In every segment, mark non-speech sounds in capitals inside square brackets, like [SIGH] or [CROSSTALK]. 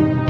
Thank you.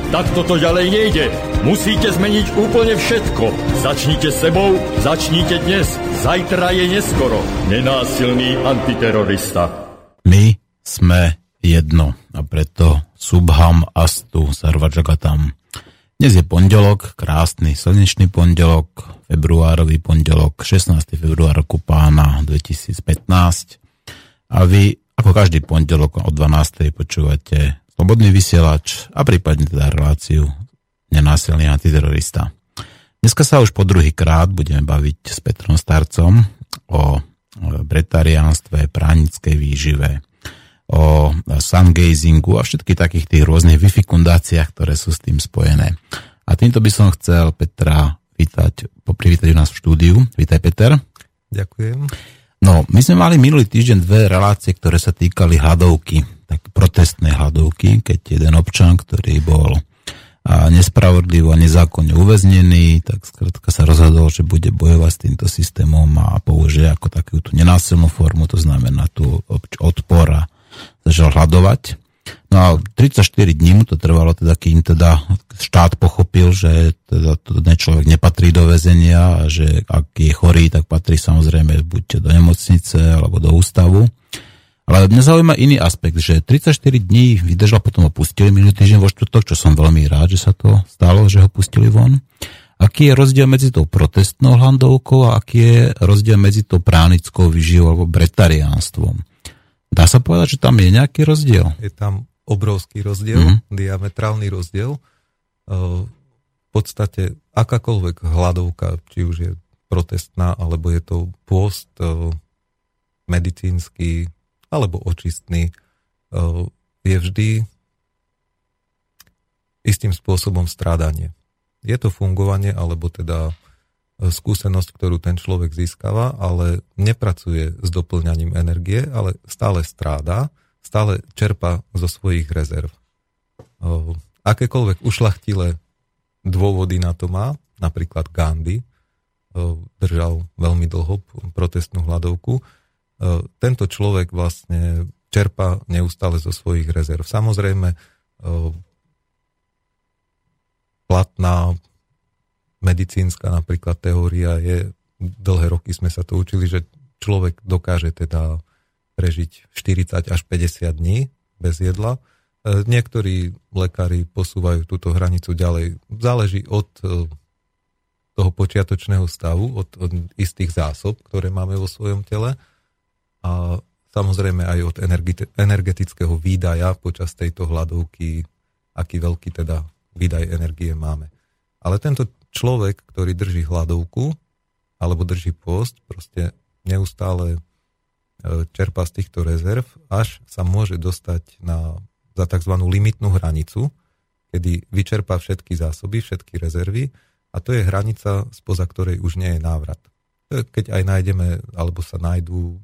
Tak toto ďalej nejde. Musíte zmeniť úplne všetko. Začnite sebou, začnite dnes. Zajtra je neskoro. Nenásilný antiterorista. My sme jedno a preto Subham Astu Sarvajagatam. Dnes je pondelok, krásny slnečný pondelok, februárový pondelok, 16. február roku pána 2015 a vy ako každý pondelok o 12. počúvate Slobodný vysielač a prípadne teda reláciu Nenásilný antiterorista. Dneska sa už po druhý krát budeme baviť s Petrom Starcom o bretariánstve, pránickej výžive, o sungazingu a všetkých takých tých rôznych vyfikundáciách, ktoré sú s tým spojené. A týmto by som chcel Petra vítať, poprivítať u nás v štúdiu. Vítaj Peter. Ďakujem. No, my sme mali minulý týždeň dve relácie, ktoré sa týkali hladovky tak protestné hľadovky, keď jeden občan, ktorý bol a nespravodlivo a nezákonne uväznený, tak skrátka sa rozhodol, že bude bojovať s týmto systémom a použije ako takú tú nenásilnú formu, to znamená tú odpor a začal hľadovať. No a 34 dní mu to trvalo, teda kým teda štát pochopil, že teda ten človek nepatrí do väzenia a že ak je chorý, tak patrí samozrejme buď do nemocnice alebo do ústavu. Ale mňa zaujíma iný aspekt, že 34 dní vydržal, potom ho pustili minulý týždeň vo štvrtok, čo som veľmi rád, že sa to stalo, že ho pustili von. Aký je rozdiel medzi tou protestnou hlandovkou a aký je rozdiel medzi tou pránickou vyživou alebo bretariánstvom? Dá sa povedať, že tam je nejaký rozdiel? Je tam obrovský rozdiel, mm-hmm. diametrálny rozdiel. V podstate akákoľvek hladovka, či už je protestná, alebo je to pôst medicínsky, alebo očistný, e, je vždy istým spôsobom strádanie. Je to fungovanie, alebo teda e, skúsenosť, ktorú ten človek získava, ale nepracuje s doplňaním energie, ale stále stráda, stále čerpa zo svojich rezerv. E, akékoľvek ušlachtilé dôvody na to má, napríklad Gandhi, držal veľmi dlho protestnú hľadovku, tento človek vlastne čerpa neustále zo svojich rezerv. Samozrejme, e, platná medicínska napríklad teória je, dlhé roky sme sa to učili, že človek dokáže teda prežiť 40 až 50 dní bez jedla. E, niektorí lekári posúvajú túto hranicu ďalej. Záleží od toho počiatočného stavu, od, od istých zásob, ktoré máme vo svojom tele a samozrejme aj od energetického výdaja počas tejto hladovky, aký veľký teda výdaj energie máme. Ale tento človek, ktorý drží hladovku alebo drží post, proste neustále e, čerpa z týchto rezerv, až sa môže dostať na, za tzv. limitnú hranicu, kedy vyčerpá všetky zásoby, všetky rezervy a to je hranica, spoza ktorej už nie je návrat. Keď aj nájdeme, alebo sa nájdú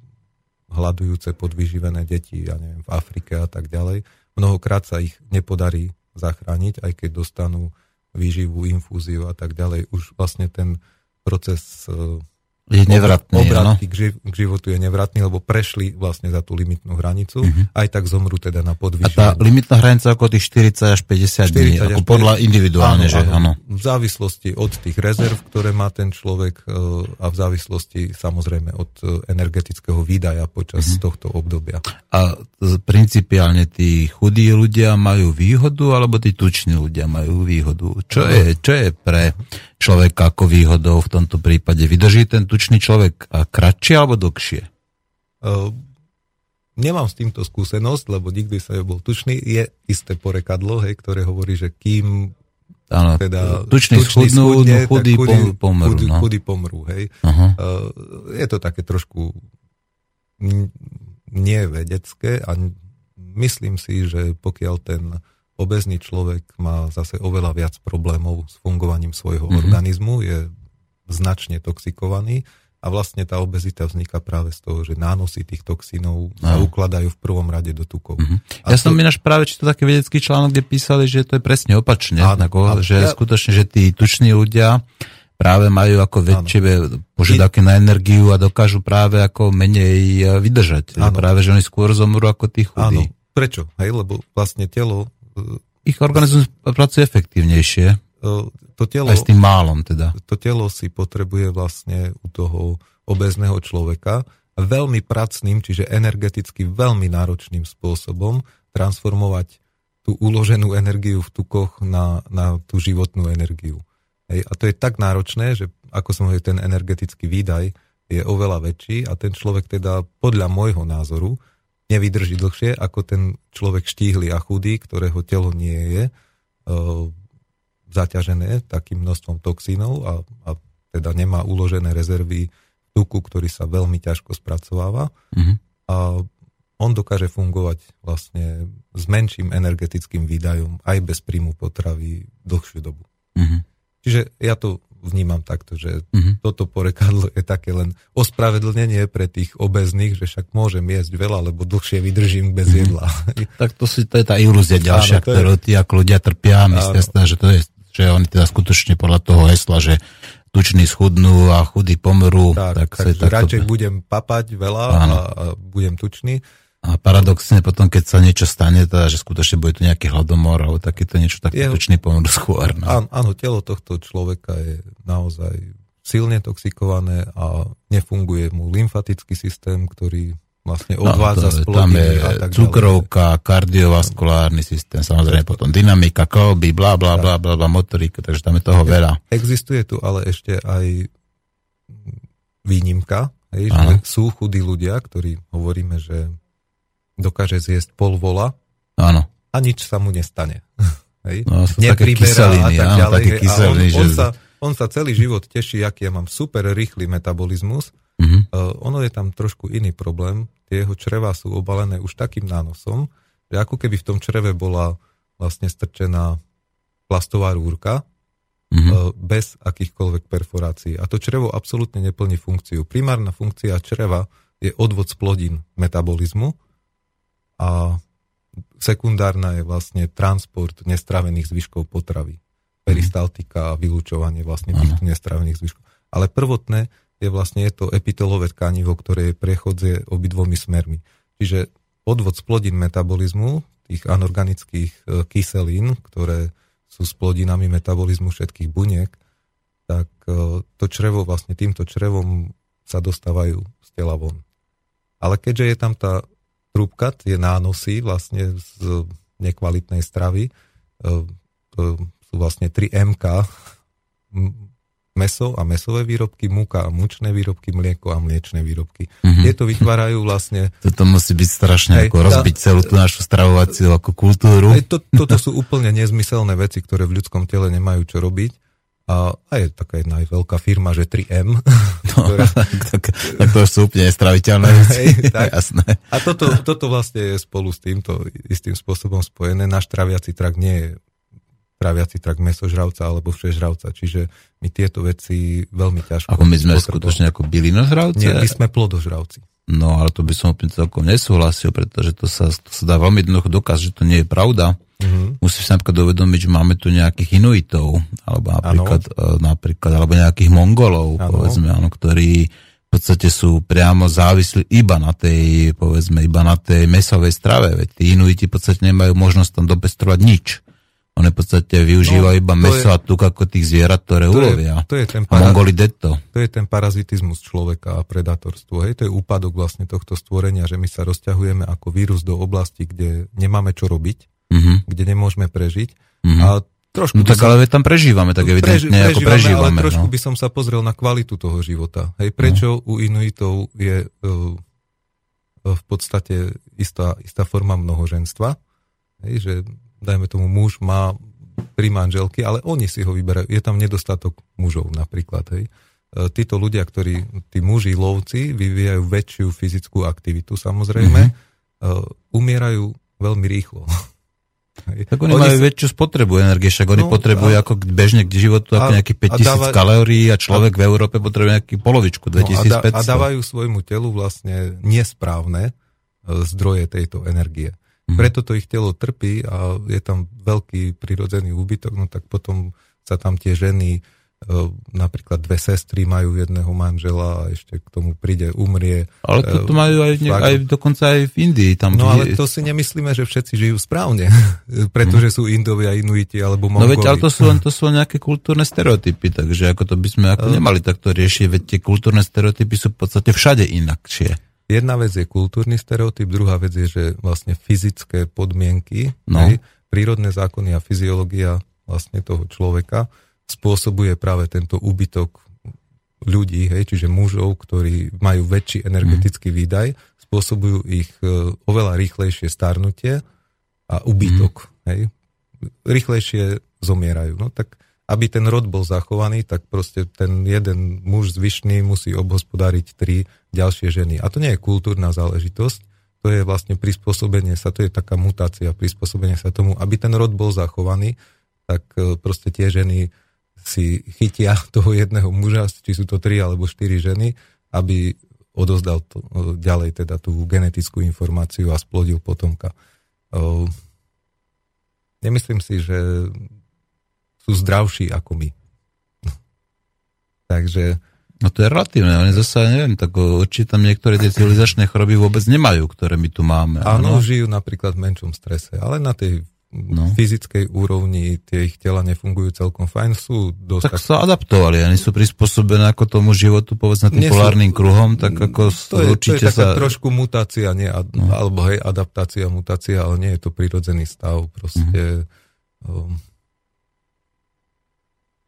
hľadujúce podvyživené deti, ja neviem, v Afrike a tak ďalej. Mnohokrát sa ich nepodarí zachrániť, aj keď dostanú výživu, infúziu a tak ďalej. Už vlastne ten proces e, je nevratný. Obratky k, k životu je nevratný, lebo prešli vlastne za tú limitnú hranicu, uh-huh. aj tak zomru teda na podvyživenie. A tá limitná hranica ako tých 40 až 50 dní, ako 50, podľa individuálne, áno, že áno. V závislosti od tých rezerv, ktoré má ten človek e, a v závislosti samozrejme od e, energetického výdaja počas uh-huh. tohto obdobia. A principiálne tí chudí ľudia majú výhodu, alebo tí tuční ľudia majú výhodu? Čo, no. je, čo je pre človeka ako výhodou v tomto prípade? Vydrží ten tučný človek kratšie alebo dlhšie? Uh, nemám s týmto skúsenosť, lebo nikdy sa nebol tučný. Je isté porekadlo, hej, ktoré hovorí, že kým Áno, teda tučný, tučný schudnú, schudne, chudý, chudý pomrú. Chudý, no. chudý pomrú, hej. Uh-huh. Uh, je to také trošku nie vedecké a myslím si, že pokiaľ ten obezný človek má zase oveľa viac problémov s fungovaním svojho mm-hmm. organizmu, je značne toxikovaný a vlastne tá obezita vzniká práve z toho, že nánosy tých toxínov no. sa ukladajú v prvom rade do tukov. Mm-hmm. Ja to... som ináč práve čítal taký vedecký článok, kde písali, že to je presne opačne. Áno, ako, áno, že ja... skutočne, že tí tuční ľudia práve majú ako väčšie požiadavky na energiu a dokážu práve ako menej e, vydržať. Áno. Práve, že oni skôr zomrú ako tí chudí. Áno. Prečo? Hej, lebo vlastne telo... E, ich organizmus pracuje efektívnejšie. E, to telo, Aj s tým málom teda. To telo si potrebuje vlastne u toho obezného človeka veľmi pracným, čiže energeticky veľmi náročným spôsobom transformovať tú uloženú energiu v tukoch na, na tú životnú energiu. Hej, a to je tak náročné, že ako som hovoril, ten energetický výdaj je oveľa väčší a ten človek teda podľa môjho názoru nevydrží dlhšie ako ten človek štíhly a chudý, ktorého telo nie je e, zaťažené takým množstvom toxínov a, a teda nemá uložené rezervy tuku, ktorý sa veľmi ťažko spracováva. Mm-hmm. A on dokáže fungovať vlastne s menším energetickým výdajom aj bez príjmu potravy dlhšiu dobu. Mm-hmm. Čiže ja to vnímam takto, že uh-huh. toto porekadlo je také len ospravedlnenie pre tých obezných, že však môžem jesť veľa, lebo dlhšie vydržím bez uh-huh. jedla. [LAUGHS] Tak to, si, to je tá ilúzia ďalšia, Áno, ktorú tí ako ľudia trpia myslia sa, že to je, že oni teda skutočne podľa toho hesla, že tuční schudnú a chudí pomrú. Tak, tak, tak radšej budem papať veľa a, a budem tučný a paradoxne potom, keď sa niečo stane, teda, že skutočne bude tu nejaký hladomor alebo takéto niečo, tak skutočne pomôžu skôr. No. Áno, áno, telo tohto človeka je naozaj silne toxikované a nefunguje mu lymfatický systém, ktorý vlastne no, odvádza no, Tam je a tak cukrovka, ďalej. kardiovaskulárny systém, samozrejme potom dynamika, kolby, bla bla bla bla bla motorika, takže tam je toho veľa. Existuje tu ale ešte aj výnimka, hej, že sú chudí ľudia, ktorí hovoríme, že dokáže zjesť pol vola Áno. a nič sa mu nestane. [LAUGHS] Hej? No, Nepriberá a tak áno, ďalej. Kyseliny, a on, on, sa, on sa celý život teší, aký ja mám super rýchly metabolizmus. Mm-hmm. Uh, ono je tam trošku iný problém. Tie jeho čreva sú obalené už takým nánosom, že ako keby v tom čreve bola vlastne strčená plastová rúrka mm-hmm. uh, bez akýchkoľvek perforácií. A to črevo absolútne neplní funkciu. Primárna funkcia čreva je odvod z plodín metabolizmu, a sekundárna je vlastne transport nestravených zvyškov potravy. Peristaltika a vylúčovanie vlastne týchto nestravených zvyškov. Ale prvotné je vlastne je to epitelové tkanivo, ktoré je prechodze obidvomi smermi. Čiže odvod z plodín metabolizmu, tých anorganických e, kyselín, ktoré sú s plodinami metabolizmu všetkých buniek, tak e, to črevo vlastne týmto črevom sa dostávajú z tela von. Ale keďže je tam tá trúbka, tie nánosy vlastne z nekvalitnej stravy. E, to sú vlastne 3 MK, meso a mesové výrobky, múka a mučné výrobky, mlieko a mliečné výrobky. Mm-hmm. Tieto vytvárajú vlastne... Toto musí byť strašne hej, ako rozbiť tá, celú tú našu stravovaciu ako kultúru. Hej, to, toto sú úplne nezmyselné veci, ktoré v ľudskom tele nemajú čo robiť. A, a je taká jedna aj veľká firma, že 3M. [LAUGHS] No, ktorá... [LAUGHS] tak, tak to sú úplne straviteľné veci. Tak. [LAUGHS] Jasné. A toto, toto vlastne je spolu s týmto istým spôsobom spojené. Náš traviaci trak nie je traviaci trak mesožravca alebo všežravca, čiže my tieto veci veľmi ťažko... Ako my sme skutočne ako bylinožravci? Nie, my sme plodožravci. No ale to by som úplne celkom nesúhlasil, pretože to sa, to sa dá veľmi jednoducho dokázať, že to nie je pravda. Mm-hmm. Musíš sa napríklad uvedomiť, že máme tu nejakých Inuitov, alebo napríklad, uh, napríklad alebo nejakých Mongolov, ano. povedzme, áno, ktorí v podstate sú priamo závislí iba na tej, povedzme, iba na tej mesovej strave, veď tí Inuiti v podstate nemajú možnosť tam dopestrovať nič. Oni v podstate využívajú no, iba meso je, a tuk ako tých zvierat, ktoré to ulovia. Je, to je ten para, Mongoli detto. To je ten parazitizmus človeka a predatorstvo. Hej? To je úpadok vlastne tohto stvorenia, že my sa rozťahujeme ako vírus do oblasti, kde nemáme čo robiť mm-hmm. kde nemôžeme prežiť. Mm-hmm. A trošku no tak som, ale tam prežívame, tak evidentne preži, ako prežívame. Ale trošku no. by som sa pozrel na kvalitu toho života. Hej, prečo no. u Inuitov je uh, v podstate istá, istá forma mnohoženstva. Hej, že dajme tomu muž má tri manželky, ale oni si ho vyberajú. Je tam nedostatok mužov napríklad. Hej. E, títo ľudia, ktorí, tí muži, lovci, vyvíjajú väčšiu fyzickú aktivitu samozrejme, mm-hmm. umierajú veľmi rýchlo. [LAUGHS] Tak oni, oni majú si... väčšiu spotrebu energie, však oni no, potrebujú a... ako bežne k životu ako nejakých 5000 dáva... kalórií a človek a... v Európe potrebuje nejaký polovičku, 2500. No, a, da, a dávajú svojmu telu vlastne nesprávne e, zdroje tejto energie. Mm. Preto to ich telo trpí a je tam veľký prirodzený úbytok, no tak potom sa tam tie ženy napríklad dve sestry majú jedného manžela a ešte k tomu príde, umrie. Ale to, to majú aj, ne, aj dokonca aj v Indii. Tam no ale to si nemyslíme, že všetci žijú správne, [LAUGHS] pretože sú Indovia, Inuiti alebo Mongoli. No veď, ale to sú len to [LAUGHS] sú nejaké kultúrne stereotypy, takže ako to by sme ako nemali takto riešiť, veď tie kultúrne stereotypy sú v podstate všade inakšie. Jedna vec je kultúrny stereotyp, druhá vec je, že vlastne fyzické podmienky, no. hej, prírodné zákony a fyziológia vlastne toho človeka spôsobuje práve tento úbytok ľudí, hej, čiže mužov, ktorí majú väčší energetický mm. výdaj, spôsobujú ich e, oveľa rýchlejšie starnutie a úbytok. Mm. Hej. Rýchlejšie zomierajú. No tak aby ten rod bol zachovaný, tak proste ten jeden muž zvyšný musí obhospodáriť tri ďalšie ženy. A to nie je kultúrna záležitosť, to je vlastne prispôsobenie sa, to je taká mutácia, prispôsobenie sa tomu, aby ten rod bol zachovaný, tak e, proste tie ženy si chytia [LAUGHS] toho jedného muža, či sú to tri alebo štyri ženy, aby odozdal to, ďalej teda tú genetickú informáciu a splodil potomka. Nemyslím si, že sú zdravší ako my. [LAUGHS] Takže... No to je relatívne, oni zase, neviem, tak určite tam niektoré tie civilizačné choroby vôbec nemajú, ktoré my tu máme. Áno, žijú napríklad v menšom strese, ale na tej no. fyzickej úrovni tie ich tela nefungujú celkom fajn, sú dosť... Tak, sa adaptovali, oni sú prispôsobené ako tomu životu, povedzme tým polárnym kruhom, tak ako to je, určite to je taká sa... trošku mutácia, nie, ad, no. alebo hej, adaptácia, mutácia, ale nie je to prirodzený stav, proste... Mm. Um,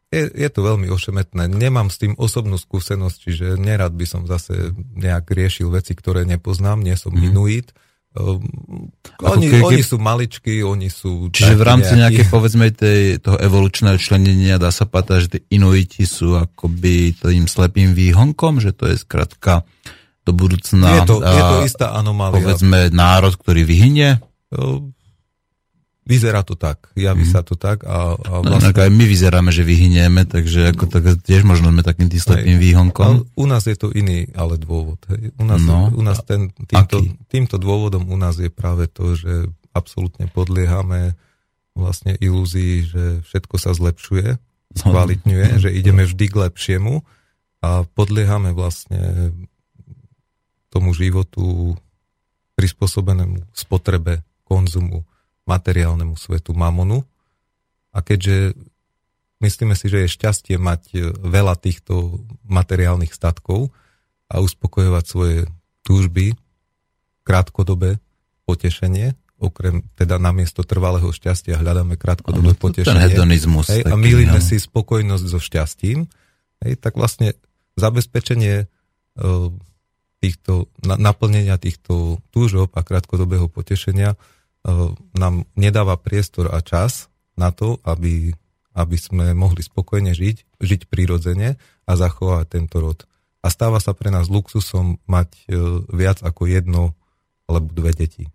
je, je to veľmi ošemetné. Nemám s tým osobnú skúsenosť, čiže nerad by som zase nejak riešil veci, ktoré nepoznám, nie som mm. inuit, Um, oni, ke, oni sú maličky, oni sú... Čiže v rámci nejaké, povedzme, tej, toho evolučného členenia dá sa pátať, že tí inuiti sú akoby tým slepým výhonkom, že to je skratka do budúcna... Je to, je to istá anomália. Povedzme, národ, ktorý vyhynie? Vyzerá to tak, javí mm. sa to tak. A, a no, vlastne... No, aj my vyzeráme, že vyhynieme, takže ako tak, tiež možno sme takým slepým výhonkom. U nás je to iný ale dôvod. Hej. U nás, no, u nás ten, týmto, týmto dôvodom u nás je práve to, že absolútne podliehame vlastne ilúzii, že všetko sa zlepšuje, skvalitňuje, no. [LAUGHS] že ideme vždy k lepšiemu a podliehame vlastne tomu životu prispôsobenému spotrebe, konzumu materiálnemu svetu mamonu. A keďže myslíme si, že je šťastie mať e, veľa týchto materiálnych statkov a uspokojovať svoje túžby, krátkodobé potešenie, okrem teda namiesto trvalého šťastia hľadáme krátkodobé ano, potešenie. Ten hedonizmus. Hej, taký, a milíme no. si spokojnosť so šťastím. Hej, tak vlastne zabezpečenie uh, týchto, na, naplnenia týchto túžob a krátkodobého potešenia E, nám nedáva priestor a čas na to, aby, aby sme mohli spokojne žiť, žiť prirodzene a zachovať tento rod. A stáva sa pre nás luxusom mať e, viac ako jedno alebo dve deti.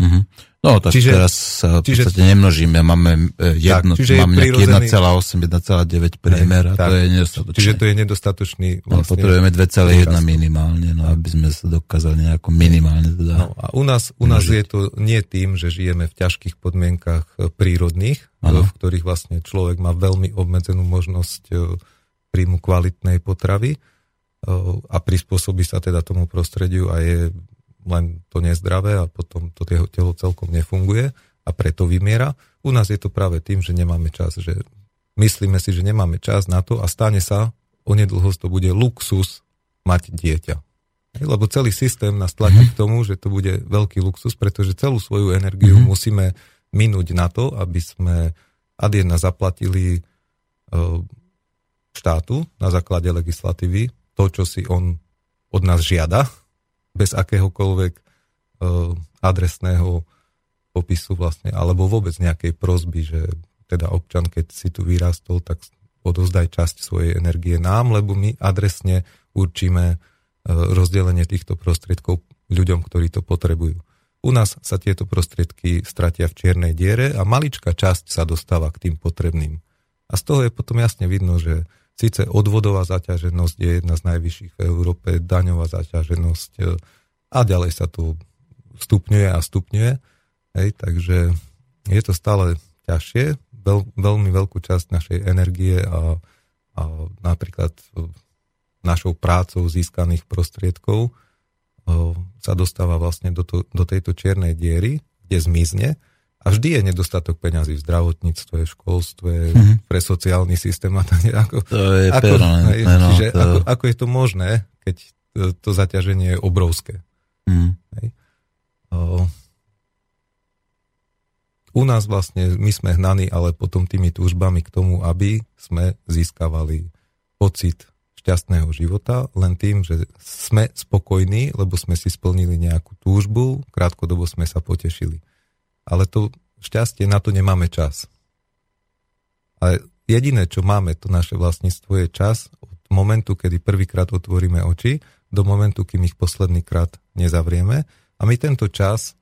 Mm-hmm. No tak čiže, teraz sa v čiže, podstate nemnožíme, máme e, jedno, tak, máme nejaký 1,8, 1,9 priemer a tak, to je nedostatočné. Čiže to je nedostatočný no, vlastne... No, potrebujeme 2,1 minimálne, no aby sme sa dokázali nejako minimálne teda... No a u nás, u nás je to nie tým, že žijeme v ťažkých podmienkach e, prírodných, ano. v ktorých vlastne človek má veľmi obmedzenú možnosť e, príjmu kvalitnej potravy a prispôsobí sa teda tomu prostrediu a je len to nezdravé a potom to telo celkom nefunguje a preto vymiera. U nás je to práve tým, že nemáme čas, že myslíme si, že nemáme čas na to a stane sa, onedlho to bude luxus mať dieťa. Lebo celý systém nás tlačí k tomu, že to bude veľký luxus, pretože celú svoju energiu mm-hmm. musíme minúť na to, aby sme ad jedna zaplatili e, štátu na základe legislatívy to, čo si on od nás žiada, bez akéhokoľvek uh, adresného popisu vlastne, alebo vôbec nejakej prozby, že teda občan, keď si tu vyrastol, tak odozdaj časť svojej energie nám, lebo my adresne určíme uh, rozdelenie týchto prostriedkov ľuďom, ktorí to potrebujú. U nás sa tieto prostriedky stratia v čiernej diere a maličká časť sa dostáva k tým potrebným. A z toho je potom jasne vidno, že síce odvodová zaťaženosť je jedna z najvyšších v Európe, daňová zaťaženosť e, a ďalej sa tu stupňuje a stupňuje. Hej, takže je to stále ťažšie. Veľ, veľmi veľkú časť našej energie a, a napríklad našou prácou získaných prostriedkov sa dostáva vlastne do, to, do tejto čiernej diery, kde zmizne a vždy je nedostatok peňazí v zdravotníctve, v školstve, mm-hmm. pre sociálny systém a tak ako, to je ako, hej, no, čiže to... ako, ako je to možné, keď to, to zaťaženie je obrovské. Mm. Hej. O, u nás vlastne my sme hnaní ale potom tými túžbami k tomu, aby sme získavali pocit šťastného života len tým, že sme spokojní, lebo sme si splnili nejakú túžbu, krátkodobo sme sa potešili. Ale to šťastie, na to nemáme čas. Ale jediné, čo máme, to naše vlastníctvo je čas od momentu, kedy prvýkrát otvoríme oči, do momentu, kým ich posledný krát nezavrieme. A my tento čas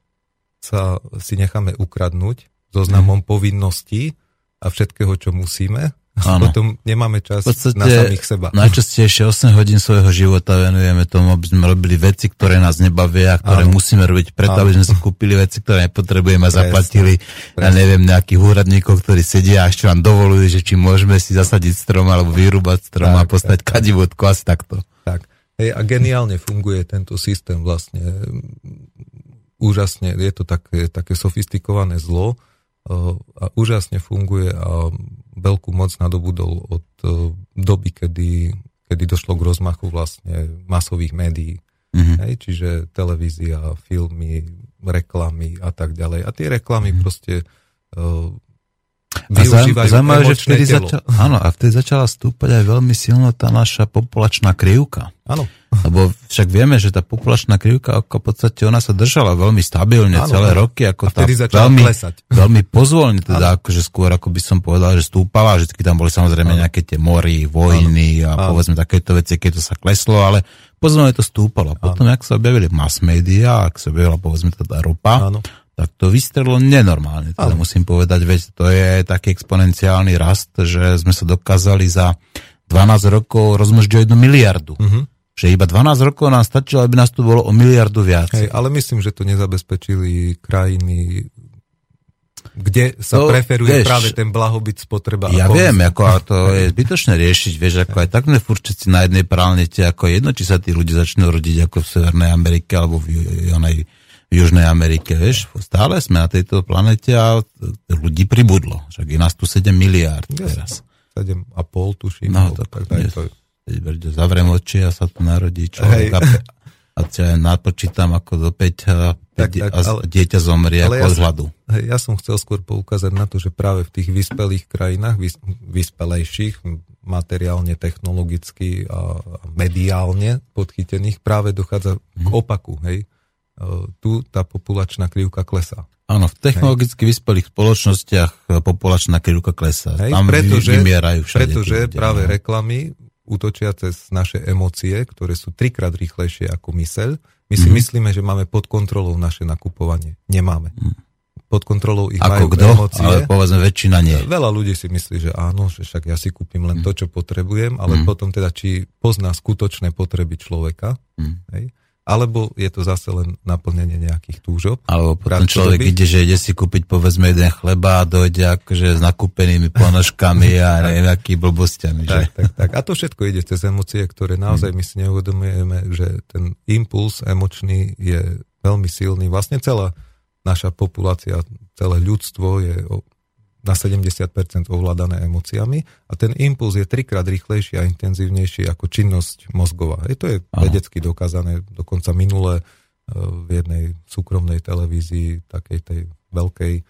sa si necháme ukradnúť zoznamom mm. povinností a všetkého, čo musíme Áno. Potom nemáme čas na samých seba. Najčastejšie 8 hodín svojho života venujeme tomu, aby sme robili veci, ktoré nás nebavia, ktoré Áno. musíme robiť preto, Áno. aby sme si kúpili veci, ktoré nepotrebujeme a zaplatili, Presne. ja neviem, nejakých úradníkov, ktorí sedia a ešte vám dovolujú, že či môžeme si zasadiť strom alebo vyrúbať strom tak, a postať kadivodku, asi takto. Tak. Hej, a geniálne funguje tento systém vlastne. Úžasne, je to také, také sofistikované zlo, a úžasne funguje a veľkú moc nadobudol od doby, kedy, kedy došlo k rozmachu vlastne masových médií. Mm-hmm. Hej, čiže televízia, filmy, reklamy a tak ďalej. A tie reklamy mm-hmm. proste uh, využívajú zaujímavé, že vtedy telo. Začal, áno, a vtedy začala stúpať aj veľmi silno tá naša populačná krivka. Áno. Lebo však vieme, že tá populačná krivka, ako v podstate ona sa držala veľmi stabilne áno, celé áno. roky. Ako tá začala veľmi, klesať. [LAUGHS] Veľmi pozvolne, teda akože skôr, ako by som povedal, že stúpala, že tam boli samozrejme áno. nejaké tie mory, vojny áno. a áno. povedzme takéto veci, keď to sa kleslo, ale pozvolne to stúpalo. Potom, ak sa objavili mass media, ak sa objavila povedzme teda ropa, áno tak to vystrelo nenormálne. Teda musím povedať, veď to je taký exponenciálny rast, že sme sa dokázali za 12 rokov rozmnožiť o jednu miliardu. Uh-huh. Že iba 12 rokov nám stačilo, aby nás tu bolo o miliardu viac. Hej, ale myslím, že to nezabezpečili krajiny, kde sa to, preferuje vieš, práve ten blahobyt spotreba. Ja viem, ako a to je zbytočné riešiť, vieš, ako aj tak sme furt na jednej planete, ako jedno, či sa tí ľudia začnú rodiť ako v Severnej Amerike alebo v, v, v Južnej Amerike, vieš, stále sme na tejto planete a ľudí pribudlo. Však je nás tu 7 miliárd teraz. 7,5 tuším. No, tak, tak, tak zavriem oči a sa tu narodí človek a, a napočítam ako do 5 a, tak, tak, a ale, dieťa zomrie ale ako ja, hladu. Hej, ja som chcel skôr poukázať na to, že práve v tých vyspelých krajinách, vys, vyspelejších, materiálne, technologicky a mediálne podchytených práve dochádza k mhm. opaku. Hej tu tá populačná krivka klesá. Áno, v technologicky Hej. vyspelých spoločnostiach e, populačná krivka klesá. Hej, Tam pretože, vymierajú všade. Pretože ľudia, práve no. reklamy útočia cez naše emócie, ktoré sú trikrát rýchlejšie ako myseľ. My si mm-hmm. myslíme, že máme pod kontrolou naše nakupovanie. Nemáme. Mm. Pod kontrolou ich Ako majú kto? emócie. Ale povedzme väčšina nie. Veľa ľudí si myslí, že áno, že však ja si kúpim len mm. to, čo potrebujem, ale mm. potom teda, či pozná skutočné potreby človeka. Mm. Hej? Alebo je to zase len naplnenie nejakých túžob. Alebo potom človek doby. ide, že ide si kúpiť povedzme jeden chleba a dojde akože s nakúpenými ponožkami a [LAUGHS] neviem aký blbostiami. Tak, tak, tak. A to všetko ide cez emócie, ktoré naozaj my si neuvedomujeme, že ten impuls emočný je veľmi silný. Vlastne celá naša populácia, celé ľudstvo je na 70% ovládané emóciami a ten impuls je trikrát rýchlejší a intenzívnejší ako činnosť mozgová. Je to je Aha. vedecky dokázané, dokonca minule e, v jednej súkromnej televízii, takej tej veľkej e,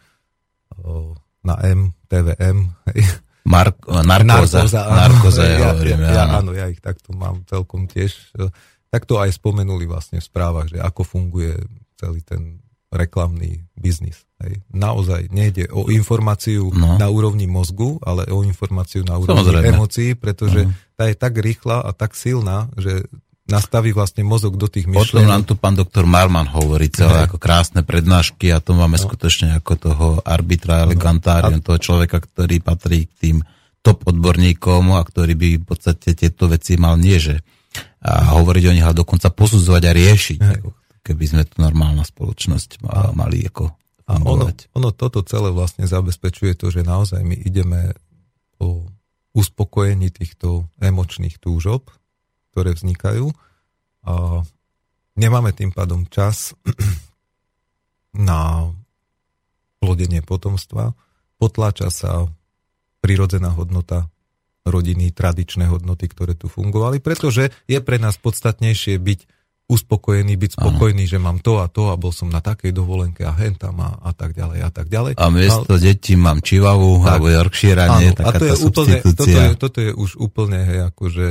na M, TVM. [LAUGHS] Mark, narkoza. Narkoza, áno, narkoza ja, hovorím, ja, ja, áno, ja ich takto mám celkom tiež. E, tak to aj spomenuli vlastne v správach, že ako funguje celý ten reklamný biznis. Hej. Naozaj nejde o informáciu no. na úrovni mozgu, ale o informáciu na úrovni Samozrejme. emócií, pretože uh-huh. tá je tak rýchla a tak silná, že nastaví vlastne mozog do tých myšlienok. Potom nám tu pán doktor Marman hovorí celé ako krásne prednášky a to máme no. skutočne ako toho arbitra elegantárium, no. toho človeka, ktorý patrí k tým top odborníkom a ktorý by v podstate tieto veci mal nie, že a hovoriť o nich a dokonca posudzovať a riešiť, ako keby sme tu normálna spoločnosť mali ako a ono, ono toto celé vlastne zabezpečuje to, že naozaj my ideme po uspokojení týchto emočných túžob, ktoré vznikajú. A nemáme tým pádom čas [CLEARS THROAT] na plodenie potomstva, potláča sa prirodzená hodnota rodiny, tradičné hodnoty, ktoré tu fungovali, pretože je pre nás podstatnejšie byť uspokojený, byť spokojný, ano. že mám to a to a bol som na takej dovolenke a hentam a, a tak ďalej a tak ďalej. A miesto Ale... detí mám Chivavu tak, alebo Yorkshire, nie? a to je úplne, toto, je, toto je už úplne hej, akože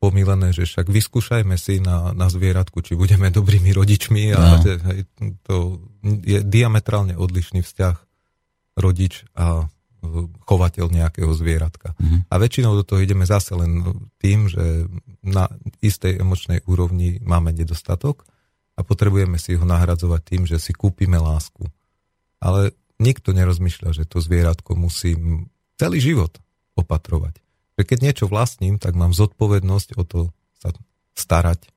pomílené, že však vyskúšajme si na, na zvieratku, či budeme dobrými rodičmi a no. hej, to je diametrálne odlišný vzťah rodič a chovateľ nejakého zvieratka. Mm-hmm. A väčšinou do toho ideme zase len tým, že na istej emočnej úrovni máme nedostatok a potrebujeme si ho nahradzovať tým, že si kúpime lásku. Ale nikto nerozmýšľa, že to zvieratko musím celý život opatrovať. Že keď niečo vlastním, tak mám zodpovednosť o to sa starať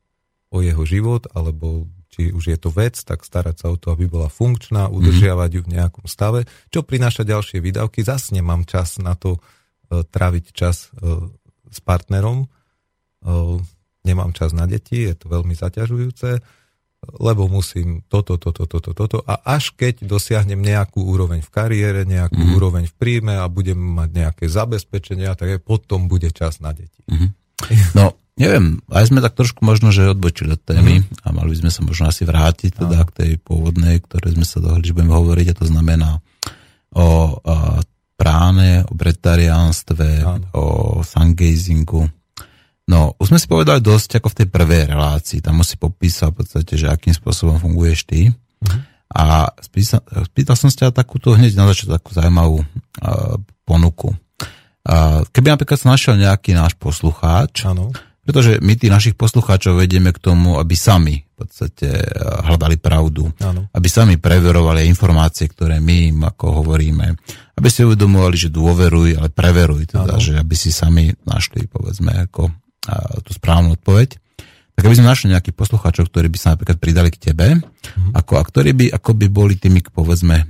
o jeho život alebo či už je to vec, tak starať sa o to, aby bola funkčná, mhm. udržiavať ju v nejakom stave, čo prináša ďalšie výdavky. Zas nemám čas na to e, traviť čas e, s partnerom, e, nemám čas na deti, je to veľmi zaťažujúce, lebo musím toto, toto, toto, toto a až keď dosiahnem nejakú úroveň v kariére, nejakú mm. úroveň v príjme a budem mať nejaké zabezpečenia, tak aj potom bude čas na deti. Mm. No, Neviem, aj sme tak trošku možno, že odbočili od témy mm. a mali by sme sa možno asi vrátiť teda k tej pôvodnej, ktoré sme sa dohodli, že budeme hovoriť a to znamená o, o práne, o bretariánstve, o sungazingu. No, už sme si povedali dosť ako v tej prvej relácii, tam si popísal v podstate, že akým spôsobom funguješ ty. Mm. A spýtal, spýtal som sa takúto hneď na začiatku takú zaujímavú uh, ponuku. Uh, keby napríklad sa našiel nejaký náš poslucháč, ano pretože my tých našich poslucháčov vedieme k tomu, aby sami v podstate eh, hľadali pravdu. Ano. Aby sami preverovali informácie, ktoré my im ako hovoríme. Aby si uvedomovali, že dôveruj, ale preveruj. Teda, že aby si sami našli, povedzme, ako a, tú správnu odpoveď. Tak aby sme našli nejakých poslucháčov, ktorí by sa napríklad pridali k tebe, mhm. ako, a ktorí by ako by boli tými, povedzme,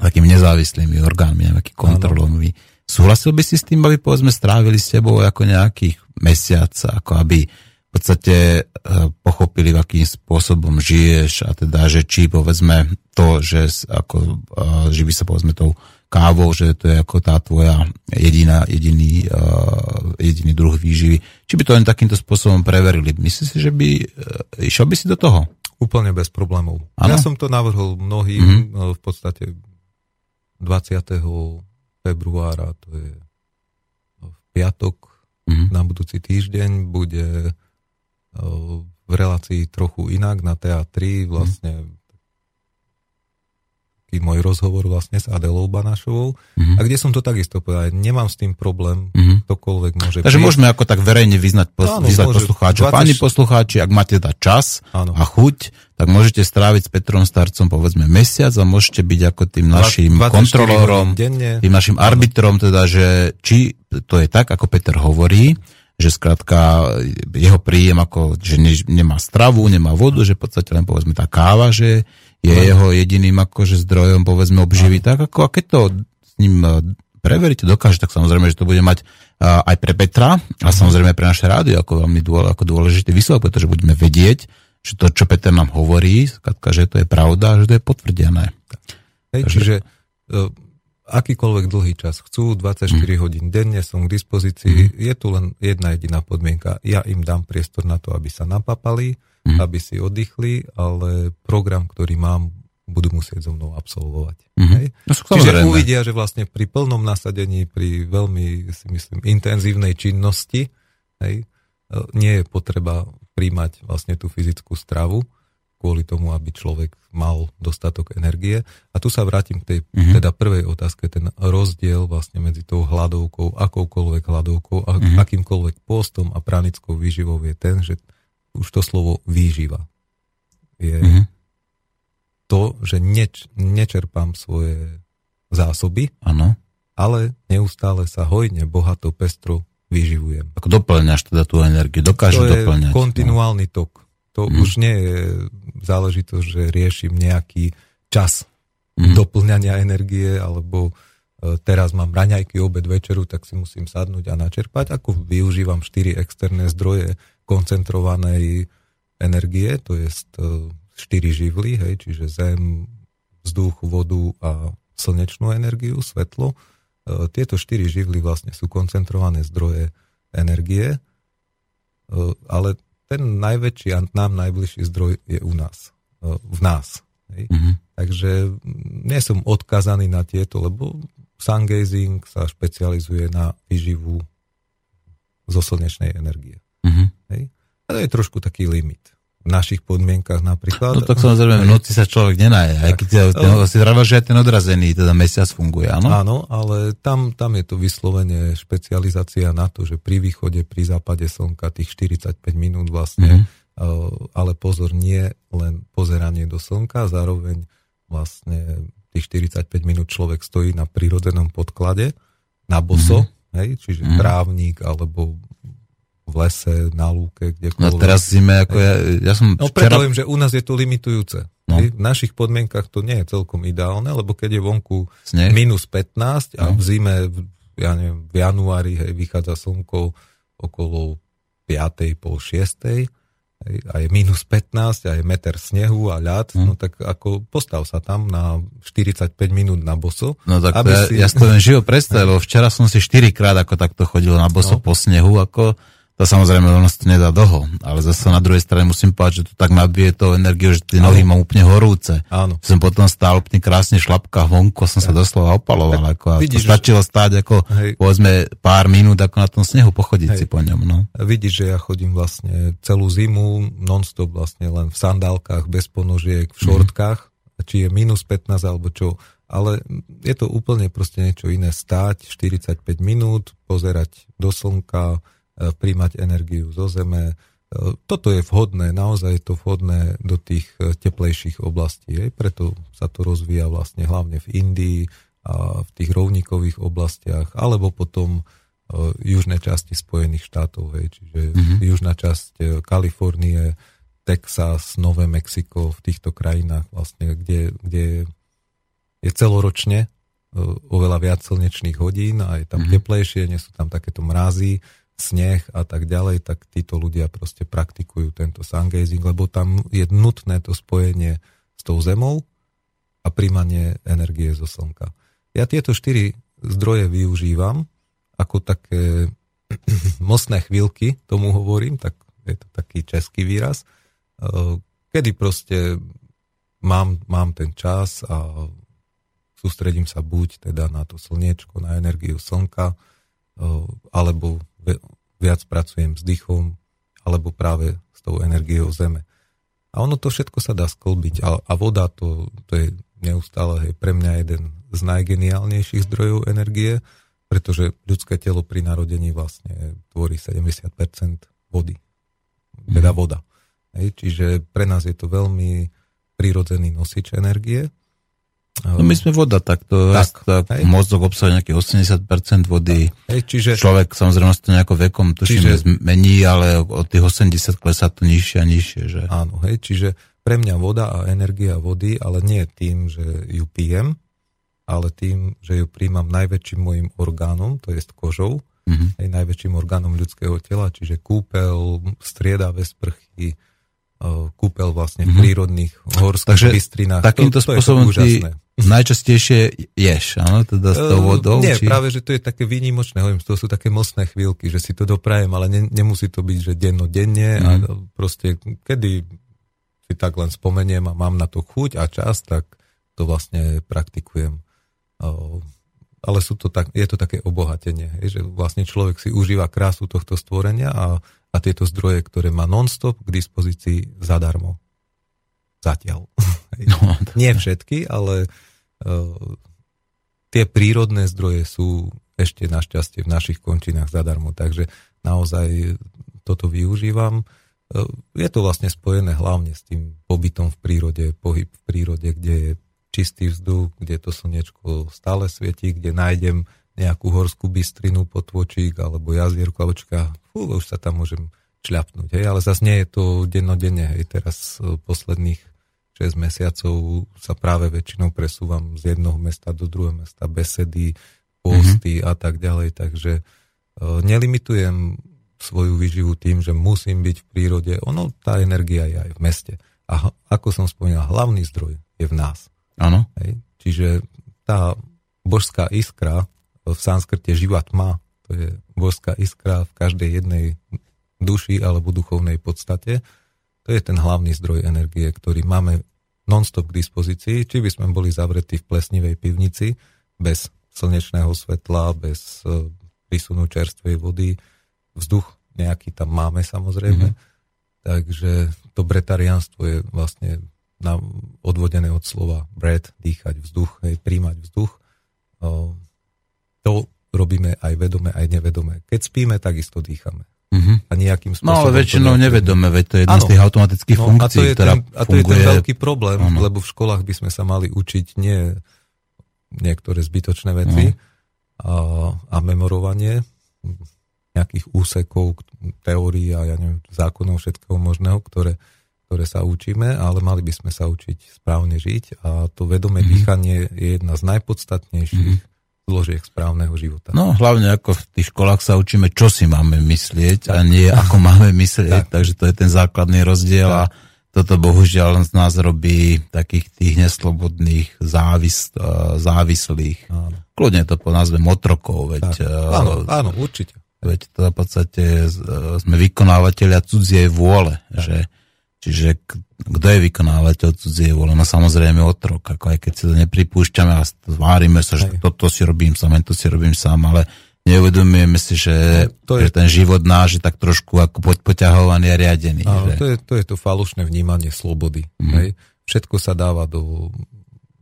takými nezávislými orgánmi, nejaký kontrolovými. Súhlasil by si s tým, aby povedzme strávili s tebou ako nejakých mesiac, ako aby v podstate e, pochopili, akým spôsobom žiješ a teda, že či povedzme to, že ako e, živí sa povedzme tou kávou, že to je ako tá tvoja jediná, jediný, uh, jediný druh výživy. Či by to len takýmto spôsobom preverili? Myslíš si, že by išiel by si do toho? Úplne bez problémov. Ano? Ja som to navrhol mnohým mm-hmm. v podstate 20 februára, to je v piatok, mm-hmm. na budúci týždeň bude v relácii trochu inak na teatri vlastne taký môj rozhovor vlastne s Adelou Banašovou mm-hmm. a kde som to takisto povedal, nemám s tým problém, mm-hmm. ktokoľvek môže Takže prísť. môžeme ako tak verejne vyznať, pos- Áno, vyznať poslucháčov. 20... Páni poslucháči, ak máte dať čas Áno. a chuť, tak môžete stráviť s Petrom Starcom povedzme mesiac a môžete byť ako tým našim kontrolórom, tým našim arbitrom, teda, že či to je tak, ako Peter hovorí, že skrátka jeho príjem ako, že ne, nemá stravu, nemá vodu, že v podstate len povedzme tá káva, že je no. jeho jediným akože zdrojom, povedzme, obživy. No. Tak ako, a keď to s ním e, preveríte, dokáže, tak samozrejme, že to bude mať uh, aj pre Petra a samozrejme pre naše rádio ako veľmi dôle, ako dôležitý výsledok, pretože budeme vedieť, že to, čo Peter nám hovorí, skrátka, že to je pravda, že to je potvrdené. Hej, Takže, čiže uh, akýkoľvek dlhý čas chcú, 24 mm. hodín denne som k dispozícii, mm. je tu len jedna jediná podmienka. Ja im dám priestor na to, aby sa napapali, mm. aby si oddychli, ale program, ktorý mám, budú musieť so mnou absolvovať. Mm-hmm. Hej? No, Čiže uvidia, že vlastne pri plnom nasadení, pri veľmi, si myslím, intenzívnej činnosti, hej, e, nie je potreba príjmať vlastne tú fyzickú stravu, kvôli tomu, aby človek mal dostatok energie. A tu sa vrátim k tej mm-hmm. teda prvej otázke, ten rozdiel vlastne medzi tou hladovkou, akoukoľvek hladovkou a mm-hmm. akýmkoľvek postom a pranickou výživou je ten, že už to slovo výživa. Je mm-hmm. to, že neč, nečerpám svoje zásoby, ano. ale neustále sa hojne, bohato, pestro vyživujem. Ako doplňaš teda tú energiu, dokážeš to je doplňať. No. kontinuálny tok. To mm. už nie je záležitosť, že riešim nejaký čas mm. doplňania energie, alebo e, teraz mám raňajky, obed, večeru, tak si musím sadnúť a načerpať. Ako využívam štyri externé zdroje koncentrovanej energie, to je e, štyri živly, hej, čiže zem, vzduch, vodu a slnečnú energiu, svetlo. E, tieto štyri živly vlastne sú koncentrované zdroje energie, ale ten najväčší a nám najbližší zdroj je u nás, v nás. Hej. Mm-hmm. Takže nie som odkazaný na tieto, lebo sungazing sa špecializuje na vyživu zo slnečnej energie. Mm-hmm. Hej. A to je trošku taký limit v našich podmienkach napríklad. No tak samozrejme, v noci sa človek nenaje, aj keď ten, si vravel, že aj ten odrazený, teda mesiac funguje, áno? Áno, ale tam, tam je to vyslovene špecializácia na to, že pri východe, pri západe slnka tých 45 minút vlastne, mm-hmm. ale pozor, nie len pozeranie do slnka, zároveň vlastne tých 45 minút človek stojí na prírodzenom podklade, na boso, mm-hmm. hej, čiže mm-hmm. trávnik alebo v lese, na lúke, kdekoľvek. No teraz zime, ako ja, ja som No preto viem, že u nás je to limitujúce. No. V našich podmienkach to nie je celkom ideálne, lebo keď je vonku Sneh? minus 15 a no. v zime, ja neviem, v januári hej, vychádza slnko okolo 5. pol 6. Hej, a je minus 15 a je meter snehu a ľad, no. no tak ako postav sa tam na 45 minút na boso. No tak aby ja, si... ja si to len živo [LAUGHS] predstavil, včera som si 4 krát ako takto chodil na boso no. po snehu, ako to samozrejme ono to nedá dlho, ale zase na druhej strane musím povedať, že to tak nabije to energiu, že tie nohy mám úplne horúce. Áno. Som potom stál úplne krásne šlapka vonku, som sa doslova opaloval. Ako, a vidíš, to stačilo stáť ako, hej. povedzme, pár minút ako na tom snehu pochodiť hej. si po ňom. No. Vidíš, že ja chodím vlastne celú zimu, non-stop vlastne len v sandálkach, bez ponožiek, v šortkách, mm. či je minus 15 alebo čo. Ale je to úplne proste niečo iné stáť 45 minút, pozerať do slnka, príjmať energiu zo zeme. E, toto je vhodné, naozaj je to vhodné do tých e, teplejších oblastí. Aj preto sa to rozvíja vlastne hlavne v Indii a v tých rovníkových oblastiach, alebo potom južnej časti Spojených štátov, hej, čiže mm-hmm. južná časť Kalifornie, Texas, Nové Mexiko, v týchto krajinách vlastne, kde, kde je celoročne oveľa viac slnečných hodín a je tam mm-hmm. teplejšie, nie sú tam takéto mrazy, sneh a tak ďalej, tak títo ľudia proste praktikujú tento sungazing, lebo tam je nutné to spojenie s tou zemou a príjmanie energie zo slnka. Ja tieto štyri zdroje využívam ako také [CLEARS THROAT] mostné chvíľky, tomu hovorím, tak je to taký český výraz, eh, kedy proste mám, mám ten čas a sústredím sa buď teda na to slniečko, na energiu slnka, eh, alebo viac pracujem s dýchom alebo práve s tou energiou zeme. A ono to všetko sa dá sklbiť. A, a voda to, to je neustále hej, pre mňa jeden z najgeniálnejších zdrojov energie, pretože ľudské telo pri narodení vlastne tvorí 70% vody. Teda mhm. voda. Hej, čiže pre nás je to veľmi prirodzený nosič energie No my sme voda, tak to tak, tak mozog obsahuje nejakých 80% vody. Hej, čiže, Človek samozrejme to nejako vekom tuším, čiže, mení, ale od tých 80 klesá to nižšie a nižšie. Že? Áno, hej, čiže pre mňa voda a energia vody, ale nie tým, že ju pijem, ale tým, že ju príjmam najväčším môjim orgánom, to je kožou, mm-hmm. hej, najväčším orgánom ľudského tela, čiže kúpel, striedavé sprchy, kúpel vlastne v mm-hmm. prírodných horských Takže bystrinách. Takýmto to, to spôsobom ty najčastejšie ješ, áno, teda s tou vodou? Nie, či... práve, že to je také výnimočné, hovorím, to sú také mocné chvíľky, že si to doprajem, ale ne, nemusí to byť, že denno-denne mm. a proste, kedy si tak len spomeniem a mám na to chuť a čas, tak to vlastne praktikujem. Ale sú to tak, je to také obohatenie, že vlastne človek si užíva krásu tohto stvorenia a, a tieto zdroje, ktoré má non-stop k dispozícii zadarmo. Zatiaľ. [LAUGHS] No, Nie všetky, ale tie prírodné zdroje sú ešte našťastie v našich končinách zadarmo, takže naozaj toto využívam. je to vlastne spojené hlavne s tým pobytom v prírode, pohyb v prírode, kde je čistý vzduch, kde to slnečko stále svietí, kde nájdem nejakú horskú bystrinu, potvočík alebo jazierku, alebo čaká, fú, už sa tam môžem šľapnúť, hej, ale zase nie je to dennodenne, hej, teraz e, posledných 6 mesiacov sa práve väčšinou presúvam z jednoho mesta do druhého mesta, besedy, posty mm-hmm. a tak ďalej, takže uh, nelimitujem svoju výživu tým, že musím byť v prírode, ono, tá energia je aj v meste. A ako som spomínal, hlavný zdroj je v nás. Áno. Čiže tá božská iskra v sanskrte živá tma, to je božská iskra v každej jednej duši alebo duchovnej podstate. To je ten hlavný zdroj energie, ktorý máme non-stop k dispozícii, či by sme boli zavretí v plesnivej pivnici bez slnečného svetla, bez e, prísunu čerstvej vody, vzduch nejaký tam máme samozrejme, mm-hmm. takže to bretariánstvo je vlastne na, odvodené od slova bread, dýchať vzduch, hej, príjmať vzduch. O, to robíme aj vedome, aj nevedome. Keď spíme, takisto dýchame. Uh-huh. A nejakým spôsobom... No ale väčšinou to nevedome, veď to je jedna ano. z tých automatických no, funkcií, a to je ktorá ten, A to funguje... je ten veľký problém, ano. lebo v školách by sme sa mali učiť nie niektoré zbytočné veci uh-huh. a, a memorovanie nejakých úsekov, teórií a ja neviem, zákonov všetkého možného, ktoré, ktoré sa učíme, ale mali by sme sa učiť správne žiť a to vedomé uh-huh. dýchanie je jedna z najpodstatnejších uh-huh zložiek správneho života. No hlavne ako v tých školách sa učíme, čo si máme myslieť a nie ako máme myslieť, tak. takže to je ten základný rozdiel tak. a toto bohužiaľ z nás robí takých tých neslobodných závis, závislých. Áno. Kľudne to po názve otrokov, veď... Tak. Áno, áno, určite. Veď to v podstate sme vykonávateľia cudzie vôle, tak. že Čiže kto je vykonávateľ cudzie vôle? No samozrejme otrok, ako aj keď si to nepripúšťame a zvárime sa, že toto si robím sám, to si robím sám, ale neuvedomujeme si, že, to je, že ten život náš je tak trošku ako poď, poťahovaný a riadený. Áno, že? To, je, to je to falošné vnímanie slobody. Mm. Hej? Všetko sa dáva do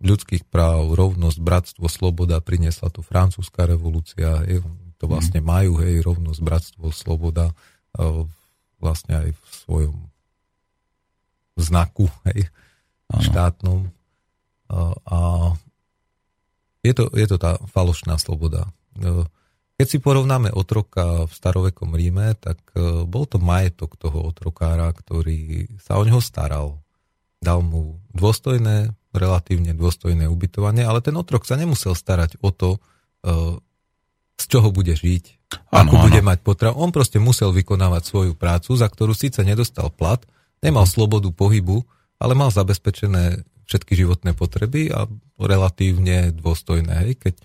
ľudských práv, rovnosť, bratstvo, sloboda, priniesla to francúzska revolúcia, hej? to vlastne mm. majú, hej, rovnosť, bratstvo, sloboda, vlastne aj v svojom znaku hej, štátnom. A, a je, to, je to tá falošná sloboda. E, keď si porovnáme otroka v starovekom Ríme, tak e, bol to majetok toho otrokára, ktorý sa o neho staral. Dal mu dôstojné, relatívne dôstojné ubytovanie, ale ten otrok sa nemusel starať o to, e, z čoho bude žiť, ano, ako ano. bude mať potravu. On proste musel vykonávať svoju prácu, za ktorú síce nedostal plat, Nemal slobodu pohybu, ale mal zabezpečené všetky životné potreby a relatívne dôstojné, hej, keď e,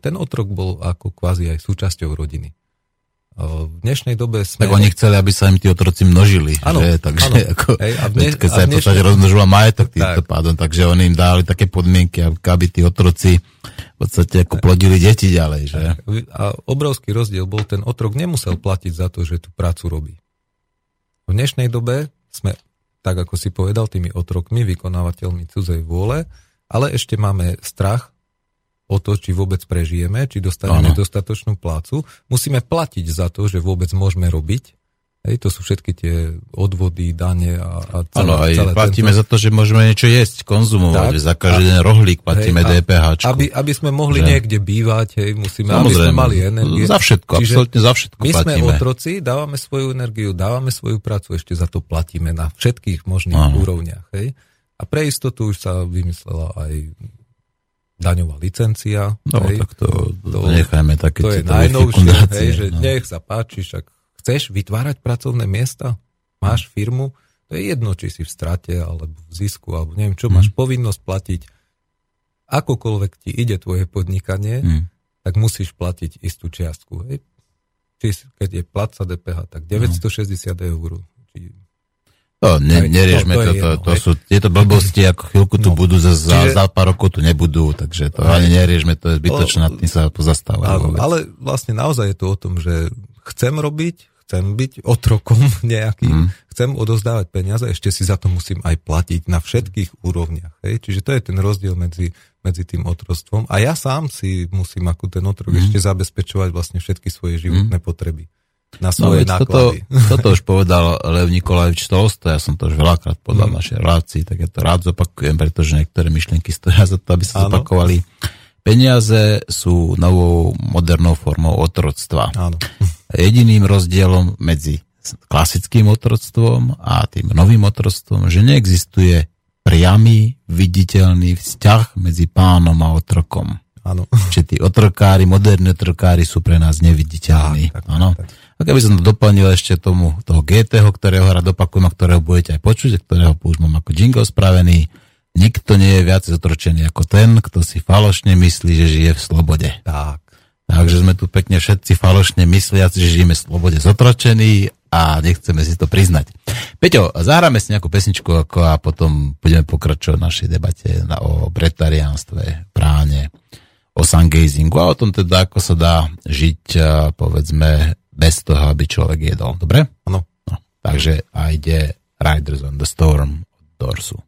ten otrok bol ako kvázi aj súčasťou rodiny. E, v dnešnej dobe sme... Tak oni chceli, aby sa im tí otroci množili. Ano, že? Takže ano. Ako, hej, a dne, keď sa dnešnej... podstate rozmnožila majetok týmto tak. pádom, takže oni im dali také podmienky, aby tí otroci v podstate ako plodili deti ďalej. Že? A obrovský rozdiel bol, ten otrok nemusel platiť za to, že tú prácu robí. V dnešnej dobe sme, tak ako si povedal, tými otrokmi, vykonávateľmi cudzej vôle, ale ešte máme strach o to, či vôbec prežijeme, či dostaneme ano. dostatočnú plácu. Musíme platiť za to, že vôbec môžeme robiť. Hej, to sú všetky tie odvody, dane a, a celé, ano, aj celé platíme tento... za to, že môžeme niečo jesť, konzumovať, tak, že za každý den rohlík platíme hej, DPH. Aby, aby sme mohli že? niekde bývať, hej, musíme, Samozrejme, aby sme mali energiu. Za všetko, Čiže absolútne za všetko My platíme. sme otroci, dávame svoju energiu, dávame svoju prácu, ešte za to platíme na všetkých možných ano. úrovniach. Hej. A pre istotu už sa vymyslela aj daňová licencia. No, hej. tak to, to nechajme také. To je najnovšie, hej, že no. nech sa páči, však chceš vytvárať pracovné miesta, máš firmu, to je jedno, či si v strate, alebo v zisku, alebo neviem čo, mm. máš povinnosť platiť. Akokoľvek ti ide tvoje podnikanie, mm. tak musíš platiť istú čiastku. Hej. Či, keď je platca DPH, tak 960 mm. eur. Či... To, ne, neriešme to, to, to, to, to sú tieto blbosti, ako chvíľku tu no. budú, za, Čiže... za pár rokov tu nebudú, takže to ani neriešme, to je zbytočné, tým sa pozastávať. Ale vlastne naozaj je to o tom, že chcem robiť, chcem byť otrokom [LAUGHS] nejakým, mm. chcem odozdávať peniaze, ešte si za to musím aj platiť na všetkých úrovniach. Hej? Čiže to je ten rozdiel medzi, medzi tým otrostvom. A ja sám si musím ako ten otrok mm. ešte zabezpečovať vlastne všetky svoje životné mm. potreby. na svoje no, náklady. Toto, [LAUGHS] toto už povedal Lev Nikolajevič Tolsto, ja som to už veľakrát podal mm. našej relácii, tak ja to rád zopakujem, pretože niektoré myšlienky stoja za to, aby sa Áno. zopakovali. Peniaze sú novou modernou formou otroctva. Áno. Jediným rozdielom medzi klasickým otroctvom a tým novým otroctvom, že neexistuje priamy, viditeľný vzťah medzi pánom a otrokom. Áno. Čiže tí otrokári, moderní otrokári sú pre nás neviditeľní. Áno. A keby som to doplnil ešte tomu toho GT, ktorého rád opakujem a ktorého budete aj počuť, ktorého už mám ako jingle spravený, nikto nie je viac zotročený ako ten, kto si falošne myslí, že žije v slobode. Tak. Takže sme tu pekne všetci falošne mysliaci, že žijeme v slobode zotročení a nechceme si to priznať. Peťo, zahráme si nejakú pesničku ako a potom budeme pokračovať v našej debate na, o bretariánstve, práne, o sungazingu a o tom teda, ako sa dá žiť, povedzme, bez toho, aby človek jedol. Dobre? Áno. No, takže a ide Riders on the Storm od Dorsu.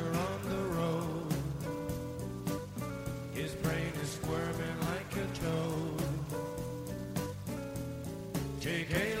Kayla.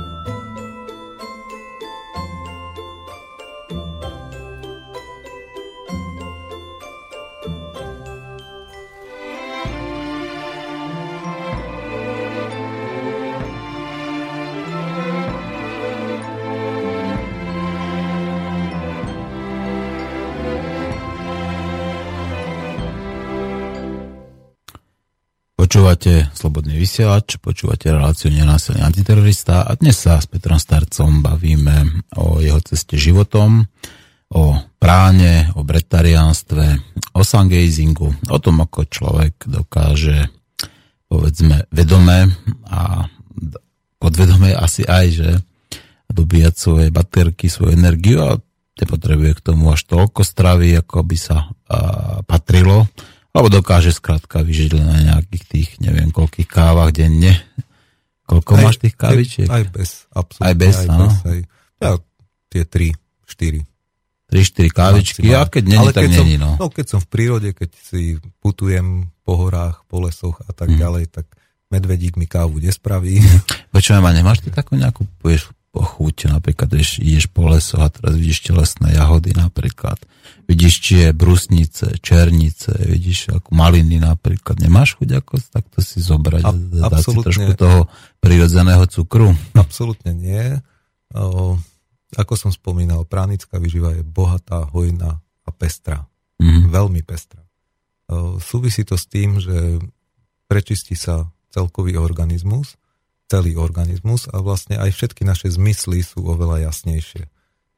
Počúvate Slobodný vysielač, počúvate reláciu Nenásilný antiterorista a dnes sa s Petrom Starcom bavíme o jeho ceste životom, o práne, o bretariánstve, o sungazingu, o tom, ako človek dokáže povedzme vedomé a podvedomé asi aj, že dobíjať svoje baterky, svoju energiu a nepotrebuje k tomu až toľko stravy, ako by sa a, patrilo alebo dokáže skrátka vyžiť len na nejakých tých, neviem, koľkých kávach denne. Koľko aj, máš tých kávičiek? Aj, aj bez, absolútne. Aj bez, áno. ja, tie 3, 4. 3-4 kávičky, a keď není, Ale tak keď není, som, no. no. keď som v prírode, keď si putujem po horách, po lesoch a tak Mhm. ďalej, tak medvedík mi kávu nespraví. [LAUGHS] Počujem, a nemáš ty takú nejakú, povieš, po chuť, napríklad ideš, ideš po lesoch a teraz vidíš telesné jahody napríklad. Vidíš, či je brusnice, černice, vidíš ako maliny napríklad. Nemáš chuť ako takto si zobrať, Ab- dať si trošku toho prirodzeného cukru? [LAUGHS] Absolútne nie. O, ako som spomínal, pránická výživa je bohatá, hojná a pestrá. Mhm. Veľmi pestrá. O, súvisí to s tým, že prečistí sa celkový organizmus, celý organizmus a vlastne aj všetky naše zmysly sú oveľa jasnejšie.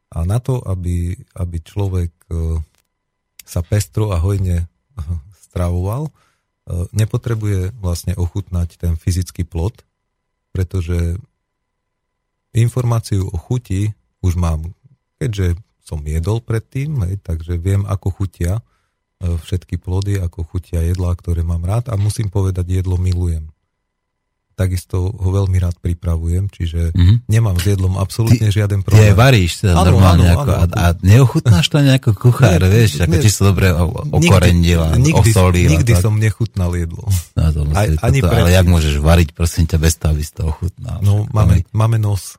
A na to, aby, aby človek e, sa pestro a hojne stravoval, e, nepotrebuje vlastne ochutnať ten fyzický plod, pretože informáciu o chuti už mám, keďže som jedol predtým, hej, takže viem, ako chutia e, všetky plody, ako chutia jedlá, ktoré mám rád a musím povedať, jedlo milujem. Takisto ho veľmi rád pripravujem, čiže Mhm. nemám s jedlom absolútne žiaden Ty aj problém. varíš teda Áno, normálne áno, ako, áno. a, a neochutnáš to nejako kuchár, Nie, vieš, ako nie. či sa dobre o- okorendil a nikdy, osolil. a nikdy tak. som nechutnal jedlo. No, to aj- toto, ani ale jak môžeš variť, prosím ťa, bez toho, aby si to ochutnal. No, to máme, máme nos.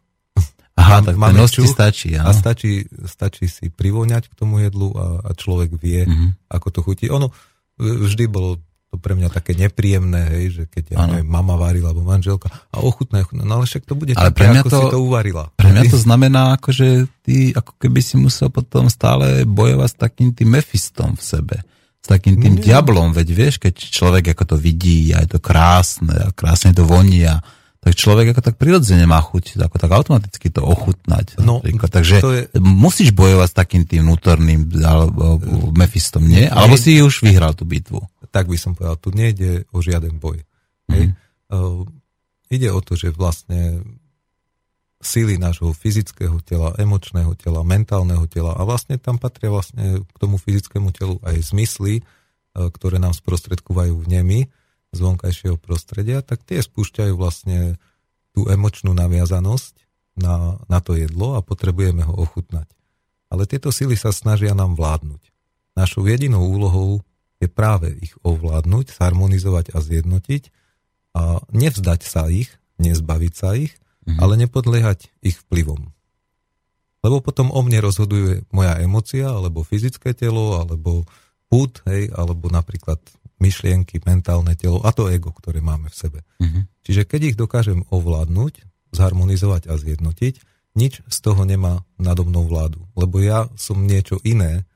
Aha, mám- tak máme nos ti stačí, A áno. stačí, stačí si privoňať k tomu jedlu a, a človek vie, Mhm. ako to chutí. Ono vždy bolo to pre mňa také nepríjemné, hej, že keď ja neviem, mama varila, alebo manželka, a ochutná, ochutná, no ale však to bude Ale také, pre mňa ako to- si to uvarila. Pre mňa to znamená, ako, že ty ako keby si musel potom stále bojovať s takým tým mefistom v sebe. S takým tým Nie. diablom, veď vieš, keď človek ako to vidí a je to krásne a krásne to vonia, tak človek ako tak prirodzene má chuť, ako tak automaticky to ochutnať. No, napríklad. Takže to je- musíš bojovať s takým tým vnútorným alebo, mefistom, nie? Alebo si už vyhral tú bitvu. Tak by som povedal, tu nejde o žiaden boj. Hej? Uh, ide o to, že vlastne síly nášho fyzického tela, emočného tela, mentálneho tela a vlastne tam patria vlastne k tomu fyzickému telu aj zmysly, uh, ktoré nám sprostredkovajú vnemy z vonkajšieho prostredia, tak tie spúšťajú vlastne tú emočnú naviazanosť na, na to jedlo a potrebujeme ho ochutnať. Ale tieto síly sa snažia nám vládnuť. Našou jedinou úlohou je práve ich ovládnuť, zharmonizovať a zjednotiť a nevzdať sa ich, nezbaviť sa ich, Mhm. ale nepodliehať ich vplyvom. Lebo potom o mne rozhoduje moja emocia, alebo fyzické telo, alebo pút, hej, alebo napríklad myšlienky, mentálne telo a to ego, ktoré máme v sebe. Mhm. Čiže keď ich dokážem ovládnuť, zharmonizovať a zjednotiť, nič z toho nemá nado mnou vládu. Lebo ja som niečo iné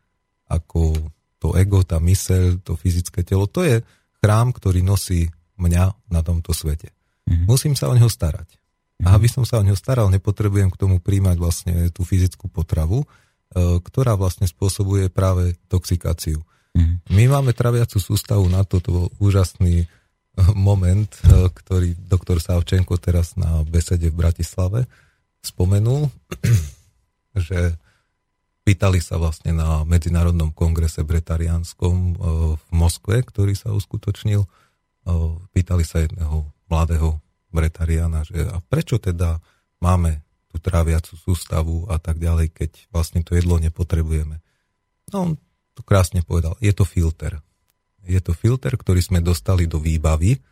ako to ego, tá myseľ, to fyzické telo. To je chrám, ktorý nosí mňa na tomto svete. Mhm. Musím sa o neho starať. A aby som sa o neho staral, nepotrebujem k tomu príjmať vlastne tú fyzickú potravu, e, ktorá vlastne spôsobuje práve toxikáciu. Mhm. My máme traviacu sústavu na to, to bol úžasný eh, moment, eh, ktorý doktor Savčenko teraz na besede v Bratislave spomenul, [CLEARS THROAT] že pýtali sa vlastne na Medzinárodnom kongrese bretariánskom eh, v Moskve, ktorý sa uskutočnil, eh, pýtali sa jedného mladého bretariána, že a prečo teda máme tú tráviacu sústavu a tak ďalej, keď vlastne to jedlo nepotrebujeme. No on to krásne povedal, je to filter. Je to filter, ktorý sme dostali do výbavy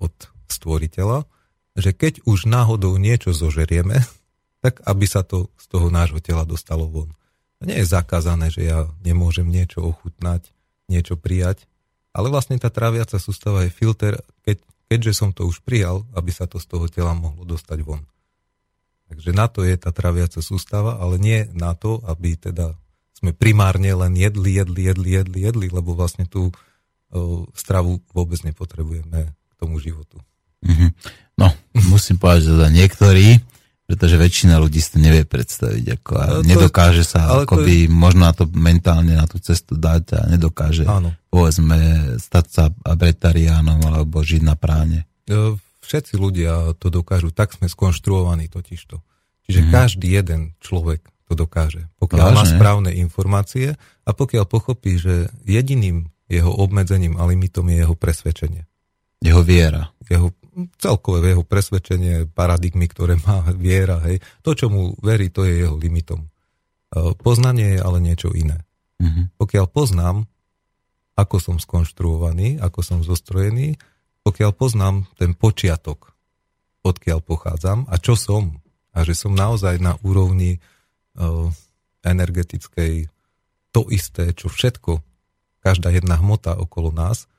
od stvoriteľa, že keď už náhodou niečo zožerieme, [LAUGHS] tak aby sa to z toho nášho tela dostalo von. Nie je zakázané, že ja nemôžem niečo ochutnať, niečo prijať, ale vlastne tá tráviaca sústava je filter, keď, keďže som to už prijal, aby sa to z toho tela mohlo dostať von. Takže na to je tá traviaca sústava, ale nie na to, aby teda sme primárne len jedli, jedli, jedli, jedli, jedli, lebo vlastne tú o, stravu vôbec nepotrebujeme k tomu životu. Mhm. No, musím povedať, že za niektorí, pretože väčšina ľudí si to nevie predstaviť, ako a Ale to- nedokáže sa ale to akoby možno na to mentálne na tú cestu dať a nedokáže, Áno. povedzme, stať sa abretariánom alebo žiť na práne. E, Všetci ľudia to dokážu, tak sme skonštruovaní totižto. Čiže Mhm. každý jeden človek to dokáže. Pokiaľ má Vážne? správne informácie a pokiaľ pochopí, že jediným jeho obmedzením a limitom je jeho presvedčenie. Jeho viera. jeho celkové jeho presvedčenie, paradigmy, ktoré má viera, hej. To, čo mu verí, to je jeho limitom. E, Poznanie je ale niečo iné. Mhm. Pokiaľ poznám, ako som skonštruovaný, ako som zostrojený, pokiaľ poznám ten počiatok, odkiaľ pochádzam a čo som, a že som naozaj na úrovni uh, energetickej to isté, čo všetko, každá jedna hmota okolo nás,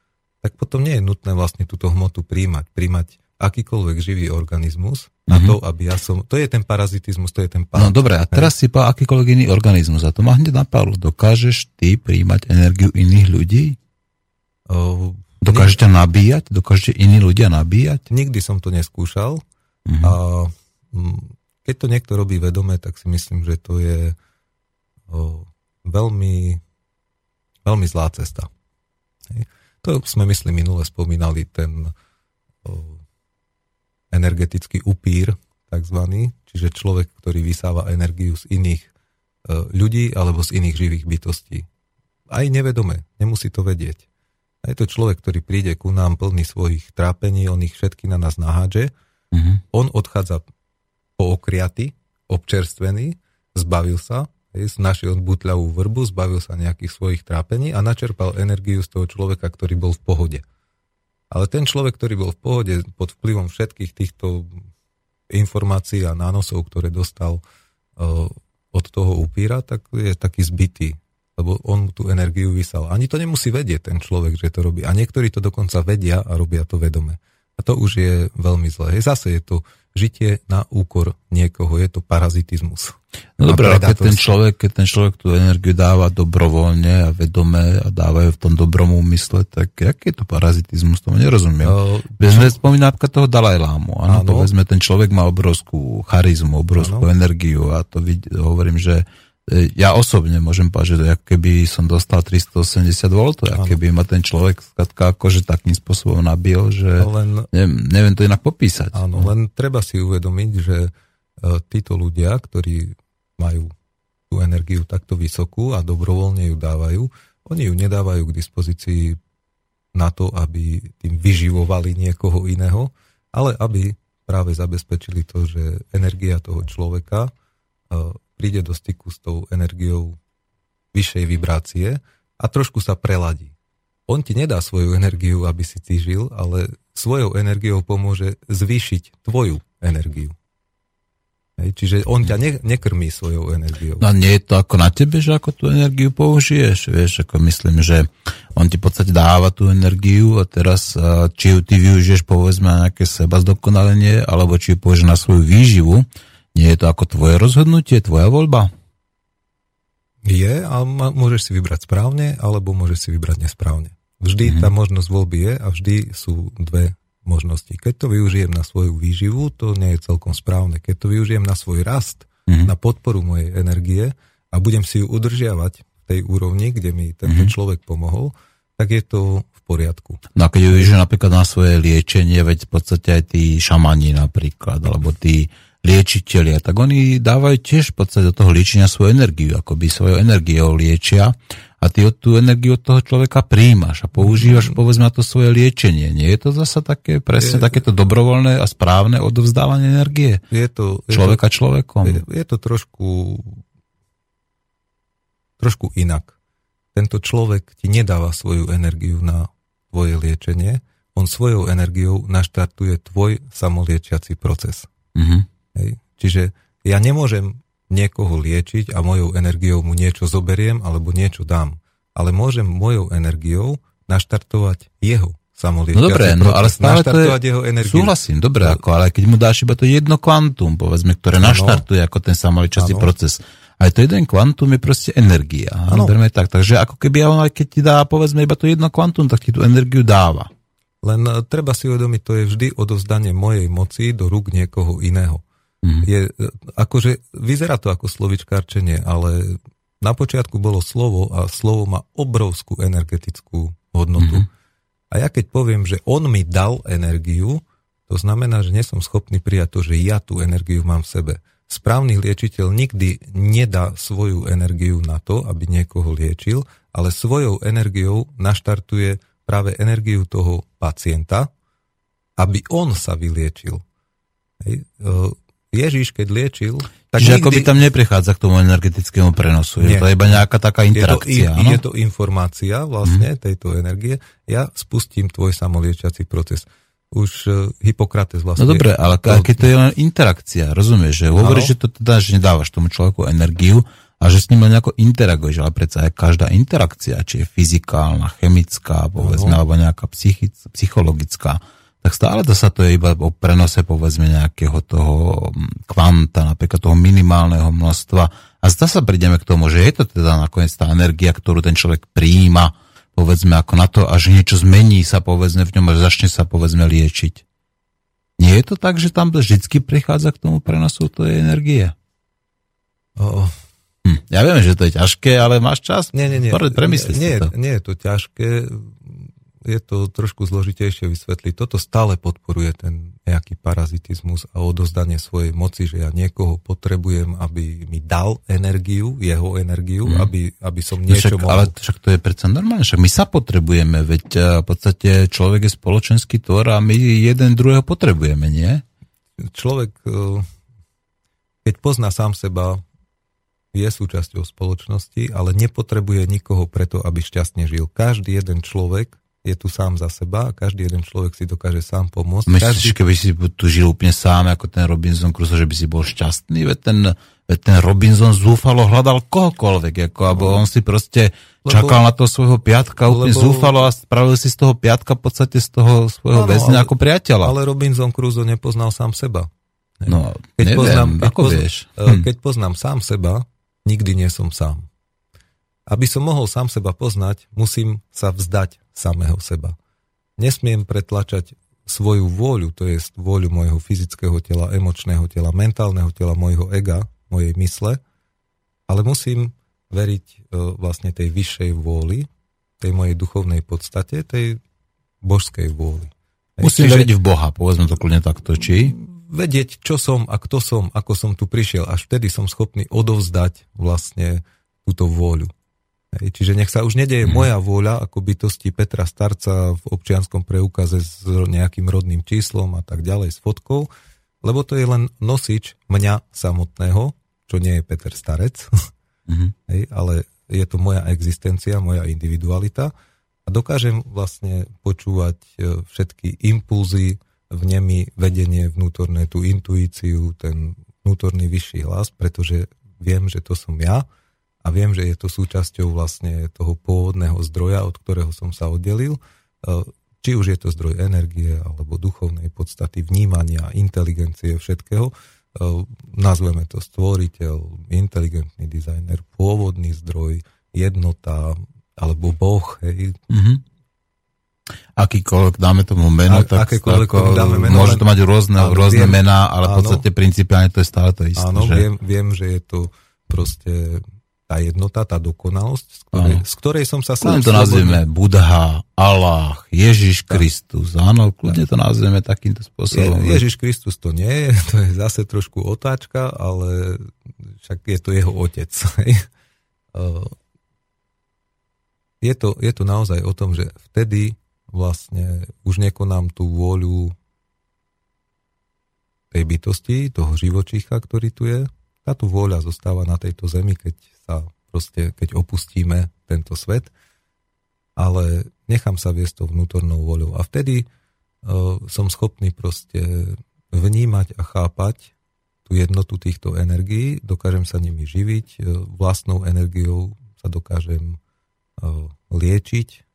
tak potom nie je nutné vlastne túto hmotu príjmať. Príjmať akýkoľvek živý organizmus na Mhm. to, aby ja som... To je ten parazitizmus, to je ten pán. No dobre, a teraz si povedal akýkoľvek iný organizmus a to ma hneď napadlo. Dokážeš ty príjmať energiu iných ľudí? Uh, Dokážete nabíjať? Dokážete iní ľudia nabíjať? Nikdy som to neskúšal Mhm. a mm, keď to niekto robí vedome, tak si myslím, že to je o, veľmi, veľmi zlá cesta. Hej. To sme, myslím, minule spomínali ten energetický upír, takzvaný, čiže človek, ktorý vysáva energiu z iných e, ľudí alebo z iných živých bytostí. Aj nevedome, nemusí to vedieť. A je to človek, ktorý príde ku nám plný svojich trápení, on ich všetky na nás nahádže. Mhm. On odchádza pookriaty, občerstvený, zbavil sa, našiel butľavú vrbu, zbavil sa nejakých svojich trápení a načerpal energiu z toho človeka, ktorý bol v pohode. Ale ten človek, ktorý bol v pohode pod vplyvom všetkých týchto informácií a nánosov, ktoré dostal uh, od toho upíra, tak je taký zbytý, lebo on tú energiu vysal. Ani to nemusí vedieť ten človek, že to robí. A niektorí to dokonca vedia a robia to vedome. A to už je veľmi zlé. Zase je to žitie na úkor niekoho, je to parazitizmus. No A dobré, ale keď ten, človek, keď ten človek tú energiu dáva dobrovoľne a vedome a dávajú v tom dobrom úmysle, tak aký je to parazitizmus? Tomu nerozumiem. Uh, Vezme, spomína napríklad toho Dalajlámu. Áno, Áno. povedzme, ten človek má obrovskú charizmu, obrovskú Áno. energiu a to vid- hovorím, že ja osobne môžem povedať, že to keby som dostal 380 V, keby ma ten človek skladka akože takým spôsobom nabil, že len neviem, neviem to inak popísať. Áno, len treba si uvedomiť, že e, títo ľudia, ktorí majú tú energiu takto vysokú a dobrovoľne ju dávajú, oni ju nedávajú k dispozícii na to, aby tým vyživovali niekoho iného, ale aby práve zabezpečili to, že energia toho človeka e, príde do styku s tou energiou vyššej vibrácie a trošku sa preladí. On ti nedá svoju energiu, aby si ty žil, ale svojou energiou pomôže zvýšiť tvoju energiu. Hej, čiže on ťa ne, nekrmí svojou energiou. No nie je to ako na tebe, že ako tú energiu použiješ, vieš, ako myslím, že on ti v podstate dáva tú energiu a teraz či ju ty využiješ povedzme na nejaké seba zdokonalenie, alebo či ju použiješ na svoju výživu, nie je to ako tvoje rozhodnutie, tvoja voľba? Je a môžeš si vybrať správne, alebo môžeš si vybrať nesprávne. Vždy tá možnosť voľby je a vždy sú dve možnosti. Keď to využijem na svoju výživu, to nie je celkom správne. Keď to využijem na svoj rast, Mhm. na podporu mojej energie a budem si ju udržiavať v tej úrovni, kde mi tento Mhm. človek pomohol, tak je to v poriadku. No a keď ju využiješ napríklad na svoje liečenie, veď v podstate aj tí šamani napríklad, alebo tí liečitelia, tak oni dávajú tiež v podstate do toho liečenia svoju energiu, akoby svojou energiou liečia a ty tú energiu od toho človeka príjmaš a používaš povedzme na to svoje liečenie. Nie je to zasa také presne Je- takéto dobrovoľné a správne odovzdávanie energie Je to, je človeka človekom? Je, je to trošku trošku inak. Tento človek ti nedáva svoju energiu na tvoje liečenie, on svojou energiou naštartuje tvoj samoliečiaci proces. Mhm. Hej. Čiže ja nemôžem niekoho liečiť a mojou energiou mu niečo zoberiem alebo niečo dám. Ale môžem mojou energiou naštartovať jeho samoliečiaci No dobre, no ale stále to je, jeho energiu. súhlasím, dobre, ako, ale keď mu dáš iba to jedno kvantum, povedzme, ktoré Áno. naštartuje ako ten samoličací Áno. proces. Aj to jeden kvantum je proste energia. Áno. Berme tak, takže ako keby on aj keď ti dá, povedzme, iba to jedno kvantum, tak ti tú energiu dáva. Len e, treba si uvedomiť, to je vždy odovzdanie mojej moci do rúk niekoho iného. Mhm. Je, e, akože, vyzerá to ako slovičkárčenie, ale na počiatku bolo slovo a slovo má obrovskú energetickú hodnotu. Mhm. A ja keď poviem, že on mi dal energiu, to znamená, že nie som schopný prijať to, že ja tú energiu mám v sebe. Správny liečiteľ nikdy nedá svoju energiu na to, aby niekoho liečil, ale svojou energiou naštartuje práve energiu toho pacienta, aby on sa vyliečil. Hej. E, Ježiš, keď liečil, tak Čiže nikdy... ako by tam neprichádza k tomu energetickému prenosu. Je Nie. to iba nejaká taká je to, interakcia. i- áno? je to informácia vlastne tejto energie. Ja spustím tvoj samoliečiaci proces. Už uh, Hippokrates vlastne... No dobre, ale to- keď to je len interakcia, rozumieš, že hovoríš, že to teda, že nedávaš tomu človeku energiu a že s ním len nejako interaguješ, ale predsa aj každá interakcia, či je fyzikálna, chemická, povedzme, Áno. alebo nejaká psychic, psychologická, tak stále to sa to je iba o prenose, povedzme, nejakého toho mm, kvanta, napríklad toho minimálneho množstva. A zdá sa prídeme k tomu, že je to teda nakoniec tá energia, ktorú ten človek prijíma, povedzme, ako na to, až niečo zmení sa, povedzme, v ňom a začne sa, povedzme, liečiť. Nie je to tak, že tam vždycky prichádza k tomu prenosu tej energie? O, Hm. Ja viem, že to je ťažké, ale máš čas? nie, nie, nie. Pre, premysli nie, to. nie je to ťažké. Je to trošku zložitejšie vysvetliť. Toto stále podporuje ten nejaký parazitizmus a odozdanie svojej moci, že ja niekoho potrebujem, aby mi dal energiu, jeho energiu, mm. aby, aby som No niečo však, mohol... ale však to je predsa normálne, však my sa potrebujeme, veď eh, v podstate človek je spoločenský tvor a my jeden druhého potrebujeme, nie? Človek, e, keď pozná sám seba, je súčasťou spoločnosti, ale nepotrebuje nikoho preto, aby šťastne žil. Každý jeden človek je tu sám za seba a každý jeden človek si dokáže sám pomôcť. Myslíš, Každý, keby si tu žil úplne sám, ako ten Robinson Crusoe, že by si bol šťastný? Veď ten, veď ten Robinson zúfalo hľadal kohokoľvek, ako, alebo on si proste Lebo- čakal na toho svojho piatka úplne lebo- zúfalo a spravil si z toho piatka v podstate z toho svojho Áno, väzňa ale- ako priateľa. ale Robinson Crusoe nepoznal sám seba. no, Keď neviem, poznám, keď, ako poznám, vieš? e, Hm. keď poznám sám seba, nikdy nie som sám. Aby som mohol sám seba poznať, musím sa vzdať samého seba. Nesmiem pretlačať svoju vôľu, to je vôľu môjho fyzického tela, emočného tela, mentálneho tela, môjho ega, mojej mysle, ale musím veriť e, vlastne tej vyššej vôli, tej mojej duchovnej podstate, tej božskej vôli. Musím čiže- veriť v Boha, povedzme to kľudne takto, či? vedieť, čo som a kto som, ako som tu prišiel. Až vtedy som schopný odovzdať vlastne túto vôľu. Čiže nech sa už nedeje Mhm. moja vôľa ako bytosti Petra Starca v občianskom preukaze s nejakým rodným číslom a tak ďalej s fotkou, lebo to je len nosič mňa samotného, čo nie je Peter Starec, [LAUGHS] Mhm. hej, ale je to moja existencia, moja individualita a dokážem vlastne počúvať e, všetky impulzy, vnemy, vedenie vnútorné, tú intuíciu, ten vnútorný vyšší hlas, pretože viem, že to som ja a viem, že je to súčasťou vlastne toho pôvodného zdroja, od ktorého som sa oddelil. E, Či už je to zdroj energie alebo duchovnej podstaty, vnímania, inteligencie, všetkého. E, Nazveme to stvoriteľ, inteligentný dizajner, pôvodný zdroj, jednota alebo boh, hej, Mhm. Akýkoľvek dáme tomu meno, A- tak ako, dáme meno, môže to mať rôzne, áno, rôzne viem, mená, ale v áno. podstate principiálne to je stále to isté. Áno, že? viem, viem, že je to proste tá jednota, tá dokonalosť, z ktorej, Áno. z ktorej som sa Kľudne sám to nazvieme Budha, Allah, Ježiš Kristus. Áno, kľudne to nazvieme takýmto Je, spôsobom. Ježiš Kristus to nie je, [LAUGHS] to je zase trošku otáčka, ale však je to jeho otec. [LAUGHS] je, to, je to naozaj o tom, že vtedy vlastne už nekonám tú vôľu tej bytosti, toho živočícha, ktorý tu je. Táto vôľa zostáva na tejto zemi, keď sa proste, keď opustíme tento svet, ale nechám sa viesť tou vnútornou voľou. A vtedy uh, som schopný proste vnímať a chápať tú jednotu týchto energií, dokážem sa nimi živiť, uh, vlastnou energiou sa dokážem uh, liečiť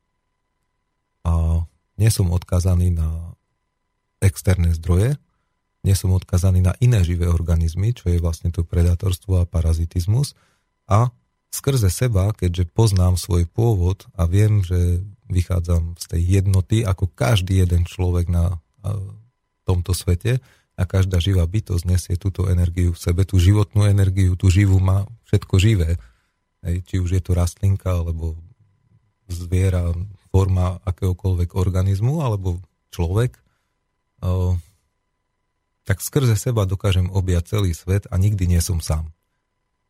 a nie som odkazaný na externé zdroje, nie som odkazaný na iné živé organizmy, čo je vlastne to predatorstvo a parazitizmus a skrze seba, keďže poznám svoj pôvod a viem, že vychádzam z tej jednoty, ako každý jeden človek na tomto svete a každá živá bytosť nesie túto energiu v sebe, tú životnú energiu, tú živú má všetko živé. Hej, či už je to rastlinka, alebo zviera, forma akéhokoľvek organizmu, alebo človek, o, tak skrze seba dokážem objať celý svet a nikdy nie som sám.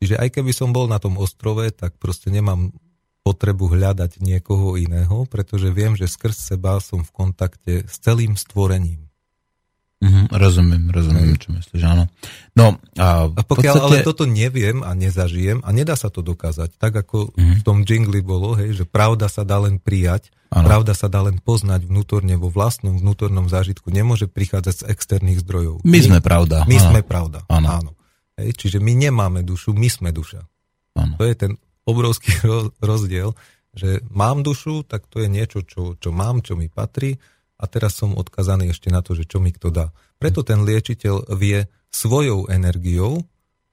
Čiže aj keby som bol na tom ostrove, tak proste nemám potrebu hľadať niekoho iného, pretože viem, že skrz seba som v kontakte s celým stvorením. Mhm, rozumiem, rozumiem, čo myslíš, áno. No, a, A pokiaľ ale toto neviem a nezažijem, a nedá sa to dokázať, tak ako Mhm. v tom jingli bolo, hej, že pravda sa dá len prijať, Áno. pravda sa dá len poznať vnútorne vo vlastnom vnútornom zážitku, nemôže prichádzať z externých zdrojov. My sme pravda. My áno. sme pravda. Áno. Áno. Hej, čiže my nemáme dušu, my sme duša. Áno. To je ten obrovský [LAUGHS] ro- rozdiel, že mám dušu, tak to je niečo, čo, čo mám, čo mi patrí a teraz som odkazaný ešte na to, že čo mi kto dá. Preto ten liečiteľ vie svojou energiou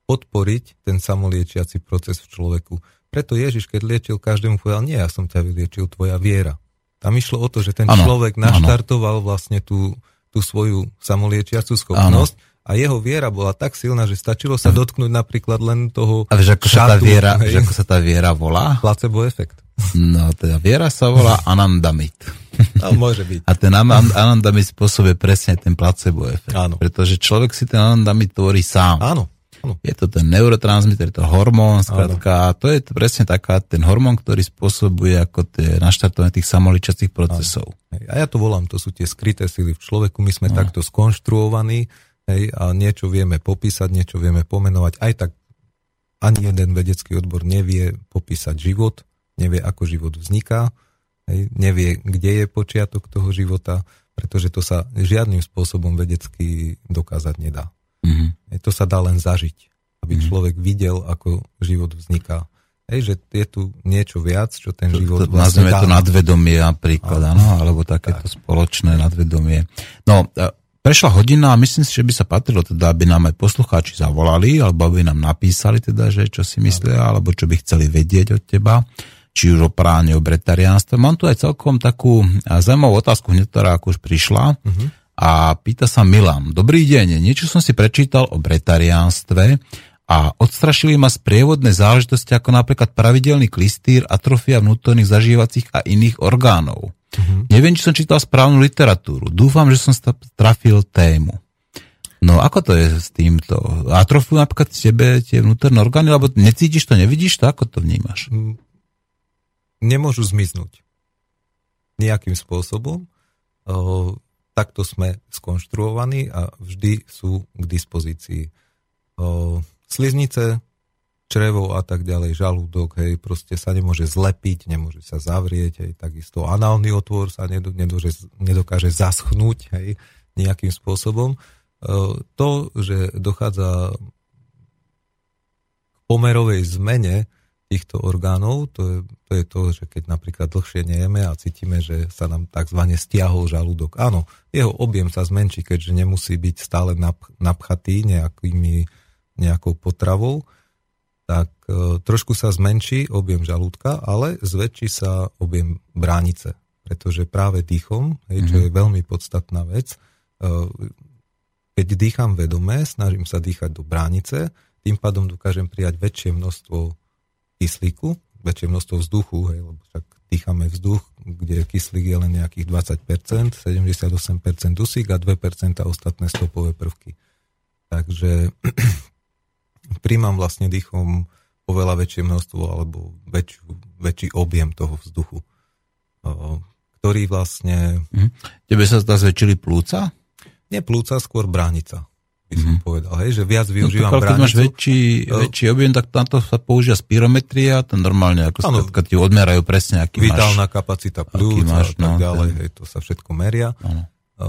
podporiť ten samoliečiaci proces v človeku. Preto Ježiš, keď liečil každému, povedal, nie, ja som ťa vyliečil, tvoja viera. Tam išlo o to, že ten Áno, človek naštartoval vlastne tú, tú svoju samoliečiacu schopnosť a jeho viera bola tak silná, že stačilo sa dotknúť napríklad len toho A vieš, ako sa tá šatu, viera, hej, vieš, ako sa tá viera volá? placebo efekt. No, teda viera sa volá Anandamit. [LAUGHS] No, môže byť. A ten anan- anandamid spôsobuje presne ten placebo efekt. Áno. Pretože človek si ten anandamid tvorí sám. Áno. áno. Je to ten neurotransmitter, je to hormón, skrátka, a to je presne taká, ten hormón, ktorý spôsobuje ako tie naštartovanie tých samoličacích procesov. A ja to volám, to sú tie skryté sily v človeku, my sme no. takto skonštruovaní hej, a niečo vieme popísať, niečo vieme pomenovať, aj tak ani jeden vedecký odbor nevie popísať život, nevie, ako život vzniká, hej, nevie, kde je počiatok toho života, pretože to sa žiadnym spôsobom vedecky dokázať nedá. Mhm. Hej, to sa dá len zažiť, aby mm. človek videl, ako život vzniká. Hej, že je tu niečo viac, čo ten To, život to, nazveme to dá. nadvedomie napríklad, áno, alebo takéto spoločné nadvedomie. No, e, prešla hodina a myslím si, že by sa patrilo teda, aby nám aj poslucháči zavolali, alebo aby nám napísali teda, že čo si myslia, alebo čo by chceli vedieť od teba, či už o práne, o bretariánstve. Mám tu aj celkom takú zaujímavú otázku, hneď, ktorá ako už prišla. A pýta sa Milan. Dobrý deň, niečo som si prečítal o bretariánstve a odstrašili ma sprievodné záležitosti ako napríklad pravidelný klistýr, atrofia vnútorných zažívacích a iných orgánov. Neviem, či som čítal správnu literatúru. Dúfam, že som trafil tému. No ako to je s týmto? Atrofujú napríklad tebe tie vnútorné orgány, alebo necítiš to, nevidíš to? Ako to vnímaš? nemôžu zmiznúť nejakým spôsobom. O, takto sme skonštruovaní a vždy sú k dispozícii. O, sliznice, črevo a tak ďalej, žalúdok, hej, proste sa nemôže zlepiť, nemôže sa zavrieť, hej, takisto análny otvor sa nedo, nedože, nedokáže zaschnúť, hej, nejakým spôsobom. O, to, že dochádza k pomerovej zmene týchto orgánov, to je, to je to, že keď napríklad dlhšie nejeme a cítime, že sa nám tzv. stiahol žalúdok. Áno, jeho objem sa zmenší, keďže nemusí byť stále napch- napchatý nejakými, nejakou potravou, tak e, trošku sa zmenší objem žalúdka, ale zväčší sa objem bránice. Pretože práve dýchom, hej, čo je veľmi podstatná vec, e, keď dýcham vedome, snažím sa dýchať do bránice, tým pádom dokážem prijať väčšie množstvo kyslíku, väčšie množstvo vzduchu, hej, lebo však dýchame vzduch, kde kyslík je len nejakých 20%, 78% dusík a 2% ostatné stopové prvky. Takže príjmam vlastne dýchom oveľa väčšie množstvo alebo väčšiu, väčší objem toho vzduchu, ktorý vlastne, Mhm. Tebe sa zdá zväčšili plúca? nie plúca, skôr bránica, by som povedal, hej, že viac No, využívam to, keď máš bránicu. väčší, väčší objem, tak na to sa používa spirometria, to normálne, ako Áno. skrátka ti odmerajú presne, aký vitálna máš. kapacita plúc máš, a tak no, ďalej, ten- hej, to sa všetko meria. Áno. O,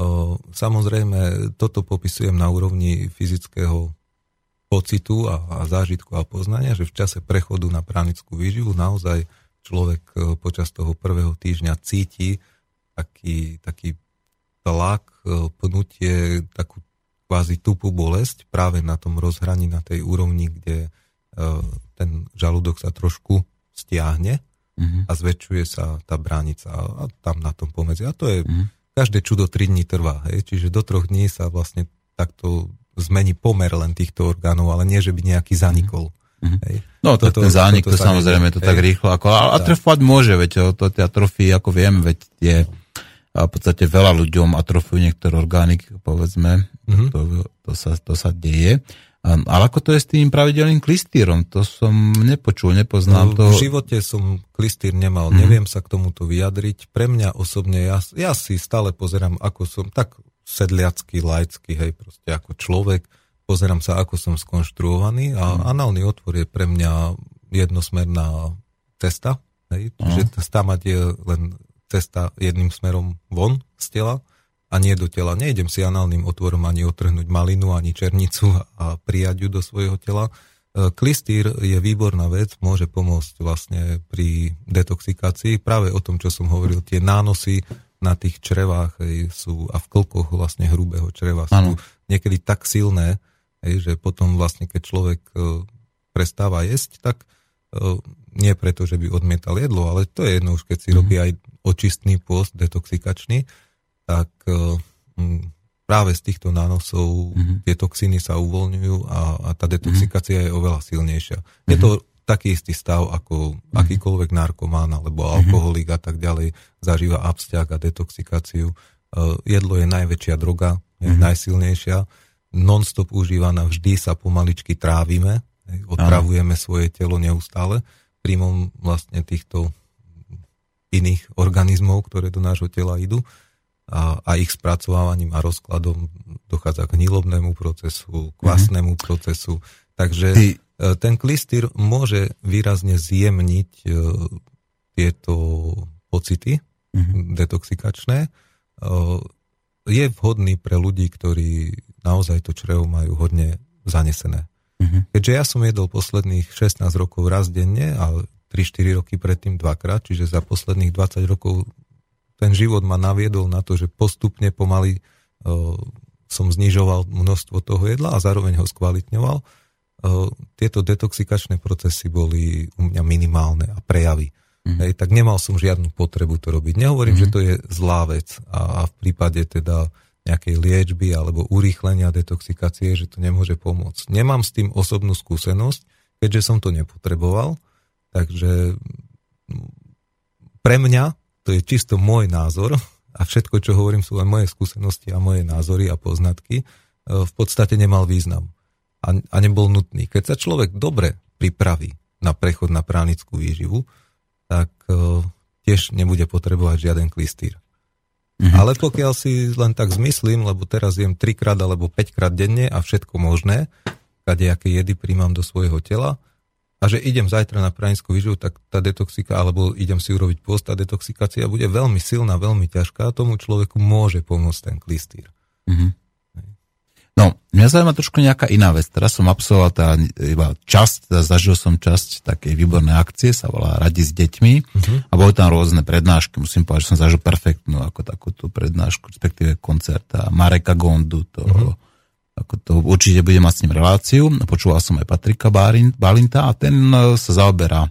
samozrejme, toto popisujem na úrovni fyzického pocitu a, a zážitku a poznania, že v čase prechodu na pranickú výživu naozaj človek e, počas toho prvého týždňa cíti taký, taký tlak, e, pnutie, takú kvázi tupú bolesť práve na tom rozhraní, na tej úrovni, kde e, ten žalúdok sa trošku stiahne Mhm. a zväčšuje sa tá bránica a, tam na tom pomedzi. A to je, Mhm. každé čudo 3 dní trvá, hej? čiže do troch dní sa vlastne takto zmení pomer len týchto orgánov, ale nie, že by nejaký zanikol. Mhm. Hej? No to, Toto- ten zánik, toto to sa samozrejme, nedie. to tak rýchlo, ako, a atrofovať môže, veď to tie atrofie, ako viem, veď tie, a v podstate veľa ľuďom atrofujú niektoré orgány, povedzme, Mhm. to, to, sa, to sa deje. A, ale ako to je s tým pravidelným klistýrom? To som nepočul, nepoznám to. No, V živote som klistýr nemal, Mhm. neviem sa k tomuto vyjadriť. Pre mňa osobne, ja, ja si stále pozerám, ako som, tak sedliacký, laický, hej, proste ako človek, pozerám sa, ako som skonštruovaný a Mhm. análny otvor je pre mňa jednosmerná cesta, hej, že tá stamať je len cesta jedným smerom von z tela a nie do tela. Nejdem si análnym otvorom ani otrhnúť malinu, ani černicu a prijať ju do svojho tela. E, Klistýr je výborná vec, môže pomôcť vlastne pri detoxikácii. Práve o tom, čo som hovoril, tie nánosy na tých črevách hej, sú a v klkoch vlastne hrubého čreva sú Áno. niekedy tak silné, hej, že potom vlastne, keď človek e, prestáva jesť, tak e, nie preto, že by odmietal jedlo, ale to je jedno už, keď si robí aj očistný pôst, detoxikačný, tak e, m, práve z týchto nánosov Mhm. tie toxíny sa uvoľňujú a, a tá detoxikácia je oveľa silnejšia. Je to taký istý stav, ako akýkoľvek narkomán alebo alkoholik a tak ďalej zažíva absťak a detoxikáciu. Uh, jedlo je najväčšia droga, je Mhm. najsilnejšia, non-stop užívaná, vždy sa pomaličky trávime, otravujeme svoje telo neustále príjmom vlastne týchto iných organizmov, ktoré do nášho tela idú a, a ich spracovávaním a rozkladom dochádza k hnilobnému procesu, kvasnému procesu. Takže Ty- e, ten klistýr môže výrazne zjemniť e, tieto pocity Mhm. detoxikačné. E, Je vhodný pre ľudí, ktorí naozaj to črevo majú hodne zanesené. Mhm. Keďže ja som jedol posledných 16 rokov raz denne a 3-4 roky predtým dvakrát, čiže za posledných 20 rokov ten život ma naviedol na to, že postupne pomaly som znižoval množstvo toho jedla a zároveň ho skvalitňoval. Uh, tieto detoxikačné procesy boli u mňa minimálne a prejavy. Mhm. Hej, tak nemal som žiadnu potrebu to robiť. Nehovorím, Mhm. že to je zlá vec a, a v prípade teda nejakej liečby alebo urýchlenia detoxikácie, že to nemôže pomôcť. Nemám s tým osobnú skúsenosť, keďže som to nepotreboval, takže mm, pre mňa to je čisto môj názor a všetko, čo hovorím, sú len moje skúsenosti a moje názory a poznatky, e, v podstate nemal význam a, a nebol nutný. Keď sa človek dobre pripraví na prechod na pránickú výživu, tak e, tiež nebude potrebovať žiaden klistýr. Mhm. Ale pokiaľ si len tak zmyslím, lebo teraz jem 3 krát alebo 5 krát denne a všetko možné, kadejaké jedy príjmam do svojho tela, a že idem zajtra na pranickú výživu, tak tá detoxika, alebo idem si urobiť post, tá detoxikácia bude veľmi silná, veľmi ťažká a tomu človeku môže pomôcť ten klistýr. Mhm. No, mňa zaujíma trošku nejaká iná vec. Teraz som absolvoval tá iba časť, teda zažil som časť takej výbornej akcie, sa volá Radi s deťmi Mhm. a boli tam rôzne prednášky. Musím povedať, že som zažil perfektnú ako takúto prednášku, respektíve koncert a Mareka Gondu, to, Mhm. ako to určite budem mať s ním reláciu. Počúval som aj Patrika Balinta a ten e, sa zaoberá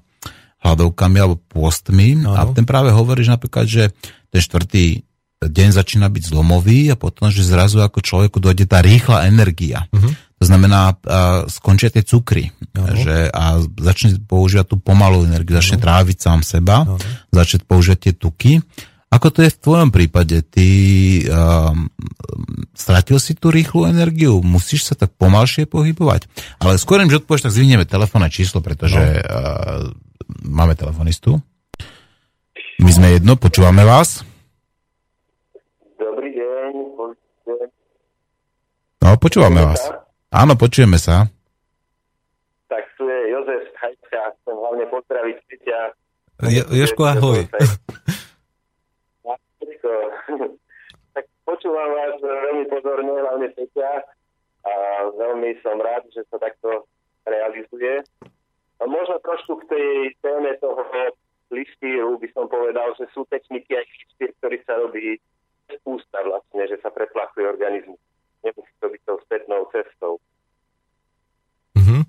hladovkami alebo pôstmi a Áno. ten práve hovorí, že napríklad, že ten štvrtý deň začína byť zlomový a potom, že zrazu ako človeku dojde tá rýchla energia. Mhm. To znamená, a skončia tie cukry Áno. že, a začne používať tú pomalú energiu, začne tráviť sám seba, Áno. začne používať tie tuky. Ako to je v tvojom prípade? Ty um, stratil si tú rýchlu energiu? Musíš sa tak pomalšie pohybovať? Ale skôr, než odpovieš, tak zvinieme telefónne číslo, pretože no. uh, máme telefonistu. My sme jedno, počúvame vás. Dobrý deň. počujete? No, počúvame vás. Áno, počujeme sa. Tak tu je Jozef z Hajska. Chcem hlavne pozdraviť Peťa. Je- Jožko, ahoj. [LAUGHS] Všetko. [LAUGHS] tak počúvam vás veľmi pozorne, hlavne Peťa. A veľmi som rád, že sa takto realizuje. A možno trošku k tej téme toho listíru by som povedal, že sú techniky aj listír, ktorý sa robí z ústa vlastne, že sa preplachuje organizmus. Nemusí to byť tou spätnou cestou. Mhm.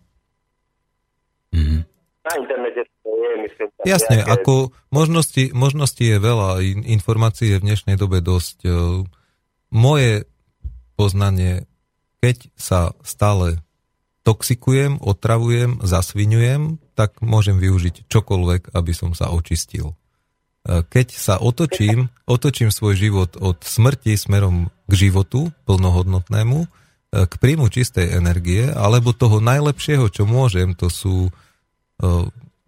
Mhm. Na internete to je, myslím. Jasne, nejaké- ako možnosti, možnosti je veľa, in- informácií je v dnešnej dobe dosť. e, Moje poznanie, keď sa stále toxikujem, otravujem, zasviňujem, tak môžem využiť čokoľvek, aby som sa očistil. Keď sa otočím, otočím svoj život od smrti smerom k životu plnohodnotnému, e, k príjmu čistej energie, alebo toho najlepšieho, čo môžem, to sú e,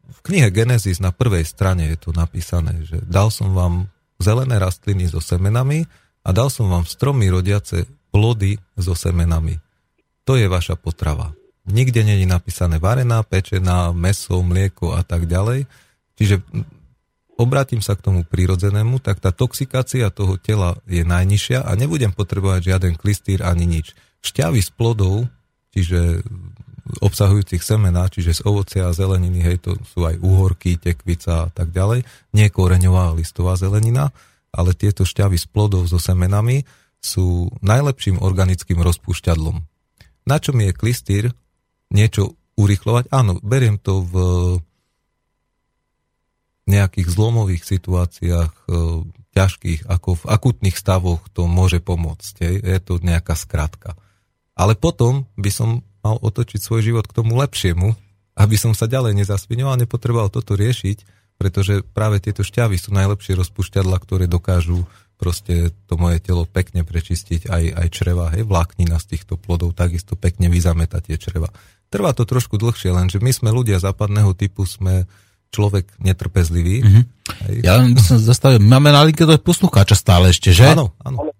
v knihe Genesis na prvej strane je to napísané, že dal som vám zelené rastliny so semenami a dal som vám stromy rodiace plody so semenami. To je vaša potrava. Nikde je napísané varená, pečená, meso, mlieko a tak ďalej. Čiže obrátim sa k tomu prírodzenému, tak tá toxikácia toho tela je najnižšia a nebudem potrebovať žiaden klistýr ani nič. Šťavy z plodov, čiže obsahujúcich semená, čiže z ovocia a zeleniny, hej, to sú aj úhorky, tekvica a tak ďalej, nie koreňová listová zelenina, ale tieto šťavy z plodov so semenami sú najlepším organickým rozpúšťadlom. Na čom je klistýr niečo urychlovať? Áno, beriem to v nejakých zlomových situáciách, e, ťažkých, ako v akutných stavoch to môže pomôcť. Je to nejaká skratka. Ale potom by som mal otočiť svoj život k tomu lepšiemu a aby som sa ďalej nezasvinoval, nepotreboval toto riešiť, pretože práve tieto šťavy sú najlepšie rozpušťadla, ktoré dokážu proste to moje telo pekne prečistiť aj, aj čreva, hej, vláknina z týchto plodov, takisto pekne vyzametať tie čreva. Trvá to trošku dlhšie, lenže my sme ľudia západného typu, sme človek netrpezlivý. Mhm. Hej. Ja by som zastavil, máme na linke toho poslucháča stále ešte, že? Áno, áno.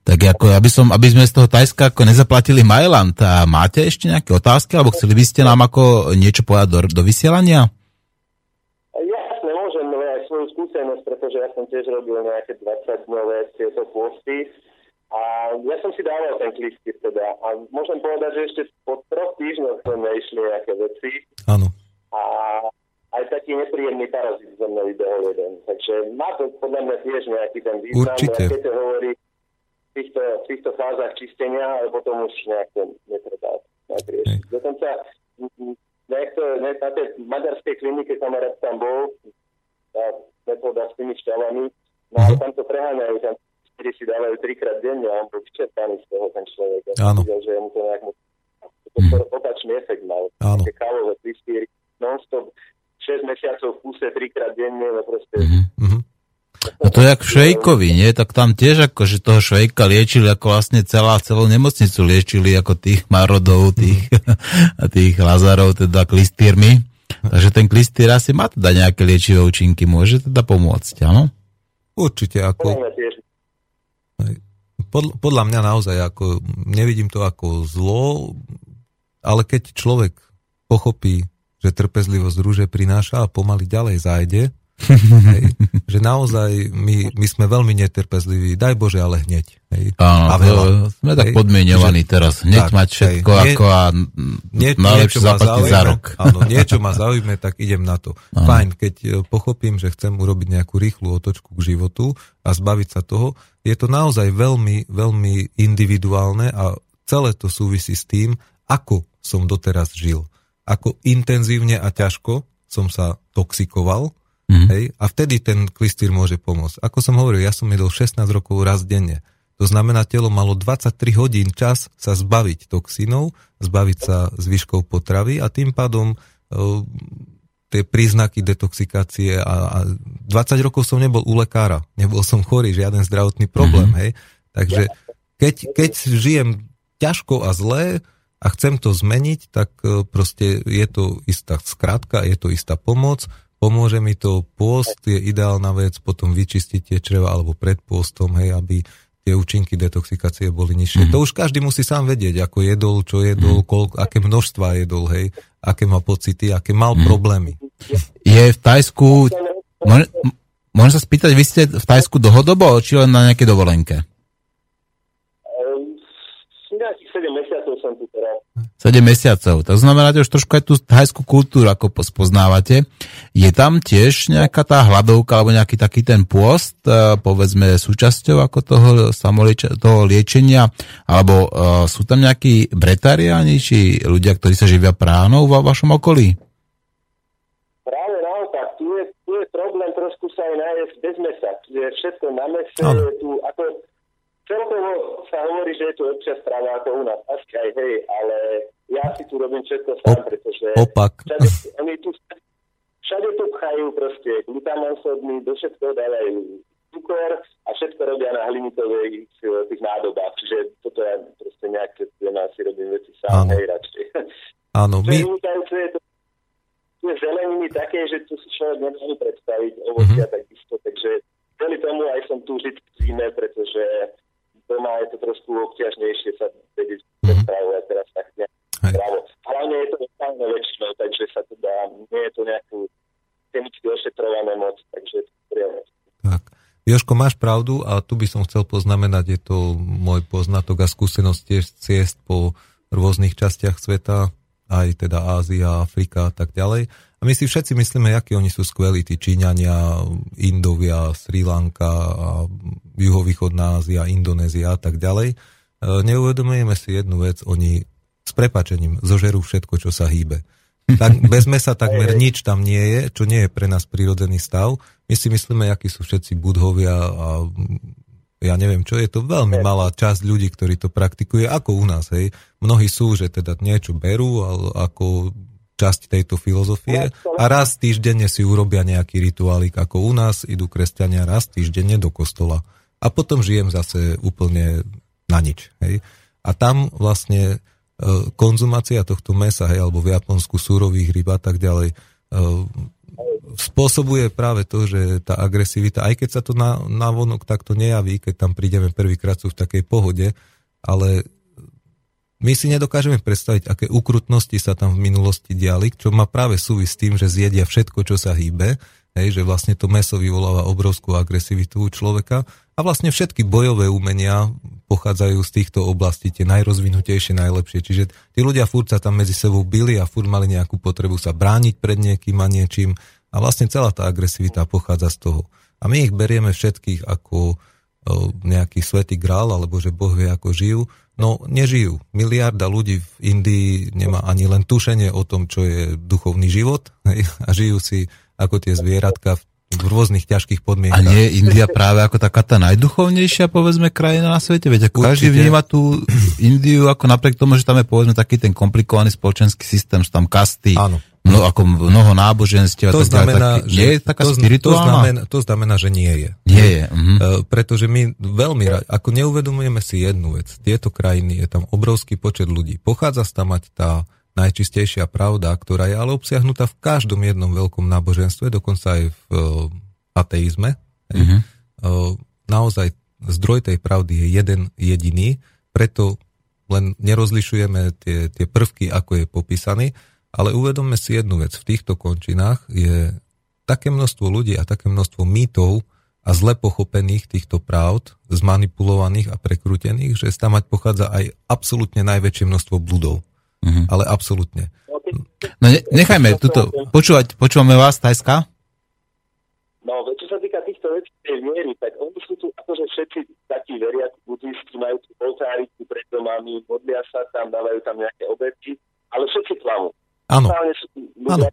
Tak ako, aby, som, aby sme z toho Tajska ako nezaplatili Mailand, a máte ešte nejaké otázky, alebo chceli by ste nám ako niečo povedať do, do vysielania? Jasne, môžem aj svoju skúsenosť, pretože ja som tiež robil nejaké 20-dňové tieto posty a ja som si dával ten klistír teda a môžem povedať, že ešte po troch týždňoch sme išli nejaké veci Áno. a aj taký nepríjemný parazit zo mnou vybehol jeden. Takže má to podľa mňa tiež nejaký ten význam, Určite. keď to hovorí v týchto, v týchto fázach čistenia, ale potom už nejak to nejak riešiť. Dokonca mm, nejak to, ne, na tej maďarskej klinike kamarát tam bol, tá metóda s tými šťavami, no ale tam to preháňajú, tam ktorí si dávajú trikrát denne a on bol vyčerpaný z toho ten človek. Ja Áno. videl, že mu to nejak mu- to opačný efekt mal. Áno. Také kávové klistýry, non-stop, 6 mesiacov v kúse, trikrát denne, no proste. Mhm. No to je jak v Švejkovi, nie? Tak tam tiež ako, že toho Švejka liečili ako vlastne celá, celú nemocnicu liečili ako tých marodov, tých, [LAUGHS] a tých lazarov, teda klistírmi. Takže ten klistýr asi má teda nejaké liečivé účinky, môže teda pomôcť, áno? Určite, Podľa ako, mňa tiež. pod, podľa mňa naozaj, ako, nevidím to ako zlo, ale keď človek pochopí, že trpezlivosť rúže prináša a pomaly ďalej zájde, [LAUGHS] hej, že naozaj my, my sme veľmi netrpezliví, daj Bože, ale hneď. Hej, Áno, a veľa. sme tak Hej, podmienovaní že- teraz. Hneď tak, mať hej, všetko nie- ako a Nie, najlepšie zaplatiť za rok. Áno, [LAUGHS] niečo ma zaujme, tak idem na to. Áno. Fajn, keď e, pochopím, že chcem urobiť nejakú rýchlu otočku k životu a zbaviť sa toho, je to naozaj veľmi, veľmi individuálne a celé to súvisí s tým, ako som doteraz žil. Ako intenzívne a ťažko som sa toxikoval, Mhm. hej, a vtedy ten klistýr môže pomôcť. Ako som hovoril, ja som jedol 16 rokov raz denne. To znamená, telo malo 23 hodín čas sa zbaviť toxínov, zbaviť sa zvyškov potravy a tým pádom e, tie príznaky detoxikácie a, a 20 rokov som nebol u lekára, nebol som chorý, žiaden zdravotný problém, hej. Takže keď, keď žijem ťažko a zlé a chcem to zmeniť, tak e, proste je to istá skratka, je to istá pomoc, pomôže mi to, pôst je ideálna vec, potom vyčistiť tie čreva alebo pred pôstom, hej, aby tie účinky detoxikácie boli nižšie. Mm. To už každý musí sám vedieť, ako jedol, čo jedol, koľko, aké množstva jedol, hej, aké má pocity, aké mal mm. problémy. Je v Tajsku... Môže, môžem sa spýtať, vy ste v Tajsku dlhodobo, či len na nejakej dovolenke? Ehm, Nejakých 7 mesiacov som tu teraz. 7 mesiacov. To znamená, že už trošku aj tú thajskú kultúru ako pos- poznávate. Je tam tiež nejaká tá hladovka alebo nejaký taký ten pôst, eh, povedzme súčasťou ako toho, samolieč- toho liečenia, alebo uh, sú tam nejakí bretariáni, či ľudia, ktorí sa živia pránou vo vašom okolí? Práve naopak, tu je, tu je problém trošku sa aj nájsť bez mesa. Tu je všetko na mese, tu ako celkovo sa hovorí, že je tu lepšia strava ako u nás. Asi aj hej, ale ja si tu robím všetko sám, pretože opak. Všade, oni tu, všade tu pchajú proste glutaman sodný, do všetko dávajú cukor a všetko robia na hliníkových eh, tých nádobách. Čiže toto ja proste nejak ja si robím veci sám, Áno. hej, radšej. Áno, my, je to je zeleniny také, že tu si človek nemôže predstaviť, ovocia Mhm. takisto, takže kvôli tomu aj som tu žiť v zime, pretože doma je to trošku obťažnejšie sa vedieť predstavovať teraz tak nejak zdravo. Hlavne je to lokálne väčšinou, takže sa to dá, nie je to nejakú chemicky ošetrované moc, takže je to príjemné. Tak. Joško, máš pravdu a tu by som chcel poznamenať, je to môj poznatok a skúsenosť tiež ciest po rôznych častiach sveta, aj teda Ázia, Afrika a tak ďalej. A my si všetci myslíme, akí oni sú skvelí, tí Číňania, Indovia, Sri Lanka, a juhovýchodná Ázia, Indonézia a tak ďalej. E, Neuvedomujeme si jednu vec, oni s prepačením zožerú všetko, čo sa hýbe. Tak, [LAUGHS] bez mesa takmer nič tam nie je, čo nie je pre nás prírodzený stav. My si myslíme, akí sú všetci budhovia a ja neviem čo, je to veľmi malá časť ľudí, ktorí to praktikuje, ako u nás, hej. Mnohí sú, že teda niečo berú, ale ako časť tejto filozofie a raz týždenne si urobia nejaký rituálik, ako u nás idú kresťania raz týždenne do kostola. A potom žijem zase úplne na nič. Hej. A tam vlastne e, konzumácia tohto mesa, hej, alebo v Japonsku súrových ryb a tak ďalej, e, spôsobuje práve to, že tá agresivita, aj keď sa to na, na vonok takto nejaví, keď tam prídeme prvýkrát sú v takej pohode, ale my si nedokážeme predstaviť, aké ukrutnosti sa tam v minulosti diali, čo má práve súvisť s tým, že zjedia všetko, čo sa hýbe, hej, že vlastne to meso vyvoláva obrovskú agresivitu u človeka a vlastne všetky bojové umenia pochádzajú z týchto oblastí, tie najrozvinutejšie, najlepšie. Čiže tí ľudia furt sa tam medzi sebou byli a furt mali nejakú potrebu sa brániť pred niekým a niečím a vlastne celá tá agresivita pochádza z toho. A my ich berieme všetkých ako nejaký svetý grál, alebo že Boh vie, ako žijú. No, nežijú. Miliarda ľudí v Indii nemá ani len tušenie o tom, čo je duchovný život a žijú si ako tie zvieratka v v rôznych ťažkých podmienkach. A nie je India práve ako taká tá najduchovnejšia, povedzme, krajina na svete? Veď ako každý vníma tú Indiu ako napriek tomu, že tam je, povedzme, taký ten komplikovaný spoločenský systém, že tam kasty, Áno. No, ako mnoho náboženstiev. To znamená, je taká to, to, znamená, to znamená, že nie je. Nie je. Uh-huh. Pretože my veľmi ako neuvedomujeme si jednu vec, tieto krajiny, je tam obrovský počet ľudí. Pochádza sa tam mať tá najčistejšia pravda, ktorá je ale obsiahnutá v každom jednom veľkom náboženstve, dokonca aj v uh, ateizme. Uh-huh. Uh, naozaj zdroj tej pravdy je jeden jediný, preto len nerozlišujeme tie, tie prvky, ako je popísaný, ale uvedomme si jednu vec. V týchto končinách je také množstvo ľudí a také množstvo mýtov a zle pochopených týchto pravd, zmanipulovaných a prekrútených, že tam mať pochádza aj absolútne najväčšie množstvo bludov. Mm-hmm. Ale absolútne. No ne, nechajme tuto, počúvať, počúvame vás, Tajska? No, čo sa týka týchto vecí tej miery, tak oni sú tu akože všetci takí veriaci budisti, majú tu oltáriky pred domami, modlia sa tam, dávajú tam nejaké obety, ale všetci klamú. Áno. Áno.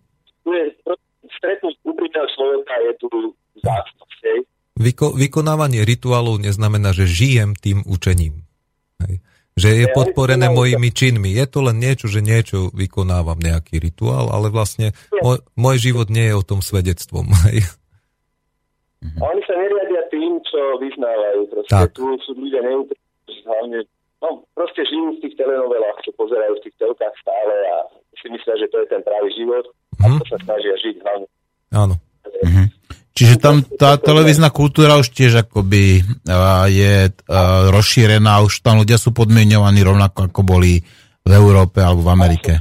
Stretnúť úprimného človeka je tu zácnosť. Vyko, vykonávanie rituálov neznamená, že žijem tým učením. Hej že je podporené mojimi činmi. Je to len niečo, že niečo vykonávam, nejaký rituál, ale vlastne môj, môj život nie je o tom svedectvom. [LAUGHS] A oni sa neriadia tým, čo vyznávajú. Proste tak. tu sú ľudia neúprimní, hlavne no, proste žijú v tých telenovelách, čo pozerajú v tých telkách stále a si myslia, že to je ten pravý život a mhm. to sa snažia žiť hlavne. Áno. Mm-hmm. Čiže tam tá televízna kultúra už tiež akoby uh, je uh, rozšírená, už tam ľudia sú podmienovaní rovnako ako boli v Európe alebo v Amerike.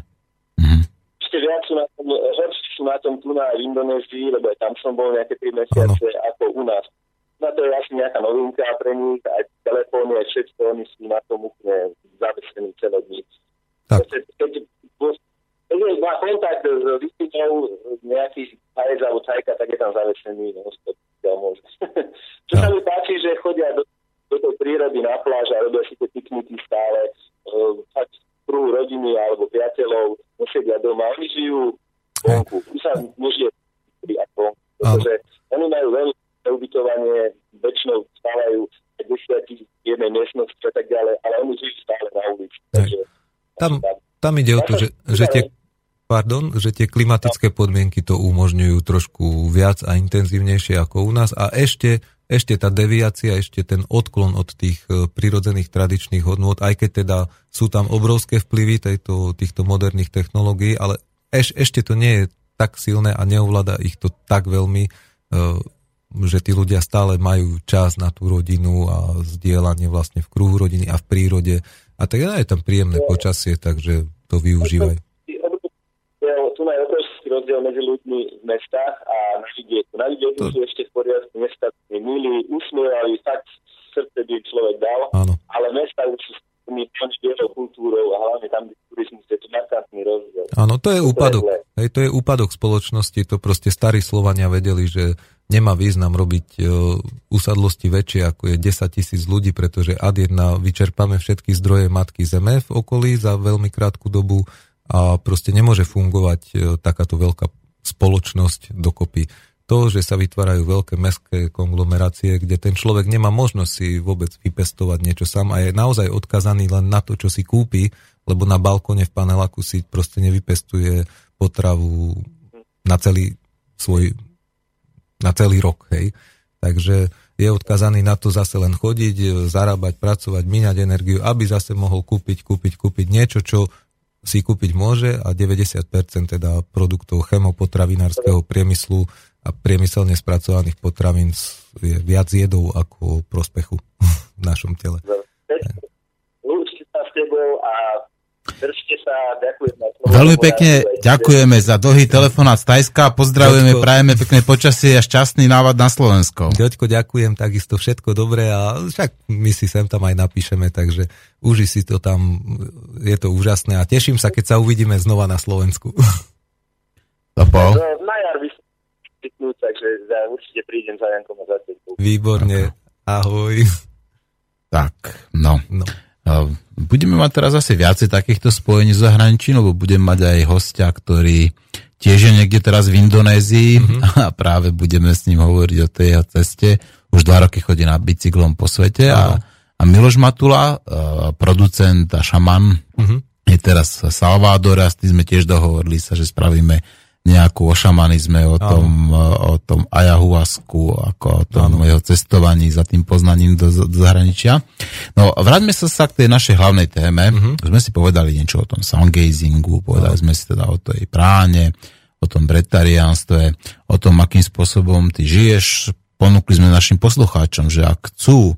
Mhm. Ešte viac sú na tom, sú na tom tu na Indonézii, lebo tam som bol nejaké 3 mesiace ano. ako u nás. Na to je asi nejaká novinka pre nich, aj telefóny, aj všetko, oni sú na tom úplne zavesení celé dní. Tak. Keď, keď, má kontakt s výskytou nejakých tajec alebo tajka, tak je tam zavesený no, môže. [LAUGHS] Čo sa mi páči, že chodia do, do tej prírody na pláž a robia si tie pikniky stále, fakt kruhu rodiny alebo priateľov, nesedia doma, oni žijú vonku. Tu sa nežije ako, pretože oni majú veľmi ubytovanie, väčšinou stávajú desiatí v jednej miestnosti a tak ďalej, ale oni žijú stále na ulici. Takže, tam, tam ide o to, že, že tie pardon, že tie klimatické podmienky to umožňujú trošku viac a intenzívnejšie ako u nás. A ešte, ešte tá deviácia, ešte ten odklon od tých e, prirodzených tradičných hodnôt, aj keď teda sú tam obrovské vplyvy tejto, týchto moderných technológií, ale eš, ešte to nie je tak silné a neovláda ich to tak veľmi, e, že tí ľudia stále majú čas na tú rodinu a zdieľanie vlastne v kruhu rodiny a v prírode. A tak je tam príjemné počasie, takže to využívajú rozdiel medzi ľuďmi v mestách a na vidieku. Na vidieku to... sú ešte v poriadku, mesta milí, usmievali, fakt srdce by človek dal, Áno. ale mesta už sú tými bielou kultúrou a hlavne tam, kde turizmus je to markantný rozdiel. Áno, to je úpadok. Hej, to je úpadok spoločnosti, to proste starí Slovania vedeli, že nemá význam robiť uh, usadlosti väčšie ako je 10 tisíc ľudí, pretože ad jedna vyčerpáme všetky zdroje Matky Zeme v okolí za veľmi krátku dobu a proste nemôže fungovať e, takáto veľká spoločnosť dokopy. To, že sa vytvárajú veľké mestské konglomerácie, kde ten človek nemá možnosť si vôbec vypestovať niečo sám a je naozaj odkazaný len na to, čo si kúpi, lebo na balkóne v paneláku si proste nevypestuje potravu na celý svoj, na celý rok, hej. Takže je odkazaný na to zase len chodiť, zarábať, pracovať, míňať energiu, aby zase mohol kúpiť, kúpiť, kúpiť niečo, čo si kúpiť môže a 90% teda produktov chemopotravinárskeho priemyslu a priemyselne spracovaných potravín je viac jedou ako prospechu [LAUGHS] v našom tele. Sa s tebou a držte sa, ďakujem. Veľmi pekne ďakujeme za dlhý telefonát z Tajska, pozdravujeme, Ďakujem. prajeme pekné počasie a šťastný návod na Slovensko. Ďoďko, ďakujem, takisto všetko dobré a však my si sem tam aj napíšeme, takže uži si to tam, je to úžasné a teším sa, keď sa uvidíme znova na Slovensku. [LAUGHS] Topo. No, na jar takže určite prídem za Jankom a za. Výborne, ahoj. Tak, no. No. Budeme mať teraz asi viacej takýchto spojení z zahraničí, lebo budem mať aj hostia, ktorý tiež je niekde teraz v Indonézii [LAUGHS] a práve budeme s ním hovoriť o tej jeho ceste. Už dva roky chodí na bicyklom po svete a, a Miloš Matula, producent a šaman, je teraz v Salvadore a s tým sme tiež dohovorili sa, že spravíme nejakú o šamanizme, o tom, o tom ayahuasku, ako o tom jeho cestovaní za tým poznaním do, do zahraničia. No, vráťme sa sa k tej našej hlavnej téme. Uh-huh. Sme si povedali niečo o tom soundgazingu, povedali sme si teda o tej práne, o tom bretariánstve, o tom, akým spôsobom ty žiješ. Ponúkli sme našim poslucháčom, že ak chcú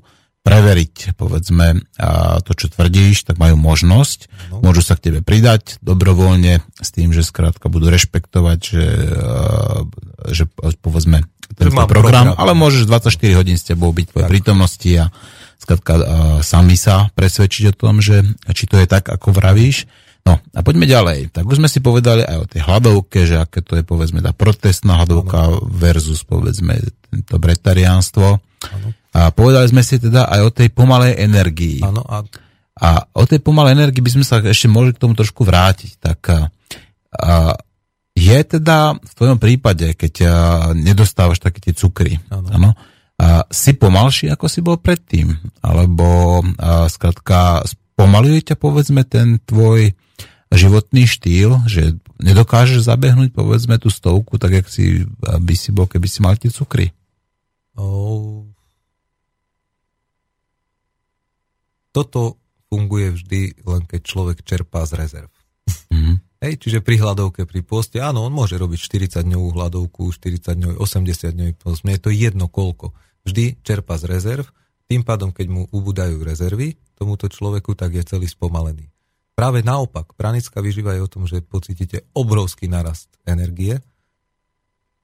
preveriť, povedzme, a to, čo tvrdíš, tak majú možnosť. No. Môžu sa k tebe pridať dobrovoľne s tým, že skrátka budú rešpektovať, že, a, že povedzme, ten program, program. ale môžeš 24 hodín s tebou byť v prítomnosti a skrátka a, sami sa presvedčiť o tom, že či to je tak, ako vravíš. No a poďme ďalej. Tak už sme si povedali aj o tej hladovke, že aké to je povedzme tá protestná hladovka versus povedzme to bretariánstvo. A povedali sme si teda aj o tej pomalej energii. Áno, a A o tej pomalej energii by sme sa ešte mohli k tomu trošku vrátiť. Tak a, a, je teda v tvojom prípade, keď a, nedostávaš také tie cukry, Áno. áno, a, si pomalší, ako si bol predtým? Alebo a, skrátka spomaluje ťa povedzme ten tvoj životný štýl, že nedokážeš zabehnúť povedzme tú stovku, tak jak si by si bol, keby si mal tie cukry. o, toto funguje vždy len keď človek čerpá z rezerv. Mhm. [LAUGHS] Hej, čiže pri hladovke, pri poste, áno, on môže robiť 40-dňovú hladovku, 40-dňovú, 80-dňový post, mne je to jedno koľko. Vždy čerpa z rezerv, tým pádom, keď mu ubúdajú rezervy tomuto človeku, tak je celý spomalený. Práve naopak, pranická vyžíva je o tom, že pocítite obrovský narast energie,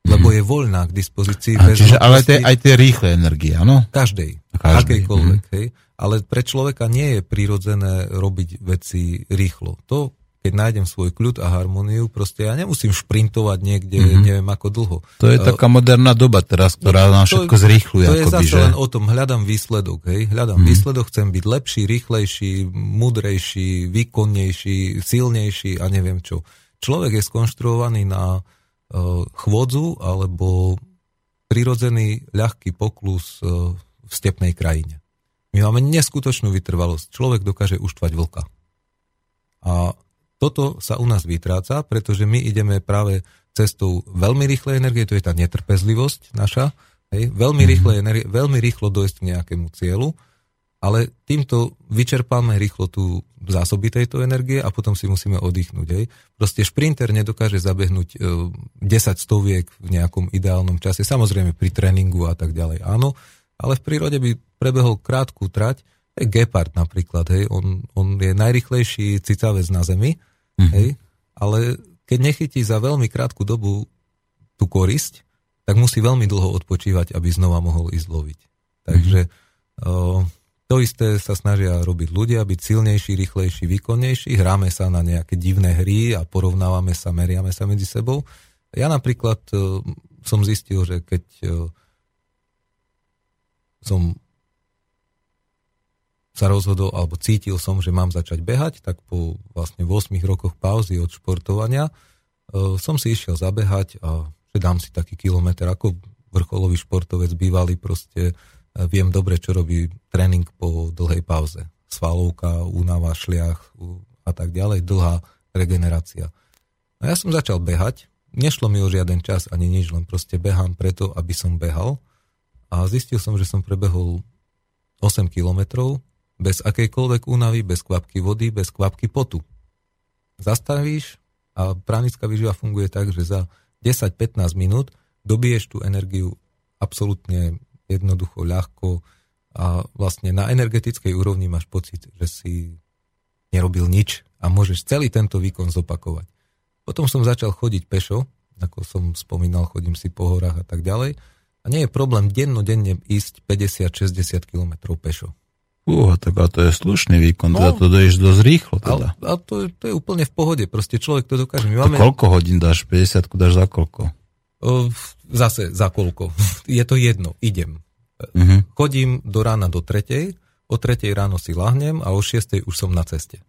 lebo je voľná k dispozícii. A bez čiže, ale tie, aj tie rýchle energie, áno? Každej. Každej, Akejkoľvek. Hej. Ale pre človeka nie je prirodzené robiť veci rýchlo. To, keď nájdem svoj kľud a harmóniu, proste ja nemusím šprintovať niekde, mm-hmm. neviem ako dlho. To je Eh, taká moderná doba teraz, ktorá nám všetko zrýchluje. To je akoby, zase že... len o tom, hľadám výsledok. Hej. Hľadám mm. výsledok, chcem byť lepší, rýchlejší, mudrejší, výkonnejší, silnejší a neviem čo. Človek je skonštruovaný na uh, chôdzu alebo prirodzený ľahký poklus uh, v stepnej krajine. My máme neskutočnú vytrvalosť. Človek dokáže uštvať vlka. A toto sa u nás vytráca, pretože my ideme práve cestou veľmi rýchlej energie, to je tá netrpezlivosť naša, hej, veľmi, mm-hmm. rýchle energie, veľmi rýchlo dojsť k nejakému cieľu, ale týmto vyčerpáme rýchlo tú zásoby tejto energie a potom si musíme oddychnúť. Hej. Proste šprinter nedokáže zabehnúť e, 10 stoviek v nejakom ideálnom čase, samozrejme pri tréningu a tak ďalej, áno, ale v prírode by prebehol krátku trať, hej, Gepard napríklad, hej, on, on je najrychlejší cicavec na Zemi, mm-hmm. hej, ale keď nechytí za veľmi krátku dobu tú korisť, tak musí veľmi dlho odpočívať, aby znova mohol ísť loviť. Takže o, to isté sa snažia robiť ľudia, byť silnejší, rýchlejší, výkonnejší. Hráme sa na nejaké divné hry a porovnávame sa, meriame sa medzi sebou. Ja napríklad o, som zistil, že keď o, som sa rozhodol, alebo cítil som, že mám začať behať, tak po vlastne 8 rokoch pauzy od športovania uh, som si išiel zabehať a že dám si taký kilometr ako vrcholový športovec bývalý, proste viem dobre, čo robí tréning po dlhej pauze. Svalovka, únava, šliach a tak ďalej, dlhá regenerácia. A A ja som začal behať, nešlo mi o žiaden čas ani nič, len proste behám preto, aby som behal. A zistil som, že som prebehol 8 kilometrov bez akejkoľvek únavy, bez kvapky vody, bez kvapky potu. Zastavíš a pránická výživa funguje tak, že za 10-15 minút dobiješ tú energiu absolútne jednoducho, ľahko a vlastne na energetickej úrovni máš pocit, že si nerobil nič a môžeš celý tento výkon zopakovať. Potom som začal chodiť pešo, ako som spomínal, chodím si po horách a tak ďalej. A nie je problém dennodenne ísť 50-60 km pešo. Fú, tak a to je slušný výkon, no, teda to doješ dosť rýchlo. Teda. A, a to, to je úplne v pohode, proste človek to dokáže. My máme... To koľko hodín dáš? 50 dáš za koľko? Zase za koľko. [LAUGHS] Je to jedno, idem. Uh-huh. Chodím do rána do tretej, o tretej ráno si lahnem a o šiestej už som na ceste.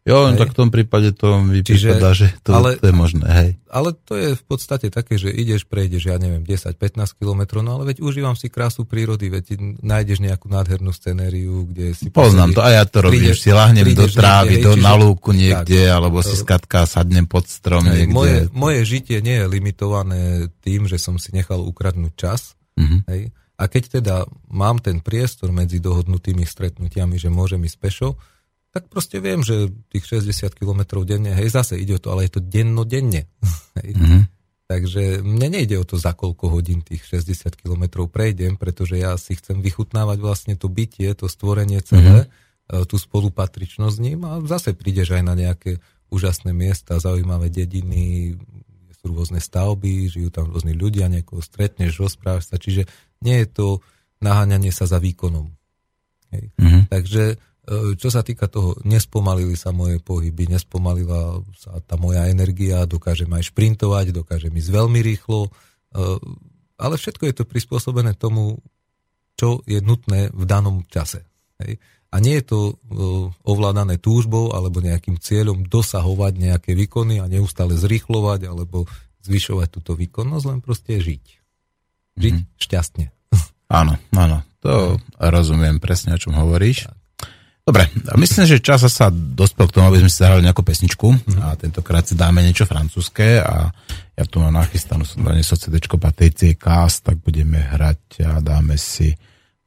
Jo, hej. tak v tom prípade to mi Čiže, prípada, že to, ale, to je možné, hej. Ale to je v podstate také, že ideš, prejdeš, ja neviem, 10-15 kilometrov, no ale veď užívam si krásu prírody, veď nájdeš nejakú nádhernú scenériu, kde si... Poznám to, a ja to robím, prídeš, si lahnem do trávy, niekde, do, hej, na lúku niekde, tak, alebo si skatka sadnem pod strom hej, niekde. Moje, moje žitie nie je limitované tým, že som si nechal ukradnúť čas, uh-huh. hej, a keď teda mám ten priestor medzi dohodnutými stretnutiami, že môžem ísť pešo, tak proste viem, že tých 60 km denne, hej, zase ide o to, ale je to dennodenne. [LAUGHS] Hej. Mm-hmm. Takže mne nejde o to, za koľko hodín tých 60 km prejdem, pretože ja si chcem vychutnávať vlastne to bytie, to stvorenie celé, mm-hmm. tú spolupatričnosť s ním a zase prídeš aj na nejaké úžasné miesta, zaujímavé dediny, sú rôzne stavby, žijú tam rôzni ľudia, niekoho stretneš, rozprávaš sa, čiže nie je to naháňanie sa za výkonom. Hej. Mm-hmm. Takže čo sa týka toho, nespomalili sa moje pohyby, nespomalila sa tá moja energia, dokážem aj šprintovať, dokážem ísť veľmi rýchlo, e, ale všetko je to prispôsobené tomu, čo je nutné v danom čase. Hej. A nie je to e, ovládané túžbou alebo nejakým cieľom dosahovať nejaké výkony a neustále zrýchlovať alebo zvyšovať túto výkonnosť, len proste žiť. Žiť mm-hmm. šťastne. Áno, áno, to rozumiem presne, o čom hovoríš. Tak. Dobre, myslím, že čas sa dospel k tomu, aby sme si zahrali nejakú pesničku mm-hmm. a tentokrát si dáme niečo francúzske a ja tu mám nachystanú, som doniesol CD Patricie Cast, tak budeme hrať a dáme si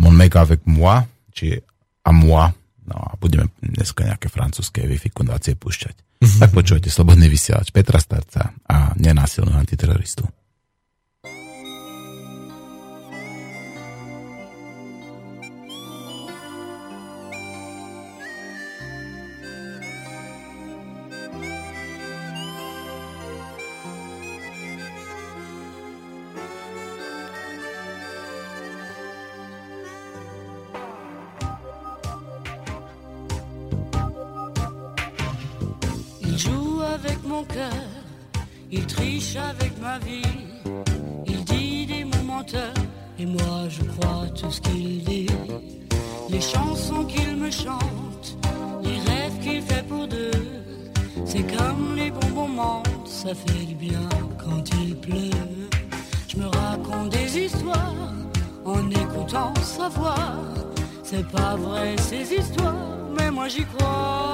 Mon mega avec moi, či a moi, no a budeme dneska nejaké francúzske wi púšťať. Mm-hmm. Tak počujete Slobodný vysielač Petra Starca a nenásilného antiteroristu. C'est pas vrai ces histoires, mais moi j'y crois.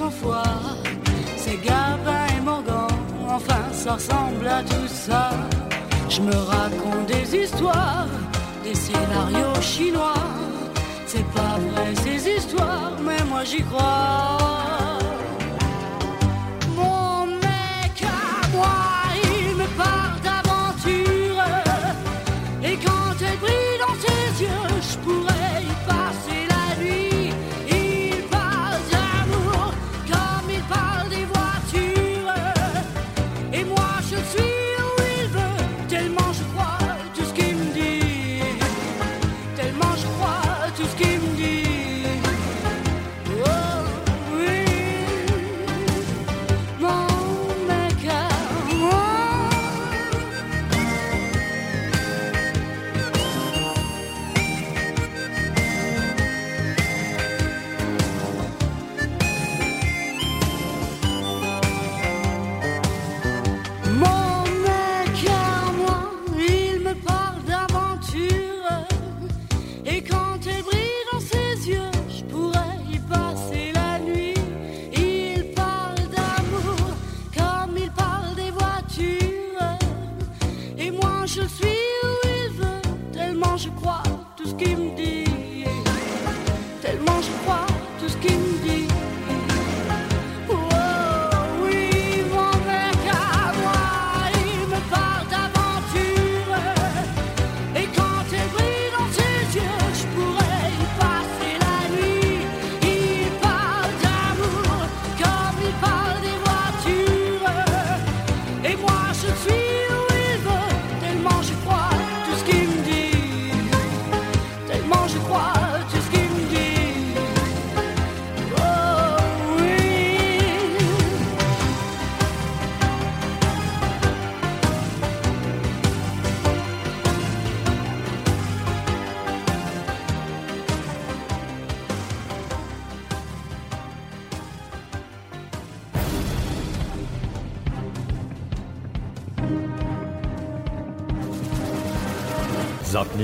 Son foie, c'est Gabin et Morgan, enfin ça ressemble à tout ça. Je me raconte des histoires, des scénarios chinois. C'est pas vrai ces histoires, mais moi j'y crois.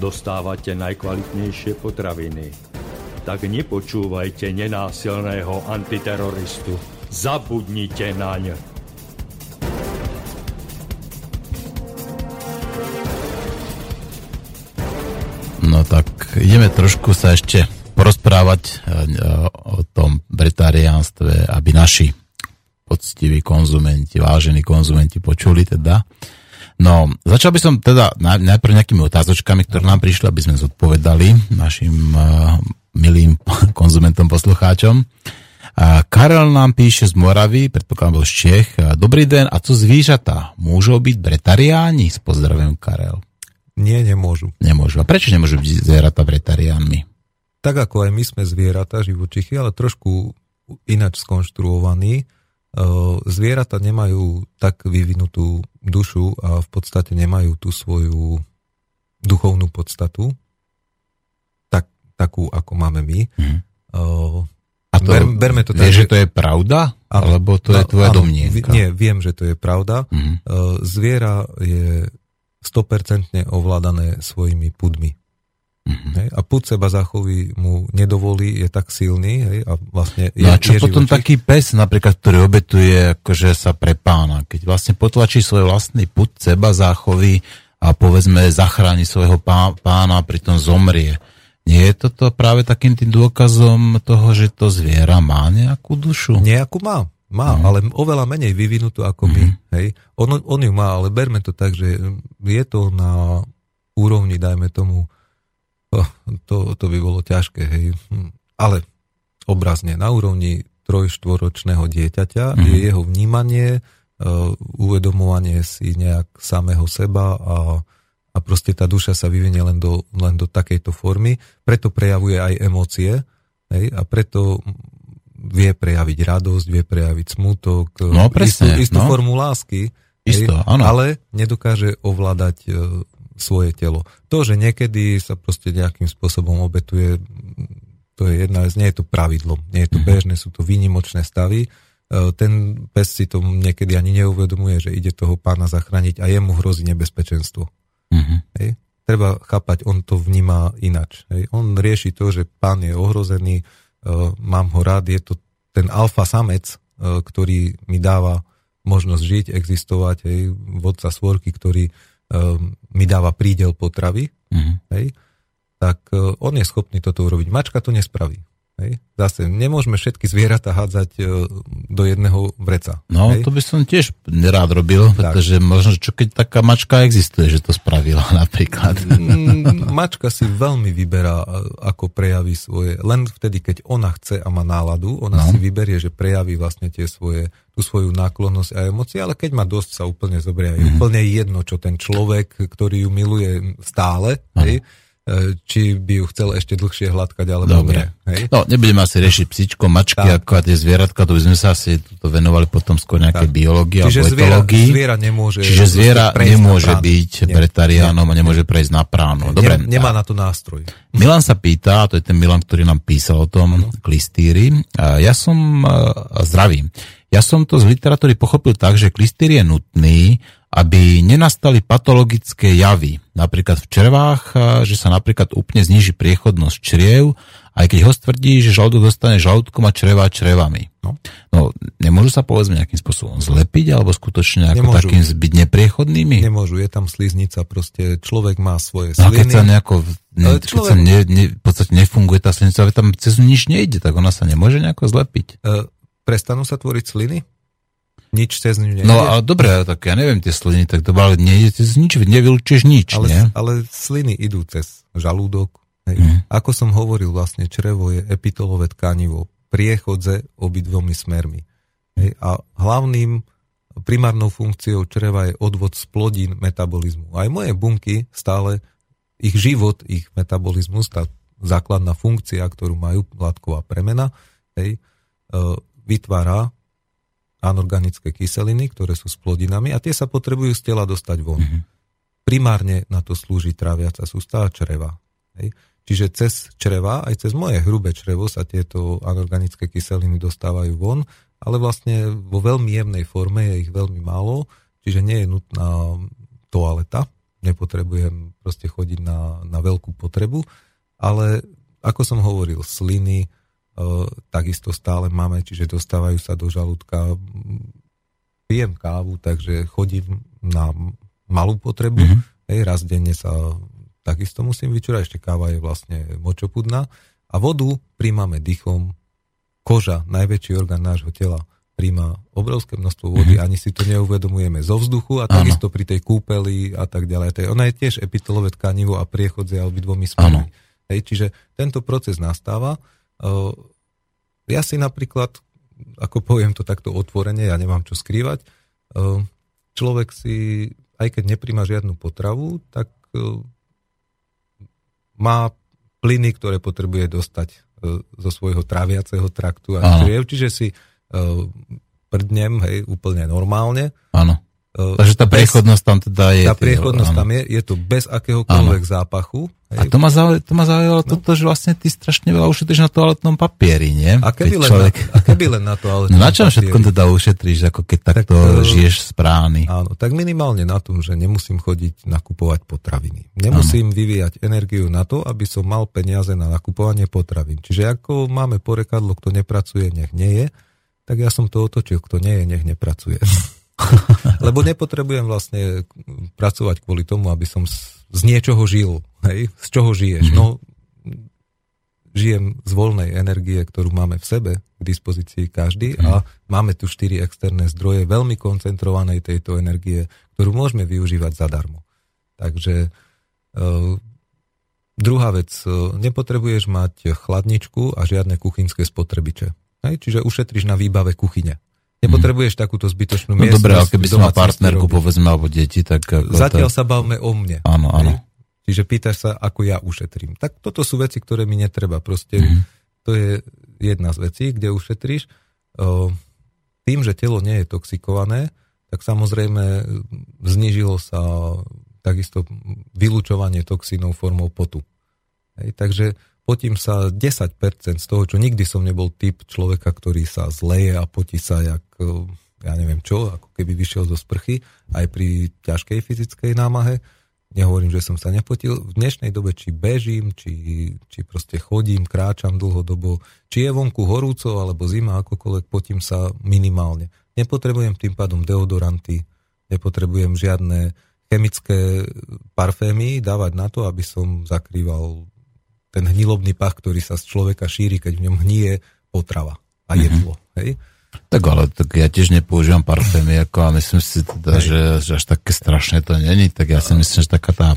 Dostávate najkvalitnejšie potraviny. Tak nepočúvajte nenásilného antiteroristu. Zabudnite naň. No tak ideme trošku sa ešte porozprávať e, o tom bretariánstve, aby naši poctiví konzumenti, vážení konzumenti počuli teda. No, začal by som teda naj- najprv nejakými otázočkami, ktoré nám prišli, aby sme zodpovedali našim uh, milým [LAUGHS] konzumentom, poslucháčom. A Karel nám píše z Moravy, predpokladám bol z Čech. Dobrý den, a co zvířata? Môžu byť bretariáni? S pozdravím, Karel. Nie, nemôžu. Nemôžu. A prečo nemôžu byť zvieratá bretariánmi? Tak ako aj my sme zvieratá, živočichy, ale trošku ináč skonštruovaní. Zvieratá nemajú tak vyvinutú dušu a v podstate nemajú tú svoju duchovnú podstatu, tak, takú, ako máme my. E, A to, Ber- berme to tak, vieš, že to je pravda? Áno. Alebo to je No, tvoja áno, domnienka? Nie, viem, že to je pravda. E, Zviera je 100% ovládané svojimi pudmi. Mhm. Hej? A pud seba zachoví mu nedovolí, je tak silný hej? a vlastne je, No a čo je potom živočích. taký pes, napríklad, ktorý obetuje akože sa pre pána, keď vlastne potlačí svoj vlastný put seba záchovy a povedzme zachráni svojho pá, pána a pritom zomrie. Nie je toto práve takým tým dôkazom toho, že to zviera má nejakú dušu? Nejakú má, má, Mhm. ale oveľa menej vyvinutú ako my. Hej? On, on ju má, ale berme to tak, že je to na úrovni, dajme tomu, [LAUGHS] to, to by bolo ťažké, hej. Hm, ale obrazne, na úrovni trojštvoročného dieťaťa Mhm. je jeho vnímanie, uh, uvedomovanie si nejak samého seba a, a proste tá duša sa vyvinie len do, len do takejto formy, preto prejavuje aj emócie hej, a preto vie prejaviť radosť, vie prejaviť smutok, No, presne, istú, istú no. formu lásky, Isto, áno. ale nedokáže ovládať e, svoje telo. To, že niekedy sa proste nejakým spôsobom obetuje, to je jedna vec, nie je to pravidlo, nie je to Mhm. bežné, sú to výnimočné stavy. E, Ten pes si to niekedy ani neuvedomuje, že ide toho pána zachrániť a jemu hrozí nebezpečenstvo. Mhm. Hej. Treba chápať, on to vníma inač. Hej. On rieši to, že pán je ohrozený, uh, mám ho rád, je to ten alfa samec, uh, ktorý mi dáva možnosť žiť, existovať, hej, vodca svorky, ktorý mi dáva prídel potravy, Mhm. hej, tak uh, on je schopný toto urobiť. Mačka to nespraví. Hej? Zase, nemôžeme všetky zvieratá hádzať e, do jedného vreca. No, hej? to by som tiež nerád robil, pretože možno, čo keď taká mačka existuje, že to spravila [LAUGHS] napríklad. Mm, Mačka si veľmi vyberá, a- ako prejaví svoje. Len vtedy, keď ona chce a má náladu, ona No. si vyberie, že prejaví vlastne tie svoje, tú svoju náklonnosť a emócie, ale keď má dosť, sa úplne zoberie. Je Mhm. úplne jedno, čo ten človek, ktorý ju miluje stále, hej, e, či by ju chcel ešte dlhšie hladkať, alebo Dobre. nie. Hej? No, nebudeme asi riešiť psičko, mačky, Tak. ako a tie zvieratka, to by sme sa asi to venovali potom skôr nejakej Tak. biológii Čiže alebo zviera, etológii. zviera nemôže... Čiže zviera nemôže byť Nie. pretariánom a nemôže prejsť na pránu. Dobre, Nem- nemá na to nástroj. Milan sa pýta, a to je ten Milan, ktorý nám písal o tom klistýri. A Ja som, a zdravím, ja som to z literatúry pochopil tak, že klistýr je nutný, aby nenastali patologické javy. Napríklad v črevách, a že sa napríklad úplne zniží priechodnosť čriev, aj keď ho stvrdí, že žalúdok dostane žalúdkom a čreva črevami. No. no, nemôžu sa povedzme nejakým spôsobom zlepiť, alebo skutočne ako Nemôžu. takým byť nepriechodnými? Nemôžu, je tam sliznica, proste človek má svoje No a keď sliny. sa nejako, ne, Ale keď človek- sa ne, ne, v podstate nefunguje tá slinica, ale tam cez nič nejde, tak ona sa nemôže nejako zlepiť. E, prestanú sa tvoriť sliny? Nič cez ňu nejde? No a dobre, tak ja neviem tie sliny, tak to ale nejde cez nič, veď nevylučuješ nič, ale, nie? ale sliny idú cez žalúdok. Hej. Mhm. Ako som hovoril, vlastne črevo je epitolové tkanivo, priechodze obidvomi smermi. Hej. A hlavným primárnou funkciou čreva je odvod z plodín metabolizmu. Aj moje bunky stále, ich život, ich metabolizmus, tá základná funkcia, ktorú majú látková premena, hej, e, vytvára anorganické kyseliny, ktoré sú s plodinami a tie sa potrebujú z tela dostať von. Mhm. Primárne na to slúži tráviaca sústava čreva. Hej. Čiže cez čreva, aj cez moje hrubé črevo sa tieto anorganické kyseliny dostávajú von, ale vlastne vo veľmi jemnej forme je ich veľmi málo, čiže nie je nutná toaleta, nepotrebujem proste chodiť na, na veľkú potrebu, ale ako som hovoril, sliny takisto stále máme, čiže dostávajú sa do žalúdka. Pijem kávu, takže chodím na malú potrebu, Mhm. hej, raz denne sa takisto musím vyčúrať, ešte káva je vlastne močopudná a vodu príjmame dýchom, koža, najväčší orgán nášho tela, príjma obrovské množstvo vody, Mhm. ani si to neuvedomujeme zo vzduchu a takisto pri tej kúpeli a tak ďalej. Ona je tiež epitolové tkanivo a priechodzia obidvomi smermi. Hej, čiže tento proces nastáva. Uh, ja si napríklad, ako poviem to takto otvorene, ja nemám čo skrývať, uh, človek si, aj keď nepríjma žiadnu potravu, tak uh, má plyny, ktoré potrebuje dostať zo svojho tráviaceho traktu a čriev, čiže si prdnem, hej, úplne normálne. Áno. Uh, Takže tá bez- priechodnosť tam teda je. tá priechodnosť áno. tam je, je to bez akéhokoľvek zápachu. A to ma zaujalo, to ma zaujalo no. toto, že vlastne ty strašne veľa ušetríš na toaletnom papieri, nie? A keby, len, človek... na, a keby len na to, ale... [LAUGHS] No na čom všetko teda ušetríš, ako keď takto eh, žiješ z prány? Áno, tak minimálne na tom, že nemusím chodiť nakupovať potraviny. Nemusím vyvíjať energiu na to, aby som mal peniaze na nakupovanie potravín. Čiže ako máme porekadlo, kto nepracuje, nech nie je, tak ja som to otočil, kto nie je, nech nepracuje. [LAUGHS] [LAUGHS] Lebo nepotrebujem vlastne pracovať kvôli tomu, aby som z, niečoho žil. Hej? Z čoho žiješ? No, žijem z voľnej energie, ktorú máme v sebe k dispozícii každý a máme tu štyri externé zdroje veľmi koncentrovanej tejto energie, ktorú môžeme využívať zadarmo. Takže uh, druhá vec, uh, nepotrebuješ mať chladničku a žiadne kuchynské spotrebiče. Hej? Čiže ušetríš na výbave kuchyne. Nepotrebuješ takúto zbytočnú No miestnosť. dobre, ale keby som mal partnerku, robiť. povedzme, alebo deti, tak... Ako Zatiaľ to... sa bavme o mne. Áno, áno. Čiže pýtaš sa, ako ja ušetrím. Tak toto sú veci, ktoré mi netreba. Proste Mhm. to je jedna z vecí, kde ušetríš. Tým, že telo nie je toxikované, tak samozrejme znižilo sa takisto vylúčovanie toxínov formou potu. Hej, takže potím sa 10% z toho, čo nikdy som nebol typ človeka, ktorý sa zleje a potí sa jak, eh, ja neviem čo, ako keby vyšiel zo sprchy, aj pri ťažkej fyzickej námahe. Nehovorím, že som sa nepotil. V dnešnej dobe, či bežím, či, či proste chodím, kráčam dlhodobo, či je vonku horúco, alebo zima, akokoľvek, potím sa minimálne. Nepotrebujem tým pádom deodoranty, nepotrebujem žiadne chemické parfémy dávať na to, aby som zakrýval ten hnilobný pach, ktorý sa z človeka šíri, keď v ňom hnie potrava a jedlo. Mm-hmm. Hej? Tak ale tak ja tiež nepoužívam parfémy, ako a myslím si teda, že, že až také strašné to není, tak ja si myslím, že taká tá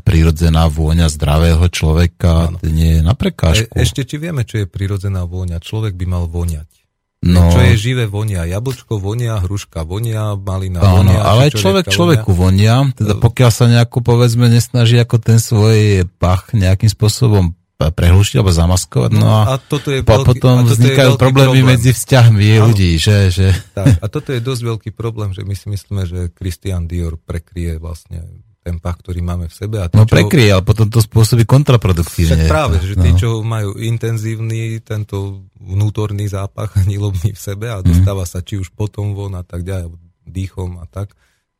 prírodzená vôňa zdravého človeka to nie je na E, prekážku. ešte či vieme, čo je prirodzená vôňa? Človek by mal voňať. No, Čo je živé vonia? Jablčko vonia, hruška vonia, malina áno, vonia. ale aj človek človeku vonia, teda pokiaľ sa nejako povedzme nesnaží ako ten svoj pach nejakým spôsobom prehlušiť alebo zamaskovať, no, No, a, a toto je po, veľký- potom a toto je vznikajú veľký problémy problém. medzi vzťahmi Áno. ľudí, že, že Tak, a toto je dosť veľký problém, že my si myslíme, že Christian Dior prekrie vlastne ten pach, ktorý máme v sebe. A tí, no čo- prekrie, ale potom to spôsobí kontraproduktívne. Však práve, že tí, no. čo majú intenzívny tento vnútorný zápach [LAUGHS] nilobný v sebe a dostáva sa či už potom von a tak ďalej, dýchom a tak,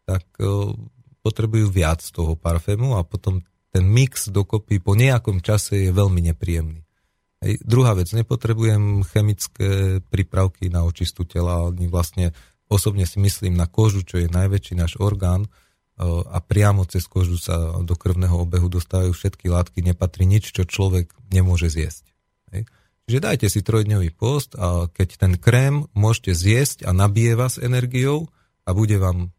tak uh, potrebujú viac toho parfému a potom ten mix dokopy po nejakom čase je veľmi nepríjemný. Hej. Druhá vec, nepotrebujem chemické prípravky na očistu tela, ani vlastne osobne si myslím na kožu, čo je najväčší náš orgán, a priamo cez kožu sa do krvného obehu dostávajú všetky látky, nepatrí nič, čo človek nemôže zjesť. Hej. Čiže dajte si trojdňový post a keď ten krém môžete zjesť a nabije vás energiou a bude vám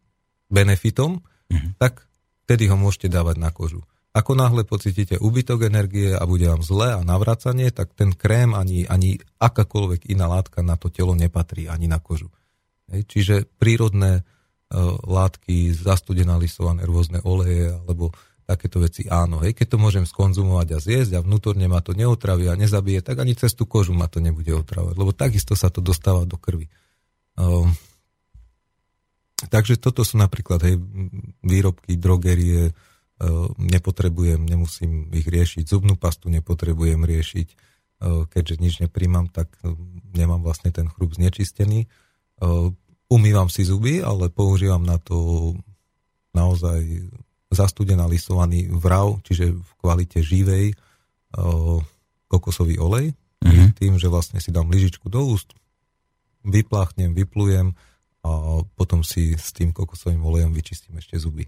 benefitom, Mhm. tak vtedy ho môžete dávať na kožu. Ako náhle pocítite úbytok energie a bude vám zle a navracanie, tak ten krém ani, ani akákoľvek iná látka na to telo nepatrí, ani na kožu. Hej. Čiže prírodné látky, zastudená lisované rôzne oleje alebo takéto veci áno. Hej. Keď to môžem skonzumovať a zjesť a vnútorne ma to neotraví a nezabije, tak ani cez tú kožu ma to nebude otravovať, lebo takisto sa to dostáva do krvi. Uh, takže toto sú napríklad hej, výrobky, drogerie, uh, nepotrebujem, nemusím ich riešiť, zubnú pastu nepotrebujem riešiť, uh, keďže nič nepríjmam, tak nemám vlastne ten chrup znečistený. Umývam si zuby, ale používam na to naozaj zastudená lisovaný vrav, čiže v kvalite živej uh, kokosový olej, Mhm. tým, že vlastne si dám lyžičku do úst, vypláchnem, vyplujem a potom si s tým kokosovým olejom vyčistím ešte zuby.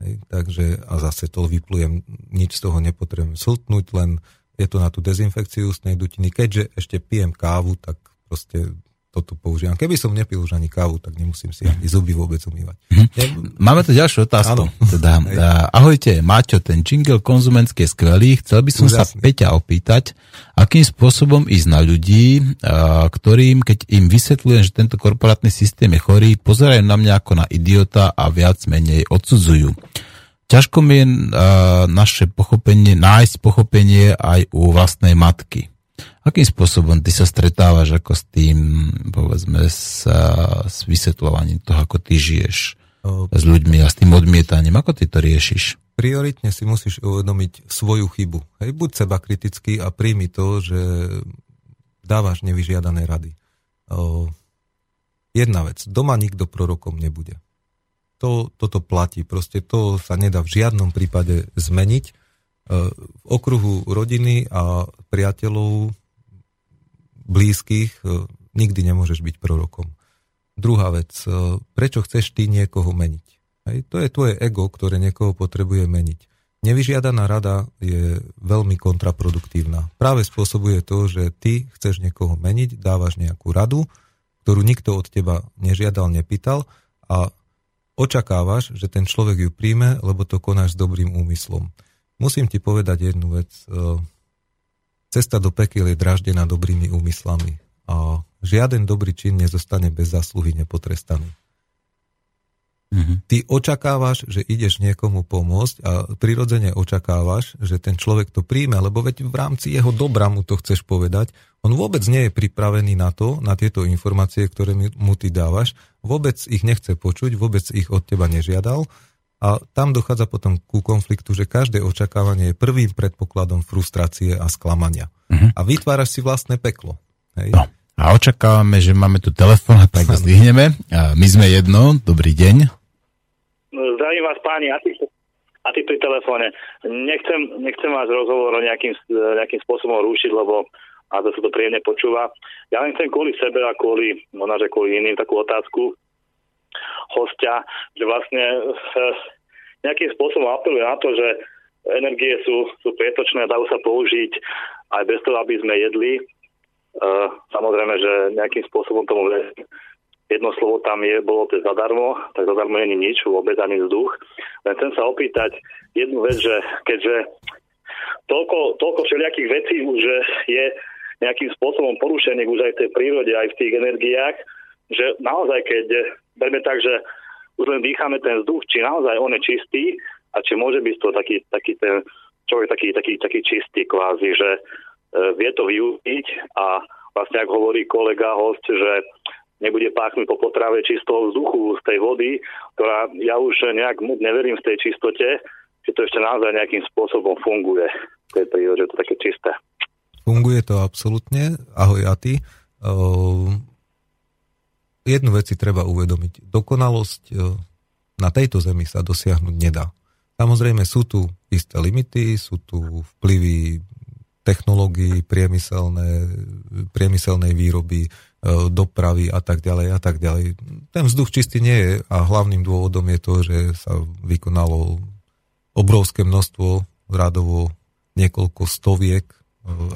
Hej, takže a zase to vyplujem, nič z toho nepotrebujem sltnúť, len je to na tú dezinfekciu ústnej dutiny. Keďže ešte pijem kávu, tak proste toto používam. Keby som nepil už ani kávu, tak nemusím si ani zuby vôbec umývať. Ne- Máme tu ďalšiu otázku. Áno. Teda, a, ahojte, Maťo, ten jingle konzumentský je skvelý. Chcel by som sa Úžasný. Peťa opýtať, akým spôsobom ísť na ľudí, a, ktorým, keď im vysvetľujem, že tento korporátny systém je chorý, pozerajú na mňa ako na idiota a viac menej odsudzujú. Ťažko mi je a, naše pochopenie, nájsť pochopenie aj u vlastnej matky. Akým spôsobom ty sa stretávaš ako s tým, povedzme, s, a, s vysvetľovaním toho, ako ty žiješ s ľuďmi a s tým odmietaním? Ako ty to riešiš? prioritne si musíš uvedomiť svoju chybu. Hej, buď seba kritický a príjmi to, že dávaš nevyžiadané rady. Jedna vec, doma nikto prorokom nebude. To, toto platí, proste to sa nedá v žiadnom prípade zmeniť. E, V okruhu rodiny a priateľov blízkych e, nikdy nemôžeš byť prorokom. Druhá vec, e, prečo chceš ty niekoho meniť? Hej, to je tvoje ego, ktoré niekoho potrebuje meniť. Nevyžiadaná rada je veľmi kontraproduktívna. Práve spôsobuje to, že ty chceš niekoho meniť, dávaš nejakú radu, ktorú nikto od teba nežiadal, nepýtal a očakávaš, že ten človek ju príjme, lebo to konáš s dobrým úmyslom. Musím ti povedať jednu vec. Cesta do pekiel je draždená dobrými úmyslami a žiaden dobrý čin nezostane bez zásluhy nepotrestaný. Mhm. Ty očakávaš, že ideš niekomu pomôcť a prirodzene očakávaš, že ten človek to príjme, lebo veď v rámci jeho dobra mu to chceš povedať. On vôbec nie je pripravený na to, na tieto informácie, ktoré mu ty dávaš, vôbec ich nechce počuť, vôbec ich od teba nežiadal a tam dochádza potom ku konfliktu, že každé očakávanie je prvým predpokladom frustrácie a sklamania. Mhm. A vytváraš si vlastné peklo. Hej? No. A očakávame, že máme tu telefon, [LAUGHS] tak ho zdvihneme. A my sme jedno. Dobrý deň. Zdravím vás páni, a ty, a ty pri telefóne. Nechcem, nechcem vás rozhovor nejakým, nejakým spôsobom rušiť, lebo a to sa to príjemne počúva. Ja len chcem kvôli sebe a kvôli, možno, že kvôli iným takú otázku hostia, že vlastne eh, nejakým spôsobom apeluje na to, že energie sú, sú prietočné a dajú sa použiť aj bez toho, aby sme jedli. Uh, samozrejme, že nejakým spôsobom tomu jedno slovo tam je, bolo to zadarmo, tak zadarmo není nič, vôbec ani vzduch. Len chcem sa opýtať jednu vec, že keďže toľko, toľko všelijakých vecí už je nejakým spôsobom porušených už aj v tej prírode, aj v tých energiách, že naozaj, keď berme tak, že už len dýchame ten vzduch, či naozaj on je čistý a či môže byť to taký, taký ten človek taký, taký, taký čistý kvázi, že e, vie to využiť a vlastne ak hovorí kolega host, že nebude páchnuť po potrave čistého vzduchu z tej vody, ktorá ja už nejak neverím v tej čistote, že to ešte naozaj nejakým spôsobom funguje v tej prírode, že to také čisté. Funguje to absolútne. Ahoj a ty. Uh, jednu vec si treba uvedomiť. Dokonalosť uh, na tejto zemi sa dosiahnuť nedá. Samozrejme sú tu isté limity, sú tu vplyvy technológií, priemyselné, priemyselnej výroby, uh, dopravy a tak ďalej a tak ďalej. Ten vzduch čistý nie je a hlavným dôvodom je to, že sa vykonalo obrovské množstvo, rádovo niekoľko stoviek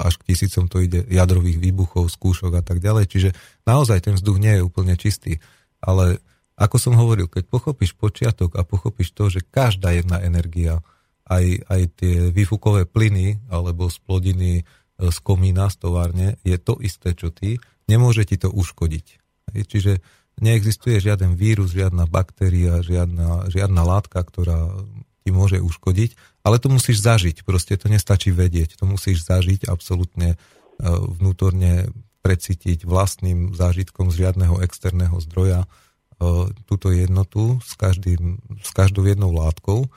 až k tisícom to ide jadrových výbuchov, skúšok a tak ďalej. Čiže naozaj ten vzduch nie je úplne čistý. Ale ako som hovoril, keď pochopíš počiatok a pochopíš to, že každá jedna energia, aj, aj tie výfukové plyny alebo splodiny e, z komína, z továrne, je to isté, čo ty, nemôže ti to uškodiť. Čiže neexistuje žiaden vírus, žiadna baktéria, žiadna, žiadna látka, ktorá ti môže uškodiť, ale to musíš zažiť, proste to nestačí vedieť, to musíš zažiť absolútne e, vnútorne precítiť vlastným zážitkom z žiadneho externého zdroja e, túto jednotu s, každým, s každou jednou látkou.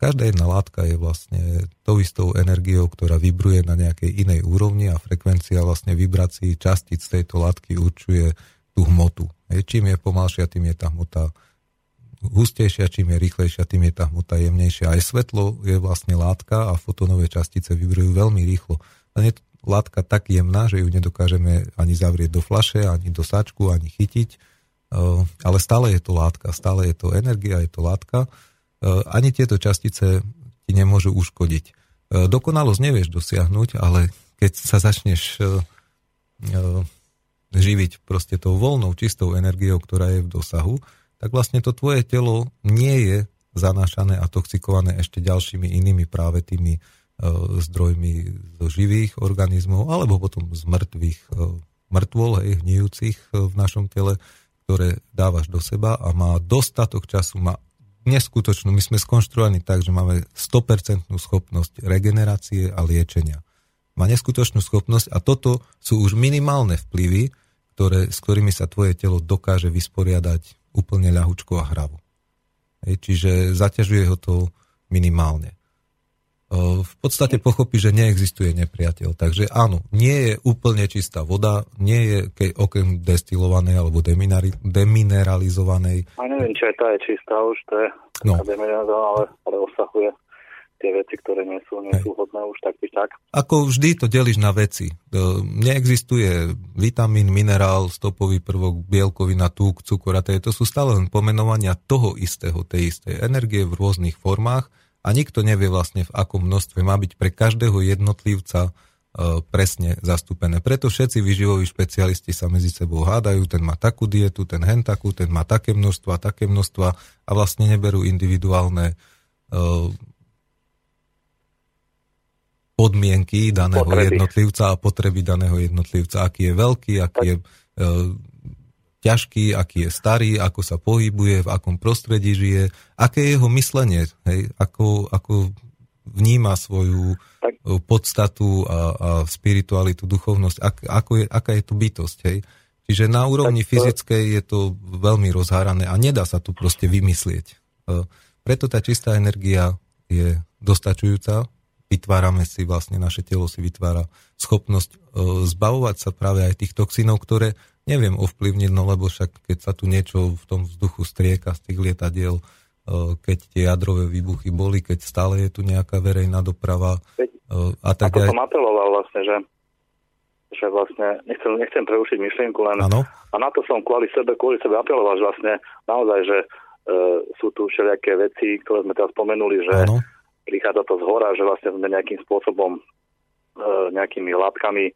Každá jedna látka je vlastne tou istou energiou, ktorá vibruje na nejakej inej úrovni a frekvencia vlastne vibrácií častíc tejto látky určuje tú hmotu. Čím je pomalšia, tým je tá hmota hustejšia, čím je rýchlejšia, tým je tá hmota jemnejšia. Aj svetlo je vlastne látka a fotónové častice vybrujú veľmi rýchlo. A je látka tak jemná, že ju nedokážeme ani zavrieť do flaše, ani do sáčku, ani chytiť. Eh, ale stále je to látka, stále je to energia, je to látka. Eh, ani tieto častice ti nemôžu uškodiť. Eh, dokonalosť nevieš dosiahnuť, ale keď sa začneš živiť proste tou voľnou, čistou energiou, ktorá je v dosahu, tak vlastne to tvoje telo nie je zanášané a toxikované ešte ďalšími inými práve tými e, zdrojmi zo živých organizmov alebo potom z mŕtvych e, mŕtvol, hej, hnijúcich e, v našom tele, ktoré dávaš do seba a má dostatok času, má neskutočnú, my sme skonštruovaní tak, že máme 100% schopnosť regenerácie a liečenia. Má neskutočnú schopnosť a toto sú už minimálne vplyvy, ktoré, s ktorými sa tvoje telo dokáže vysporiadať úplne ľahučko a hravo. Hej, čiže zaťažuje ho to minimálne. V podstate pochopí, že neexistuje nepriateľ. Takže áno, nie je úplne čistá voda, nie je ke, okrem destilovanej alebo demineralizovanej. A neviem, či aj tá je čistá už, to je no. ale, ale osahuje tie veci, ktoré nie sú, nie sú hodné už tak tak. Ako vždy to delíš na veci. E, neexistuje vitamín, minerál, stopový prvok, bielkovina, tuk, cukor a to sú stále len pomenovania toho istého, tej istej energie v rôznych formách a nikto nevie vlastne v akom množstve má byť pre každého jednotlivca e, presne zastúpené. Preto všetci vyživoví špecialisti sa medzi sebou hádajú, ten má takú dietu, ten hen takú, ten má také množstva, také množstva a vlastne neberú individuálne e, podmienky daného potreby. jednotlivca a potreby daného jednotlivca, aký je veľký, aký je e, ťažký, aký je starý, ako sa pohybuje, v akom prostredí žije, aké je jeho myslenie, hej, ako, ako vníma svoju tak. E, podstatu a, a spiritualitu, duchovnosť, ak, ako je, aká je to bytosť. Hej. Čiže na úrovni tak, fyzickej je to veľmi rozhárané a nedá sa tu proste vymyslieť. E, preto tá čistá energia je dostačujúca vytvárame si vlastne, naše telo si vytvára schopnosť e, zbavovať sa práve aj tých toxínov, ktoré neviem ovplyvniť, no lebo však keď sa tu niečo v tom vzduchu strieka z tých lietadiel, e, keď tie jadrové výbuchy boli, keď stále je tu nejaká verejná doprava e, a tak Ako som apeloval vlastne, že že vlastne, nechcem, nechcem preušiť myšlienku, len ano? a na to som kvôli sebe, kvôli sebe apeloval, že vlastne naozaj, že e, sú tu všelijaké veci, ktoré sme teraz spomenuli, že ano prichádza to z hora, že vlastne sme nejakým spôsobom e, nejakými látkami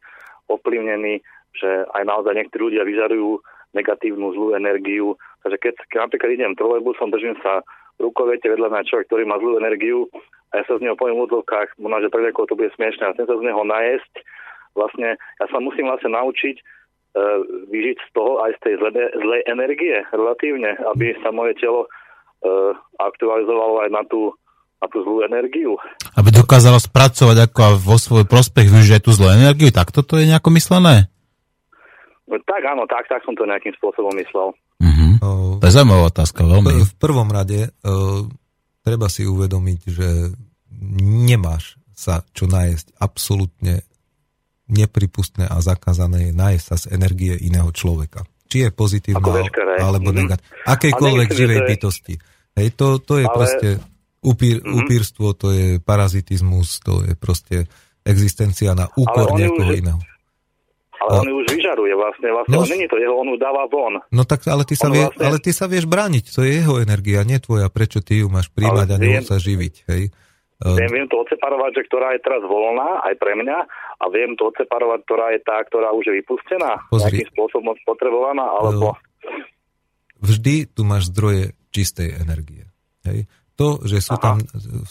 ovplyvnení, že aj naozaj niektorí ľudia vyžarujú negatívnu zlú energiu. Takže keď, keď napríklad idem trolejbusom, držím sa rukovete vedľa mňa človek, ktorý má zlú energiu a ja sa z neho poviem v úzovkách, možno, že ako to bude smiešne, a chcem sa z neho najesť, vlastne ja sa musím vlastne naučiť e, vyžiť z toho aj z tej zlej, zlej energie relatívne, aby sa moje telo e, aktualizovalo aj na tú, na tú zlú energiu. Aby dokázalo spracovať ako a vo svoj prospech využiť tú zlú energiu, tak toto je nejako myslené? No, tak áno, tak, tak som to nejakým spôsobom myslel. O, To je zaujímavá otázka, veľmi. v prvom rade uh, treba si uvedomiť, že nemáš sa čo nájsť absolútne nepripustné a zakázané je nájsť sa z energie iného človeka. Či je pozitívna alebo Mhm. negatívna. Akejkoľvek A živej bytosti. Hej, to, to je Ale- proste upír, Mhm. upírstvo, to je parazitizmus, to je proste existencia na úkor niekoho už- iného. Ale A- on ju už vyžaruje vlastne, vlastne No, no, není to jeho, on ju dáva von. No tak, ale ty, sa On vie, vlastne- ale ty sa vieš brániť, to je jeho energia, nie tvoja, prečo ty ju máš príjmať Ale a ňou sa živiť, hej? Viem, viem to odseparovať, že ktorá je teraz voľná, aj pre mňa, a viem to odseparovať, ktorá je tá, ktorá už je vypustená, Pozri. nejakým spôsobom spotrebovaná, alebo... vždy tu máš zdroje čistej energie. Hej? To, že sú Aha. tam,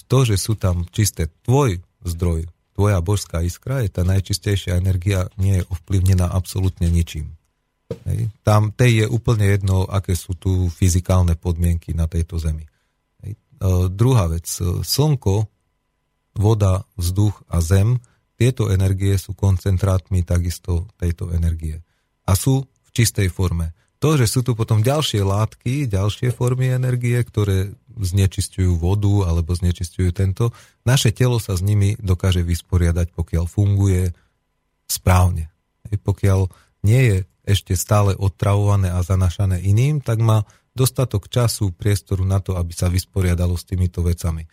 to, že sú tam čisté, tvoj zdroj, tvoja božská iskra je tá najčistejšia energia, nie je ovplyvnená absolútne ničím. Hej? Tam tej je úplne jedno, aké sú tu fyzikálne podmienky na tejto zemi. Hej? E, druhá vec, e, slnko, voda, vzduch a zem, tieto energie sú koncentrátmi takisto tejto energie. A sú v čistej forme. To, že sú tu potom ďalšie látky, ďalšie formy energie, ktoré znečistujú vodu alebo znečistujú tento, naše telo sa s nimi dokáže vysporiadať, pokiaľ funguje správne. Hej, Pokiaľ nie je ešte stále odtravované a zanašané iným, tak má dostatok času, priestoru na to, aby sa vysporiadalo s týmito vecami.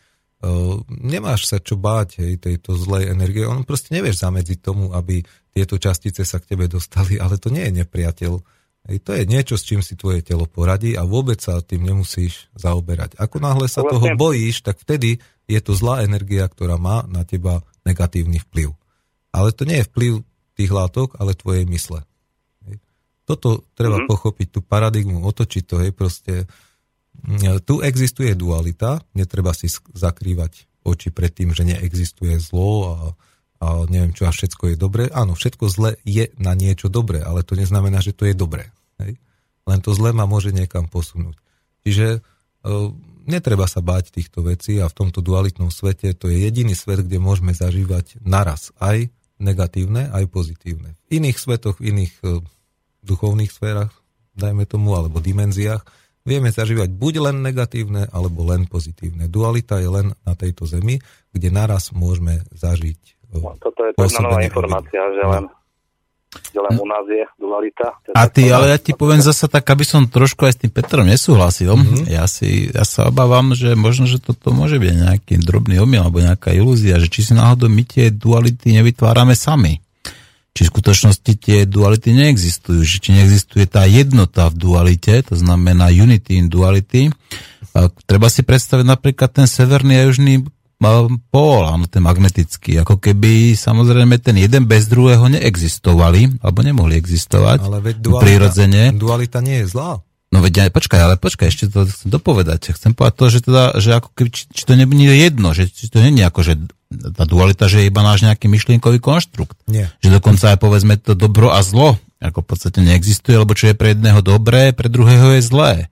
Uh, nemáš sa čo báť hej, tejto zlej energie, on proste nevieš zamedziť tomu, aby tieto častice sa k tebe dostali, ale to nie je nepriateľ. Hej, to je niečo, s čím si tvoje telo poradí a vôbec sa tým nemusíš zaoberať. Ako náhle sa Vlastne- toho bojíš, tak vtedy je to zlá energia, ktorá má na teba negatívny vplyv. Ale to nie je vplyv tých látok, ale tvojej mysle. Hej. Toto treba Mhm. pochopiť, tú paradigmu, otočiť to, hej, proste mm, tu existuje dualita, netreba si zakrývať oči pred tým, že neexistuje zlo a, a neviem čo a všetko je dobré. Áno, všetko zle je na niečo dobré, ale to neznamená, že to je dobré. Hej? Len to zle ma môže niekam posunúť. Čiže uh, netreba sa báť týchto vecí a v tomto dualitnom svete to je jediný svet, kde môžeme zažívať naraz aj negatívne, aj pozitívne. V iných svetoch, v iných uh, duchovných sférach, dajme tomu, alebo dimenziách, vieme zažívať buď len negatívne, alebo len pozitívne. Dualita je len na tejto zemi, kde naraz môžeme zažiť. No, toto je jedna nová informácia, že No. len, že len u nás je dualita. A ty, ale ja ti poviem zasa tak, aby som trošku aj s tým Petrom nesúhlasil. Mm-hmm. Ja, si, ja sa obávam, že možno, že toto môže byť nejaký drobný omyl alebo nejaká ilúzia, že či si náhodou my tie duality nevytvárame sami. Či v skutočnosti tie duality neexistujú, že či neexistuje tá jednota v dualite, to znamená unity in duality. A treba si predstaviť napríklad ten severný a južný pól, áno, ten magnetický, ako keby samozrejme ten jeden bez druhého neexistovali, alebo nemohli existovať Ale veď dualita, prirodzene. dualita nie je zlá. No veď aj, počkaj, ale počkaj, ešte to chcem dopovedať. Chcem povedať to, že teda, že ako keby, či, či to nebude jedno, že či to nie je ako, že tá dualita, že je iba náš nejaký myšlienkový konštrukt. Nie. Že dokonca aj povedzme to dobro a zlo, ako v podstate neexistuje, lebo čo je pre jedného dobré, pre druhého je zlé.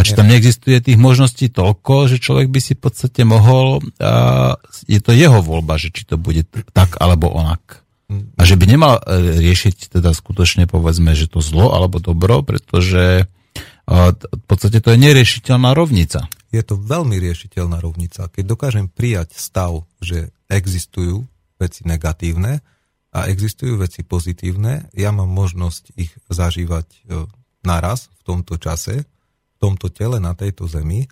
A či tam neexistuje tých možností toľko, že človek by si v podstate mohol, a je to jeho voľba, že či to bude tak alebo onak. A že by nemal e, riešiť teda skutočne povedzme, že to zlo alebo dobro, pretože v podstate to je neriešiteľná rovnica. Je to veľmi riešiteľná rovnica. Keď dokážem prijať stav, že existujú veci negatívne a existujú veci pozitívne, ja mám možnosť ich zažívať e, naraz v tomto čase, tomto tele, na tejto zemi,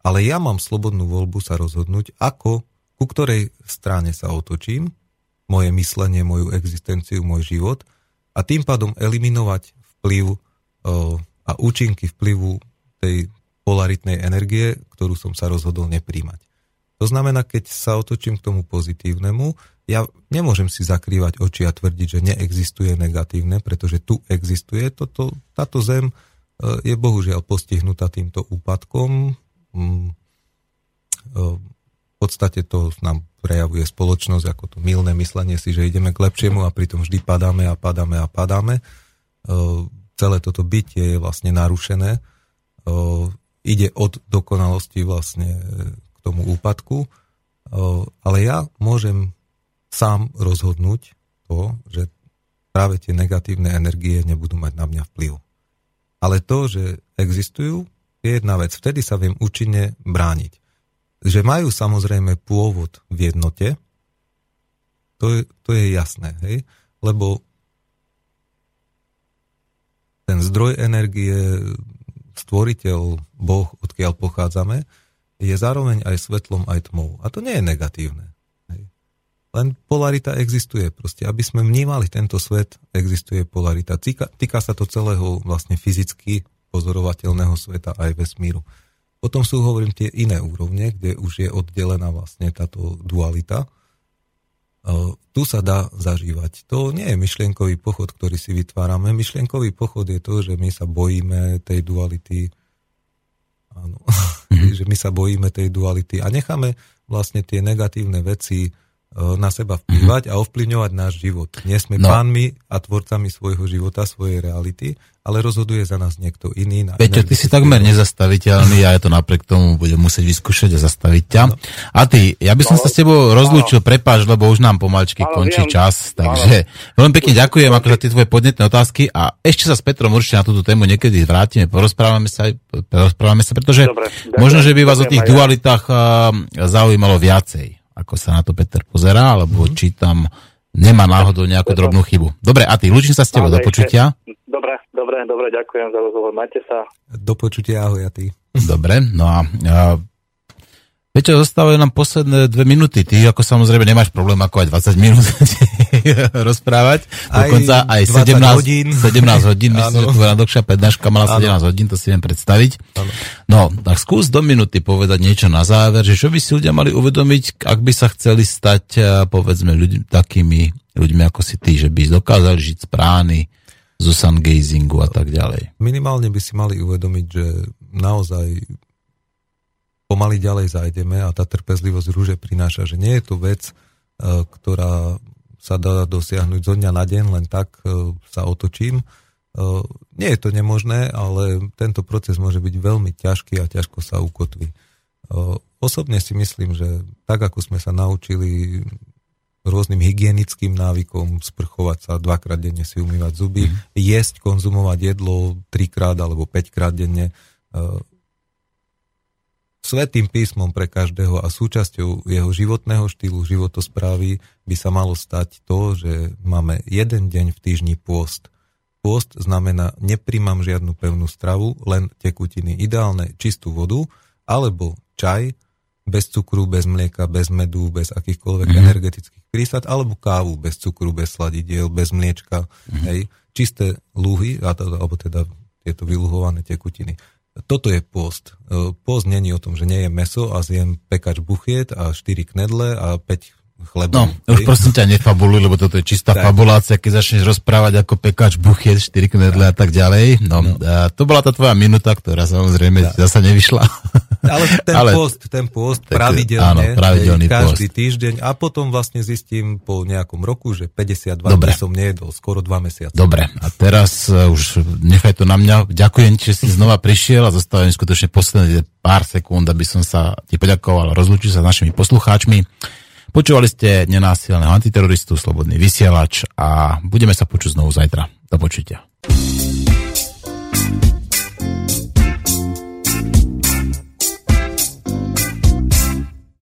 ale ja mám slobodnú voľbu sa rozhodnúť, ako, ku ktorej strane sa otočím, moje myslenie, moju existenciu, môj život a tým pádom eliminovať vplyv e, a účinky vplyvu tej polaritnej energie, ktorú som sa rozhodol nepríjmať. To znamená, keď sa otočím k tomu pozitívnemu, ja nemôžem si zakrývať oči a tvrdiť, že neexistuje negatívne, pretože tu existuje. Toto, táto zem je bohužiaľ postihnutá týmto úpadkom. Mm, e, v podstate to nám prejavuje spoločnosť ako to milné myslenie si, že ideme k lepšiemu a pritom vždy padáme a padáme a padáme. E, celé toto bytie je vlastne narušené. Ide od dokonalosti vlastne k tomu úpadku. Ale ja môžem sám rozhodnúť to, že práve tie negatívne energie nebudú mať na mňa vplyv. Ale to, že existujú, je jedna vec. Vtedy sa viem účinne brániť. Že majú samozrejme pôvod v jednote, to je, to je jasné, hej? lebo ten zdroj energie, stvoriteľ, Boh, odkiaľ pochádzame, je zároveň aj svetlom, aj tmou. A to nie je negatívne. Len polarita existuje. Proste, aby sme vnímali tento svet, existuje polarita. Týka, týka sa to celého vlastne fyzicky pozorovateľného sveta aj vesmíru. Potom sú, hovorím, tie iné úrovne, kde už je oddelená vlastne táto dualita. Uh, tu sa dá zažívať. To nie je myšlienkový pochod, ktorý si vytvárame. Myšlienkový pochod je to, že my sa bojíme tej duality. Áno, mm-hmm. [LAUGHS] že my sa bojíme tej duality a necháme vlastne tie negatívne veci na seba vplyvať a ovplyvňovať náš život. Nie sme no. pánmi a tvorcami svojho života, svojej reality, ale rozhoduje za nás niekto iný. Na Peťo, ty si takmer nezastaviteľný a ja to napriek tomu budem musieť vyskúšať a zastaviť ťa. No. A ty, ja by som no. sa s tebou rozlúčil, prepáč, lebo už nám pomalčky Áno, končí viem. čas, takže Áno. veľmi pekne ďakujem ako za tie tvoje podnetné otázky a ešte sa s Petrom určite na túto tému niekedy vrátime, porozprávame sa, porozprávame sa pretože Dobre, možno, že by vás o tých dualitách zaujímalo viacej ako sa na to Peter pozerá, alebo mm-hmm. či tam nemá náhodou nejakú drobnú chybu. Dobre, a ty, ľúčim sa s tebou, do počutia. Dobre, dobre, dobre, ďakujem za rozhovor, majte sa. Do počutia, ahoj a ty. Dobre, no a, a Peťo, zostávajú nám posledné dve minúty. Ty ako samozrejme nemáš problém ako aj 20 minút [LAUGHS] [LAUGHS] rozprávať. Dokonca aj, aj 17 hodín. 17 hodín, myslím, že tvoja dlhšia prednáška mala ano. 17 hodín, to si viem predstaviť. Ano. No, tak skús do minúty povedať niečo na záver, že čo by si ľudia mali uvedomiť, ak by sa chceli stať, eh, povedzme, ľuďmi, takými ľuďmi ako si ty, že by dokázali žiť z prány, zo sungazingu a tak ďalej. Minimálne by si mali uvedomiť, že naozaj pomaly ďalej zajdeme a tá trpezlivosť rúže prináša, že nie je to vec, e, ktorá sa dá dosiahnuť zo dňa na deň, len tak e, sa otočím. E, nie je to nemožné, ale tento proces môže byť veľmi ťažký a ťažko sa ukotví. Osobne si myslím, že tak ako sme sa naučili rôznym hygienickým návykom, sprchovať sa dvakrát denne, si umývať zuby, mm. jesť, konzumovať jedlo trikrát alebo päťkrát denne, svetým písmom pre každého a súčasťou jeho životného štýlu, životosprávy by sa malo stať to, že máme jeden deň v týždni pôst. Pôst znamená, nepríjmam žiadnu pevnú stravu, len tekutiny. Ideálne čistú vodu, alebo čaj, bez cukru, bez mlieka, bez medu, bez akýchkoľvek mm. energetických prísad, alebo kávu bez cukru, bez sladidiel, bez mliečka, mm. hej, čisté luhy, alebo teda tieto vyluhované tekutiny toto je post. E, post není o tom, že nie je meso a zjem pekač buchiet a 4 knedle a 5 chleba. No, už prosím ťa nefabuluj, lebo toto je čistá tak. fabulácia, keď začneš rozprávať ako pekač, buchiet, 4 knedle a tak ďalej. No, no. A to bola tá tvoja minúta, ktorá samozrejme tak. zasa nevyšla. [LAUGHS] Ale ten Ale, post, ten post tak, pravidelne, áno, pravidelný každý post. týždeň a potom vlastne zistím po nejakom roku, že 52 Dobre. som nejedol, skoro 2 mesiace. Dobre, a teraz uh, už nechaj to na mňa. Ďakujem že si znova prišiel a zostávam skutočne posledné pár sekúnd, aby som sa ti poďakoval a rozlúčil sa s našimi poslucháčmi. Počúvali ste nenásilného antiteroristu, slobodný vysielač a budeme sa počuť znovu zajtra. Do počutia.